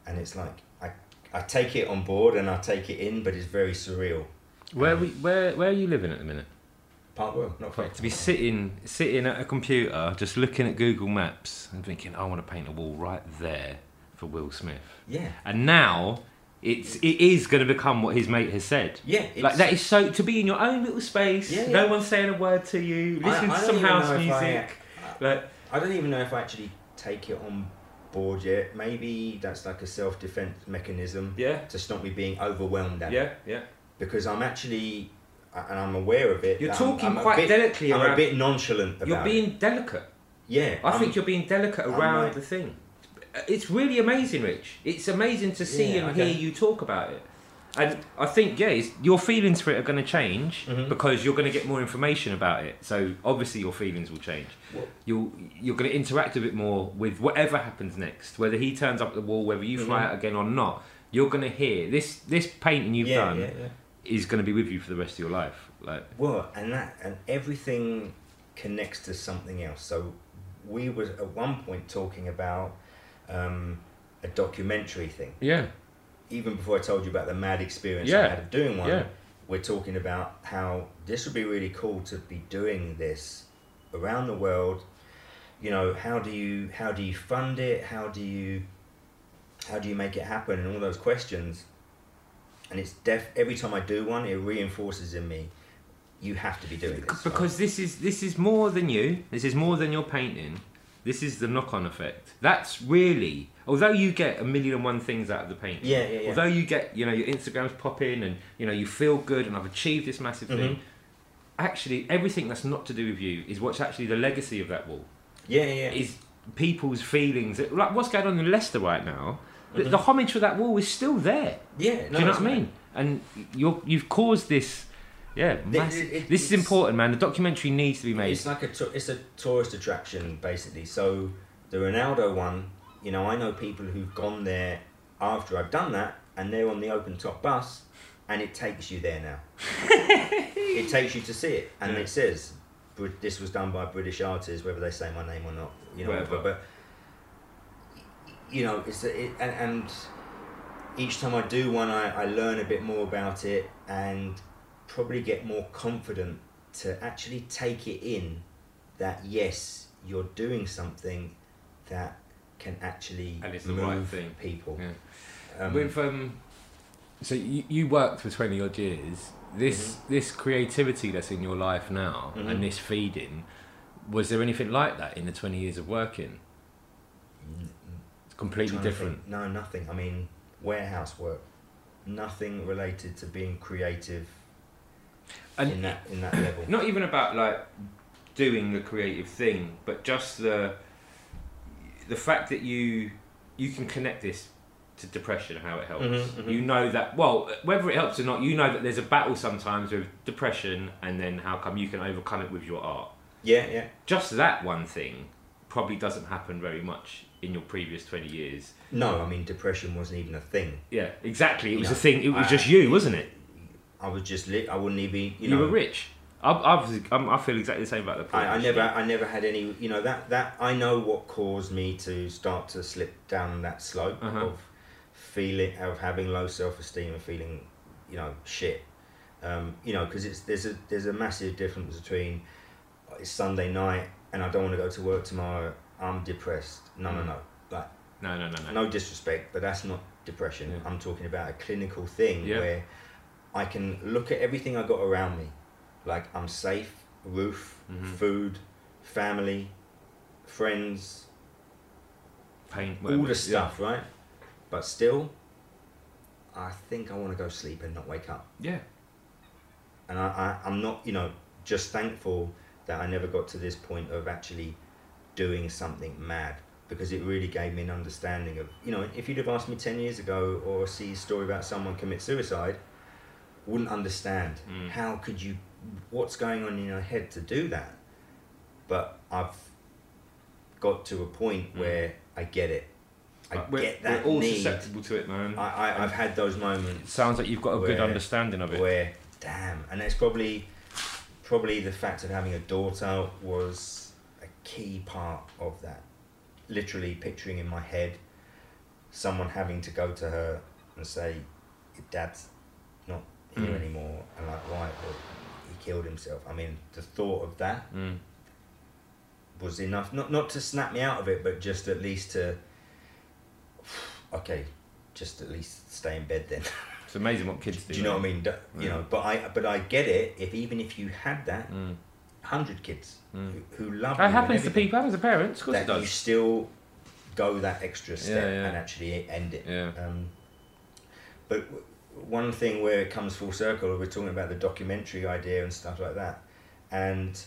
and it's like i i take it on board and i take it in but it's very surreal Where Um, we where where are you living at the minute? park row not far to be sitting sitting at a computer just looking at Google Maps and thinking I want to paint a wall right there for Will Smith. yeah And now it's it is going to become what his mate has said. yeah it's, like that is so to be in your own little space. Yeah, yeah. No yeah. one's saying a word to you. Listening I to some house if I- music. Like I don't even know if I actually take it on board yet. Maybe that's like a self defense mechanism yeah, to stop me being overwhelmed at it. yeah, yeah. because I'm actually, and I'm aware of it. You're that I'm- talking I'm quite bit- delicately I'm around. a bit nonchalant about you're it. being delicate. Yeah, I I'm- think you're being delicate around like- the thing. It's really amazing, Rich. It's amazing to see Yeah, and okay. hear you talk about it. And I think, yeah, your feelings for it are going to change Mhm. because you're going to get more information about it. So obviously your feelings will change. You'll you're going to interact a bit more with whatever happens next, whether he turns up at the wall, whether you fly Mhm. out again or not. You're going to hear this this painting you've yeah, done yeah. is going to be with you for the rest of your life. Like Well, and that and everything connects to something else. So we were at one point talking about um, a documentary thing. yeah, Even before I told you about the mad experience I had of doing one, Yeah. we're talking about how this would be really cool to be doing this around the world. You know, how do you how do you fund it? How do you how do you make it happen? And all those questions. And it's def every time I do one, it reinforces in me. You have to be doing this right? because this is this is more than you. This is more than your painting. This is the knock-on effect. That's really, although you get a million and one things out of the painting. Yeah, yeah, yeah. Although you get, you know, your Instagrams pop in and you know you feel good and I've achieved this massive thing. Mhm. Actually, everything that's not to do with you is what's actually the legacy of that wall. yeah, yeah, yeah. Is people's feelings. Like what's going on in Leicester right now. The, Mhm. the homage for that wall is still there. yeah. Do you know what I mean? And you're you've caused this. Yeah, massive. it- it- this is important, man. The documentary needs to be made. It's like a tou- it's a tourist attraction basically. So the Ronaldo one, you know, I know people who've gone there after I've done that, and they're on the open top bus, and it takes you there now. it takes you to see it, and Yeah. it says this was done by British artists, whether they say my name or not. You know, Whatever. but, but you know, it's a, it, and, and each time I do one, I, I learn a bit more about it and probably get more confident to actually take it in that yes, you're doing something that can actually And it's the move right thing. people. Yeah. Um, With um, so you, you worked for twenty odd years. This this creativity that's in your life now Mhm. and this feeding, was there anything like that in the twenty years of working? It's completely different. think. No, nothing. I mean, warehouse work. Nothing related to being creative And in that in that level. not even about like doing the creative thing, but just the the fact that you you can connect this to depression, how it helps. Mhm, mhm. You know that well, whether it helps or not, you know that there's a battle sometimes with depression, and then how come you can overcome it with your art. Yeah, yeah. Just that one thing probably doesn't happen very much in your previous 20 years. No, I mean depression wasn't even a thing. Yeah, exactly. It was No, a thing. It was I- just you, wasn't it? I was just lit. I wouldn't even. You, know. You, were rich. I, I, I feel exactly the same about the I, I never. I never had any. You know that that I know what caused me to start to slip down that slope Uh-huh. of feeling of having low self esteem and feeling, you know, shit. Um, you know, because it's there's a there's a massive difference between uh, it's Sunday night and I don't want to go to work tomorrow. I'm depressed. No, no, Mm. no. Like No, no, no, no. no disrespect, but that's not depression. Yeah. I'm talking about a clinical thing Yeah. where I can look at everything I got around me, like I'm safe, roof, Mhm. food, family, friends, Pain, all the stuff, right? But still, I think I want to go sleep and not wake up. Yeah. And I, I, I'm not, you know, just thankful that I never got to this point of actually doing something mad because it really gave me an understanding of, you know, if you'd have asked me 10 years ago or see a story about someone commit suicide, wouldn't understand. Mm. How could you, what's going on in your head to do that? But I've got to a point Mm. where I get it. I get that we're all need. susceptible to it, man. I, I, I've had those it moments sounds like you've got a good understanding of it. where damn and it's probably probably the fact of having a daughter was a key part of that literally picturing in my head someone having to go to her and say your dad's here Mm. anymore and like why well, he killed himself i mean the thought of that Mm. was enough not not to snap me out of it but just at least to okay just at least stay in bed then It's amazing what kids do. Do you know what I mean? You Yeah. know, but I but I get it. If even if you had that, Mm. hundred kids Mm. who, who love That happens to people, happens to parents, of course it that you still go that extra step Yeah, yeah. and actually end it. Yeah. Um, but one thing where it comes full circle, we're talking about the documentary idea and stuff like that, and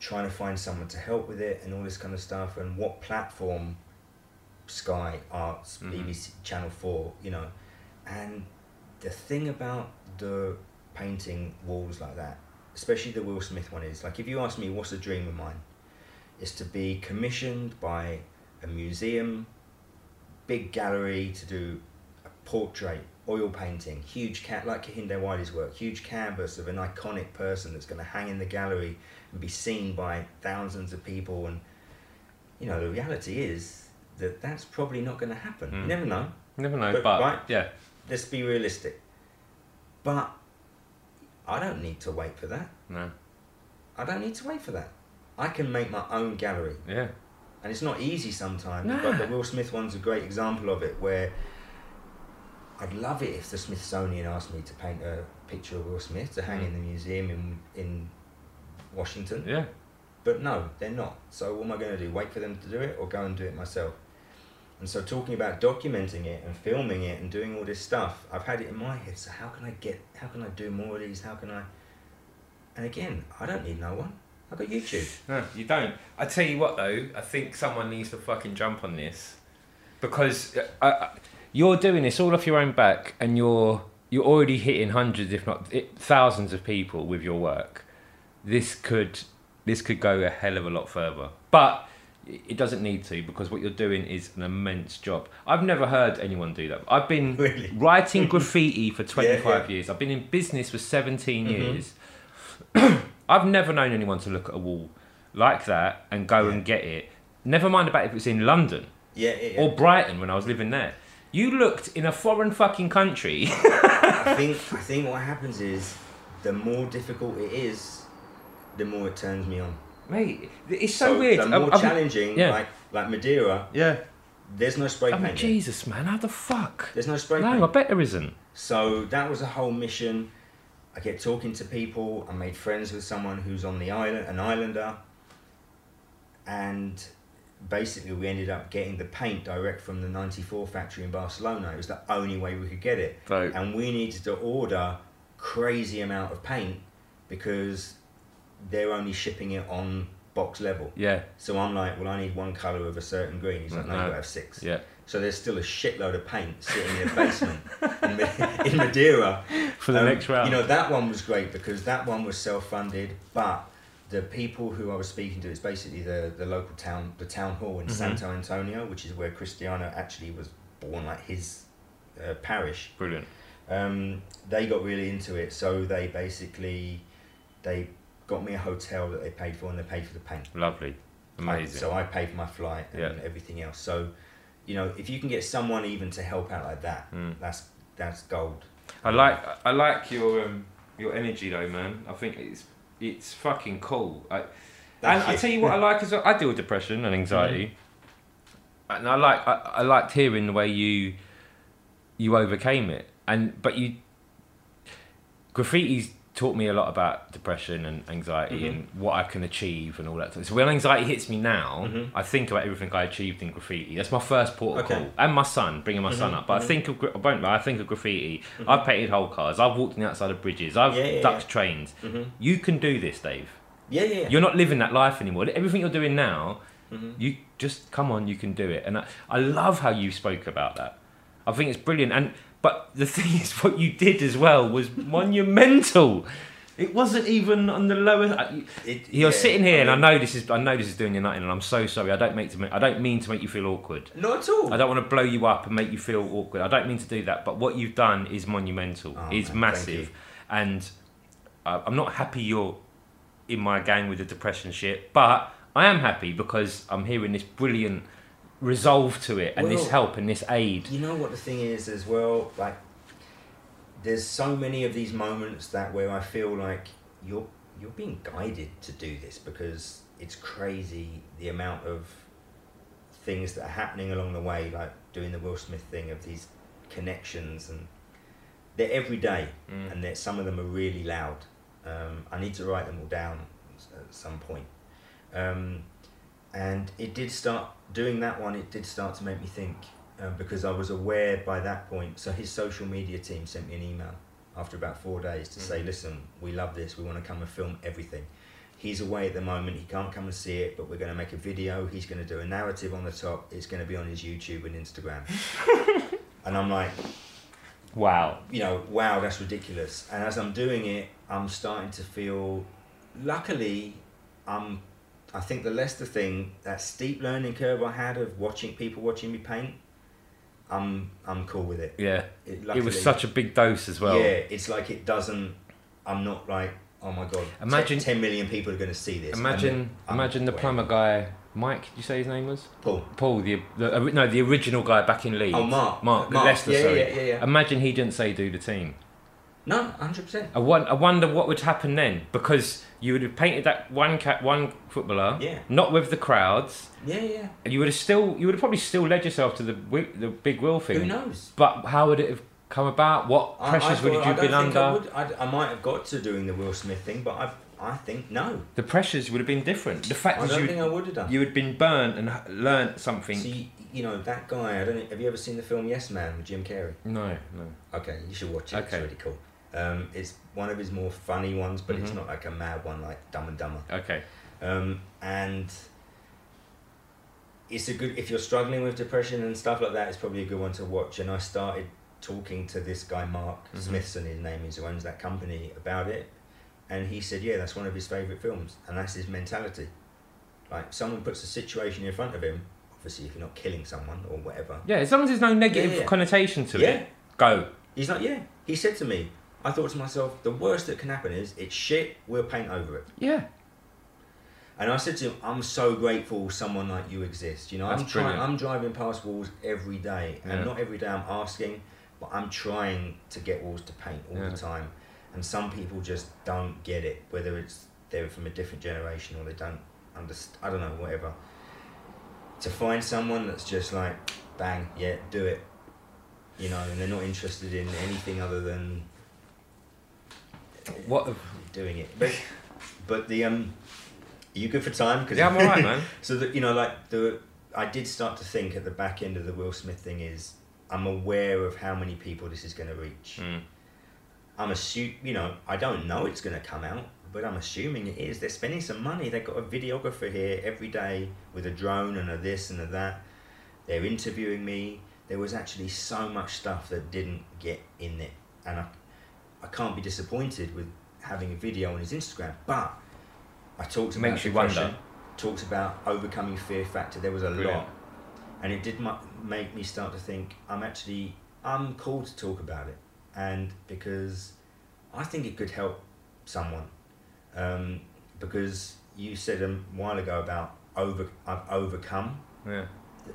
trying to find someone to help with it and all this kind of stuff, and what platform, Sky Arts, Mhm. BBC Channel Four, you know, and the thing about the painting walls like that, especially the Will Smith one, is like if you ask me what's a dream of mine, is to be commissioned by a museum, big gallery to do a portrait, oil painting, huge cat like Kehinde Wiley's work, huge canvas of an iconic person that's going to hang in the gallery and be seen by thousands of people. And you know, the reality is that that's probably not going to happen. Mm. You never know. You never know, But- but, right. yeah. Let's be realistic. But I don't need to wait for that. No. I don't need to wait for that. I can make my own gallery. Yeah. And it's not easy sometimes, Nah. but the Will Smith one's a great example of it where I'd love it if the Smithsonian asked me to paint a picture of Will Smith to hang Mm. in the museum in, in Washington. Yeah. But no, they're not. So what am I going to do? Wait for them to do it or go and do it myself? And so talking about documenting it and filming it and doing all this stuff, I've had it in my head. So how can I get? How can I do more of these? How can I? And again, I don't need no one. I've got YouTube. No, you don't. I tell you what though, I think someone needs to fucking jump on this because uh, uh, you're doing this all off your own back, and you're you're already hitting hundreds, if not thousands, of people with your work. This could this could go a hell of a lot further, but it doesn't need to because what you're doing is an immense job. I've never heard anyone do that. I've been Really? writing graffiti for 25 yeah. years. I've been in business for 17 Mhm. years. I've never known anyone to look at a wall like that and go Yeah. and get it. Never mind about if it's in London Yeah, yeah, yeah. or Brighton when I was living there. You looked in a foreign fucking country. I think I think what happens is the more difficult it is, the more it turns me on. Mate, it's so, weird. The more I've- I've- challenging, yeah. like like Madeira, Yeah. there's no spray I paint. there. Jesus, man, how the fuck? There's no spray No, paint. I bet there isn't. So that was a whole mission. I kept talking to people. I made friends with someone who's on the island, an islander, and basically we ended up getting the paint direct from the '94 factory in Barcelona. It was the only way we could get it, Dope. and we needed to order crazy amount of paint because they're only shipping it on box level. Yeah, So I'm like, well, I need one color of a certain green. He's like, no, you No. gotta have six. yeah. So there's still a shitload of paint sitting in the basement in, in Madeira. For the Um, next round. You know, that one was great because that one was self funded, but the people who I was speaking to, it's basically the, the local town, the town hall in Mhm. Santo Antonio, which is where Cristiano actually was born, like his uh, parish. Brilliant. Um, they got really into it, so they basically they got me a hotel that they paid for, and they paid for the paint. Lovely. Amazing. I- so I paid for my flight and Yeah. everything else. So, you know, if you can get someone even to help out like that, Mm. that's that's gold. I like I like your um, your energy though, man. I think it's it's fucking cool. I, and I tell you what I like as well. I deal with depression and anxiety, mm-hmm. and I like I, I liked hearing the way you you overcame it. And but you graffiti's taught me a lot about depression and anxiety Mhm. and what I can achieve and all that. So when anxiety hits me now, Mhm. I think about everything I achieved in graffiti. That's my first port of Okay. call. And my son, bringing my son Mhm, up. But I mhm. think of I won't lie, I think of graffiti. Mhm. I've painted whole cars. I've walked on the outside of bridges. I've Yeah, yeah, ducked yeah. trains. hmm You can do this, Dave. Yeah, yeah. You're not living that life anymore. Everything you're doing now, you just come on, you can do it. And I, I love how you spoke about that. I think it's brilliant. And but the thing is, what you did as well was monumental. It wasn't even on the lowest. It, You're yeah, sitting here, and I know this is. I know this is doing your nutting, and I'm so sorry. I don't make to. Make, I don't mean to make you feel awkward. Not at all. I don't want to blow you up and make you feel awkward. I don't mean to do that. But what you've done is monumental. Oh, it's man, massive, and uh, I'm not happy you're in my gang with the depression shit. But I am happy because I'm hearing this brilliant resolve to it, and this help and this aid. You know what the thing is as well, like there's so many of these moments that where I feel like you're you're being guided to do this because it's crazy the amount of things that are happening along the way, like doing the Will Smith thing of these connections and they're every day Mm. and that some of them are really loud. Um, I need to write them all down at some point. Um, and it did start doing that one. It did start to make me think um, because I was aware by that point. So his social media team sent me an email after about four days to say, Mhm. "Listen, we love this. We want to come and film everything." He's away at the moment. He can't come and see it, but we're going to make a video. He's going to do a narrative on the top. It's going to be on his YouTube and Instagram. and I'm like, Wow. you know, wow, that's ridiculous. And as I'm doing it, I'm starting to feel. Luckily, I'm. I think the Leicester thing, that steep learning curve I had of watching people watching me paint, I'm I'm cool with it. Yeah. It, it was such a big dose as well. Yeah, it's like it doesn't. I'm not like, oh my god. Imagine- 10 million people are going to see this. Imagine, I'm imagine the plumber guy, Mike. Did you say his name was? Paul. Paul, the, the no, the original guy back in Leeds. Oh, Mark. Mark, Mark. Leicester. Yeah, sorry. yeah, yeah, yeah. Imagine he didn't say do the team. No, hundred percent. I, won- I wonder what would happen then because you would have painted that one cat, one footballer, Yeah. not with the crowds, Yeah, yeah. and you would have still, you would have probably still led yourself to the wi- the big will thing. Who knows? But how would it have come about? What I- pressures I would thought- you I have been think under? I, would. I, I might have got to doing the Will Smith thing, but I, I think no. The pressures would have been different. The fact I is, don't you think I would have done. you had been burnt and h- learnt something. See, you know that guy. I don't. Have you ever seen the film Yes Man with Jim Carrey? no, no. Okay, you should watch it. Okay. It's really cool. Um, it's one of his more funny ones, but it's Mhm. not like a mad one like Dumb and Dumber. Okay. Um, and it's a good if you're struggling with depression and stuff like that. It's probably a good one to watch. And I started talking to this guy Mark Mhm. Smithson, his name is, who owns that company, about it, and he said, yeah, that's one of his favorite films, and that's his mentality. Like someone puts a situation in front of him. Obviously, if you're not killing someone or whatever. Yeah, as long as there's no negative Yeah, yeah. connotation to Yeah. it, go. He's like, yeah. He said to me, I thought to myself, the worst that can happen is it's shit. We'll paint over it. Yeah. And I said to him, I'm so grateful someone like you exists. You know, I'm trying. I'm driving past walls every day, and Yeah. not every day I'm asking, but I'm trying to get walls to paint all Yeah. the time. And some people just don't get it, whether it's they're from a different generation or they don't understand. I don't know, whatever. To find someone that's just like, bang, yeah, do it. You know, and they're not interested in anything other than What? doing it. But, but the um, are you good for time? Cause Yeah, I'm alright, man. So that you know, like the, I did start to think at the back end of the Will Smith thing is, I'm aware of how many people this is going to reach. Mm. I'm assuming, you know, I don't know it's going to come out, but I'm assuming it is. They're spending some money. They've got a videographer here every day with a drone and a this and a that. They're interviewing me. There was actually so much stuff that didn't get in it, and I, I can't be disappointed with having a video on his Instagram. But I talked about Makes you wonder. talked about overcoming fear factor. There was a Brilliant. lot, and it did make me start to think I'm actually I'm called to talk about it, and because I think it could help someone, um, because you said a while ago about over I've overcome. Yeah.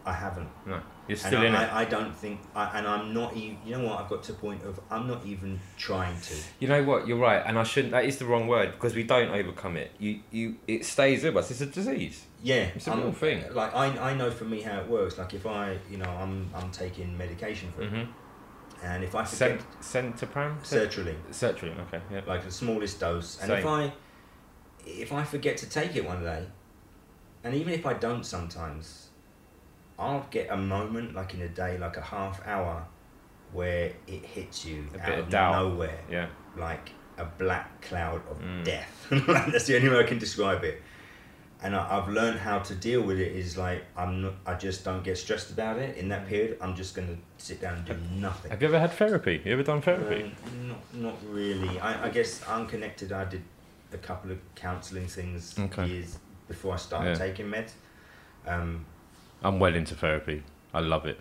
I haven't. No. You're And still I, in it. I, I don't think, I, and I'm not even. You know what? I've got to a point of I'm not even trying to. You know what? You're right, and I shouldn't. That is the wrong word because we don't overcome it. You, you, it stays with us. It's a disease. Yeah, It's a I'm- real thing. Like I, I know for me how it works. Like if I, you know, I'm, I'm taking medication for it, Mm-hmm. and if I forget Cent- Centopram. sertraline, Sertraline. Okay. Yeah. like the smallest dose, and if I, if I forget to take it one day, and even if I don't sometimes, I'll get a moment like in a day, like a half hour, where it hits you A out of doubt. nowhere. Yeah. like a black cloud of Mm. death. That's the only way I can describe it. And I, I've learned how to deal with it. Is like I'm not. I just don't get stressed about it. In that period, I'm just gonna sit down and do nothing. Have you ever had therapy? You ever done therapy? Um, not, not really. I, I guess unconnected. I did a couple of counselling things Okay. years before I started Yeah. taking meds. Um, I'm well into therapy. I love it.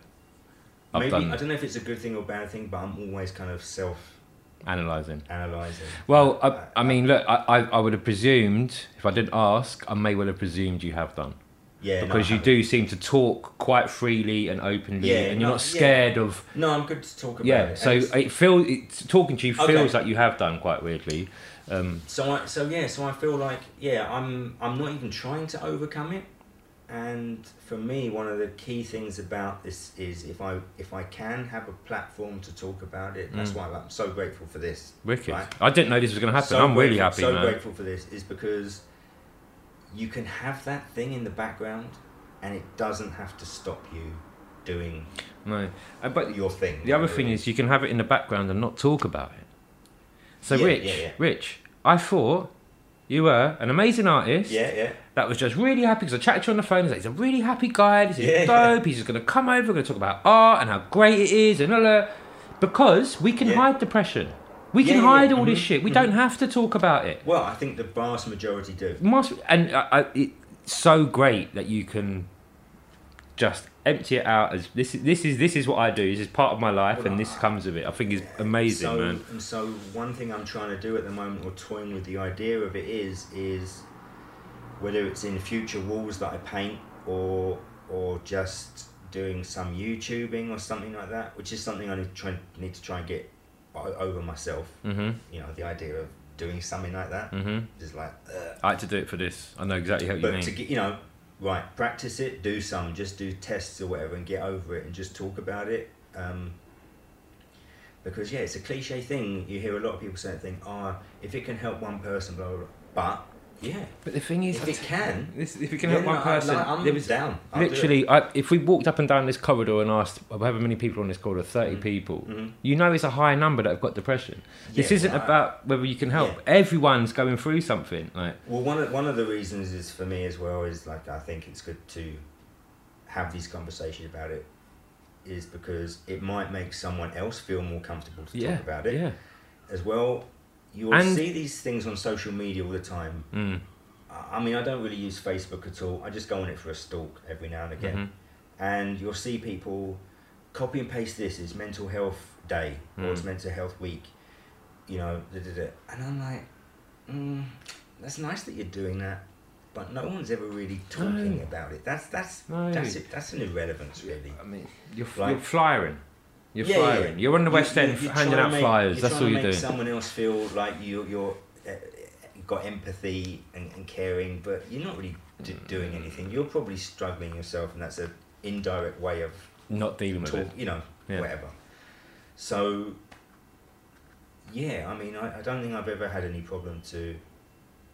I've maybe done I don't know if it's a good thing or bad thing, but I'm always kind of self analysing. analysing. Well, I, I mean, look, I, I, I would have presumed, if I didn't ask, I may well have presumed you have done. yeah, no, because you do seem to talk quite freely and openly, Yeah, and you're no, not scared of. No, I'm good to talk about Yeah, it. so And it's- it feels talking to you Okay. feels like you have done quite weirdly. Um, So I, so yeah, so I feel like yeah, I'm I'm not even trying to overcome it. And for me, one of the key things about this is if I if I can have a platform to talk about it, that's Mm. why I'm so grateful for this. wicked. Right. I didn't know this was going to happen. So I'm really happy, So man. grateful for this is because you can have that thing in the background, and it doesn't have to stop you doing No, Uh, but your thing. the other thing is you can have it in the background and not talk about it. So, Yeah, Rich, yeah, yeah. Rich, I thought you were an amazing artist. yeah, yeah, that was just really happy because I chatted to you on the phone. He's, like, he's a really happy guy. This is Yeah. dope. He's just going to come over. We're going to talk about art and how great it is and all that. Because we can Yeah. hide depression. We can Yeah, yeah, hide all this mhm, shit. We mhm. don't have to talk about it. Well, I think the vast majority do. Must and I, I, it's so great that you can just empty it out as this. is This is this is what I do. This is part of my life, Well, and this comes of it. I think it's amazing, so, man. And so one thing I'm trying to do at the moment, or toying with the idea of it is, is whether it's in future walls that I paint, or or just doing some YouTubing or something like that, which is something I need to try, need to try and get over myself. Mhm. You know, the idea of doing something like that Mhm. is like. Ugh. I had to do it for this. I know exactly what you But mean. to get you know, right, practice it, do some, just do tests or whatever, and get over it, and just talk about it. Um, because yeah, it's a cliche thing. You hear a lot of people say that thing. Oh, if it can help one person, blah blah. blah. But yeah, but the thing is, if it can, this, if you can yeah, help one person, like, I'm there was down. I'll. Literally, I, if we walked up and down this corridor and asked however many people on this corridor, 30 Mhm. people, Mhm. you know it's a high number that have got depression. this isn't about whether you can help. Yeah. Everyone's going through something. Like, Well, one of one of the reasons is for me as well is like I think it's good to have these conversations about it, is because it might make someone else feel more comfortable to yeah, talk about it yeah. as well. You'll And- see these things on social media all the time. Mm. I I mean, I don't really use Facebook at all. I just go on it for a stalk every now and again, Mhm. and you'll see people copy and paste this. It's Mental Health Day or it's Mm. Mental Health Week, you know, da, da, da. and I'm like, mm, that's nice that you're doing that, but no one's ever really talking No. about it. That's that's No. that's it. That's an irrelevance, really. I mean, you're, Like- you're flying. You're Yeah, yeah, flying. yeah. You're on the West you- End you're handing out make- flyers. That's all to you're make doing. Someone else feel like you you're uh, got empathy and, and caring, but you're not really d- doing anything. You're probably struggling yourself, and that's an indirect way of Not dealing with it. You know, Yeah. whatever. So, yeah, I mean, I, I don't think I've ever had any problem to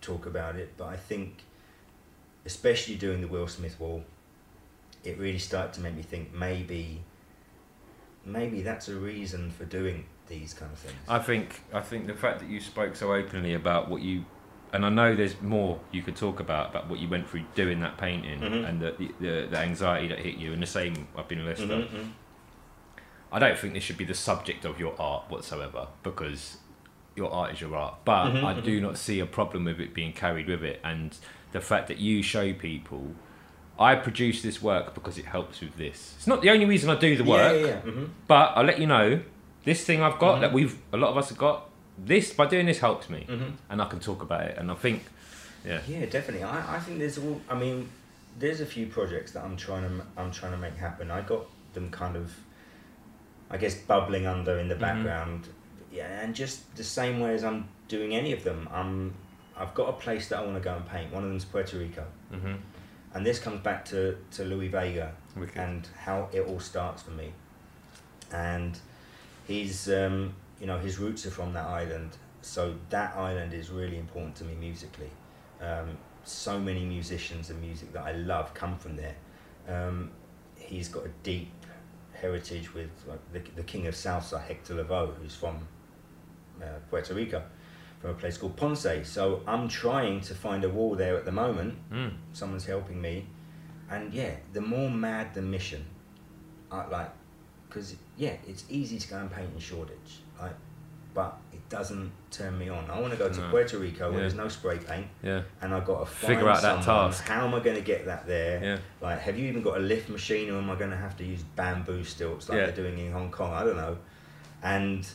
talk about it, but I think, especially doing the Will Smith wall, it really started to make me think maybe, maybe that's a reason for doing these kind of things. I think I think the fact that you spoke so openly about what you, and I know there's more you could talk about about what you went through doing that painting Mhm. and the, the the anxiety that hit you, and the same I've been Leicester. Mhm, mhm. I don't think this should be the subject of your art whatsoever because your art is your art, but Mhm, I do not see a problem with it being carried with it, and the fact that you show people. I produce this work because it helps with this. It's not the only reason I do the work. Yeah, yeah, yeah. hmm But I'll let you know, this thing I've got Mhm. that we've a lot of us have got, this by doing this helps me, hmm and I can talk about it. And I think, yeah, Yeah, definitely. I, I think there's all. I mean, there's a few projects that I'm trying to m- I'm trying to make happen. I got them kind of, I guess, bubbling under in the Mhm. background. Yeah, and just the same way as I'm doing any of them, I'm. I've got a place that I want to go and paint. One of them's Puerto Rico, hmm and this comes back to to Louie Vega wicked. and how it all starts for me. And he's, um, you know, his roots are from that island, so that island is really important to me musically. Um, so many musicians and music that I love come from there. Um, he's got a deep heritage with like, the, the king of salsa, Hector Lavoe, who's from uh, Puerto Rico, from a place called Ponce. So I'm trying to find a wall there at the moment Mm. someone's helping me and yeah the more mad the mission I like because yeah it's easy to go and paint in Shoreditch like but it doesn't turn me on I want to go to No. Puerto Rico where Yeah. there's no spray paint Yeah, and I've got to Figure out that task. how am I going to get that there yeah, like have you even got a lift machine or am I going to have to use bamboo stilts like Yeah. they're doing in Hong Kong I don't know and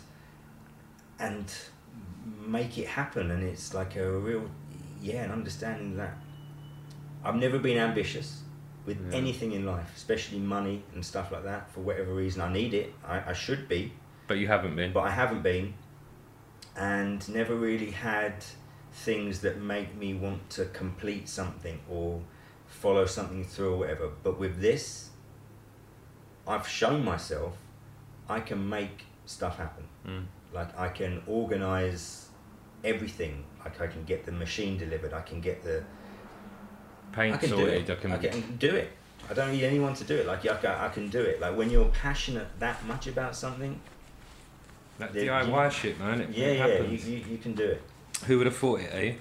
and make it happen and it's like a real yeah and understanding that I've never been ambitious with Yeah. anything in life especially money and stuff like that for whatever reason I need it I, I should be but you haven't been. but I haven't been, and never really had things that make me want to complete something or follow something through or whatever. But with this, I've shown myself I can make stuff happen. Mm. Like I can organize everything. Like I can get the machine delivered. I can get the. Paint I can do sorted. it. I can. I can do it. I don't need anyone to do it. Like I can, I can do it. Like when you're passionate that much about something, that the- DIY shit, man. It, yeah, it yeah, you, you, you can do it. Who would have thought it, eh?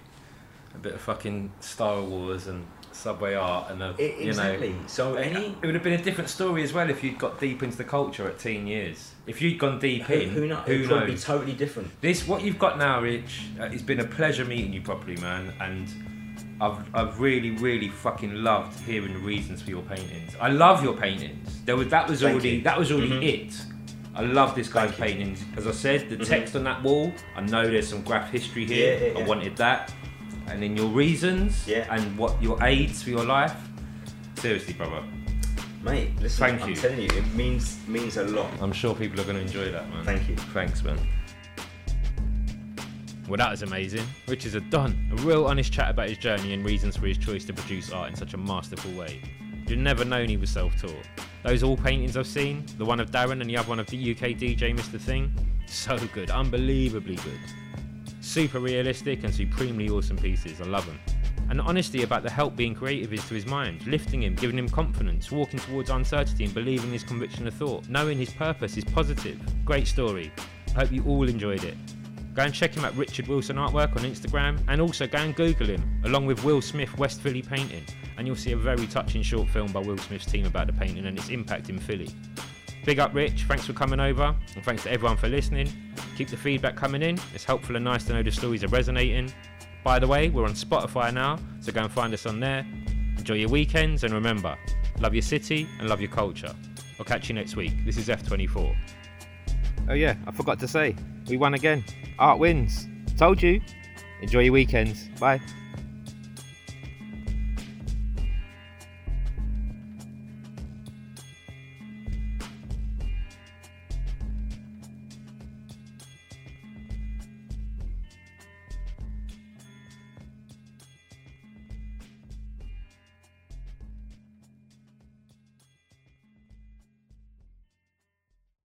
A bit of fucking Style Wars and Subway art and a, I- you exactly. know. so any It would have been a different story as well if you'd got deep into the culture at teen years. If you'd gone deep who, in, who, know, who it could be totally different. This what you've got now, Rich. Uh, it's been a pleasure meeting you properly, man, and I've I've really really fucking loved hearing the reasons for your paintings. I love your paintings. There was that was Thank already you. that was already Mhm. it. I love this guy's Thank you. paintings. As I said, the Mhm. text on that wall. I know there's some graff history here. Yeah, yeah, I yeah. wanted that, and then your reasons Yeah. and what your aids for your life. Seriously, brother. Mate, listen, Thank I'm you. telling you, it means means a lot. I'm sure people are going to enjoy that, man. Thank you. Thanks, man. Well, that was amazing. Richard's is a don. A real honest chat about his journey and reasons for his choice to produce art in such a masterful way. You'd never known he was self taught. Those all paintings I've seen, the one of Darren and the other one of the UK DJ Mr. Thing, so good, unbelievably good. Super realistic and supremely awesome pieces, I love them. And honesty about the help being creative is to his mind, lifting him, giving him confidence, walking towards uncertainty and believing his conviction of thought, knowing his purpose is positive. Great story. Hope you all enjoyed it. Go and check him at Richard Wilson Artwork on Instagram and also go and Google him along with Will Smith West Philly Painting and you'll see a very touching short film by Will Smith's team about the painting and its impact in Philly. Big up Rich, thanks for coming over and thanks to everyone for listening. Keep the feedback coming in, it's helpful and nice to know the stories are resonating. By the way, we're on Spotify now, so go and find us on there. Enjoy your weekends and remember, love your city and love your culture. I'll catch you next week. This is F24. Oh yeah, I forgot to say, we won again. Art wins. Told you. Enjoy your weekends. Bye.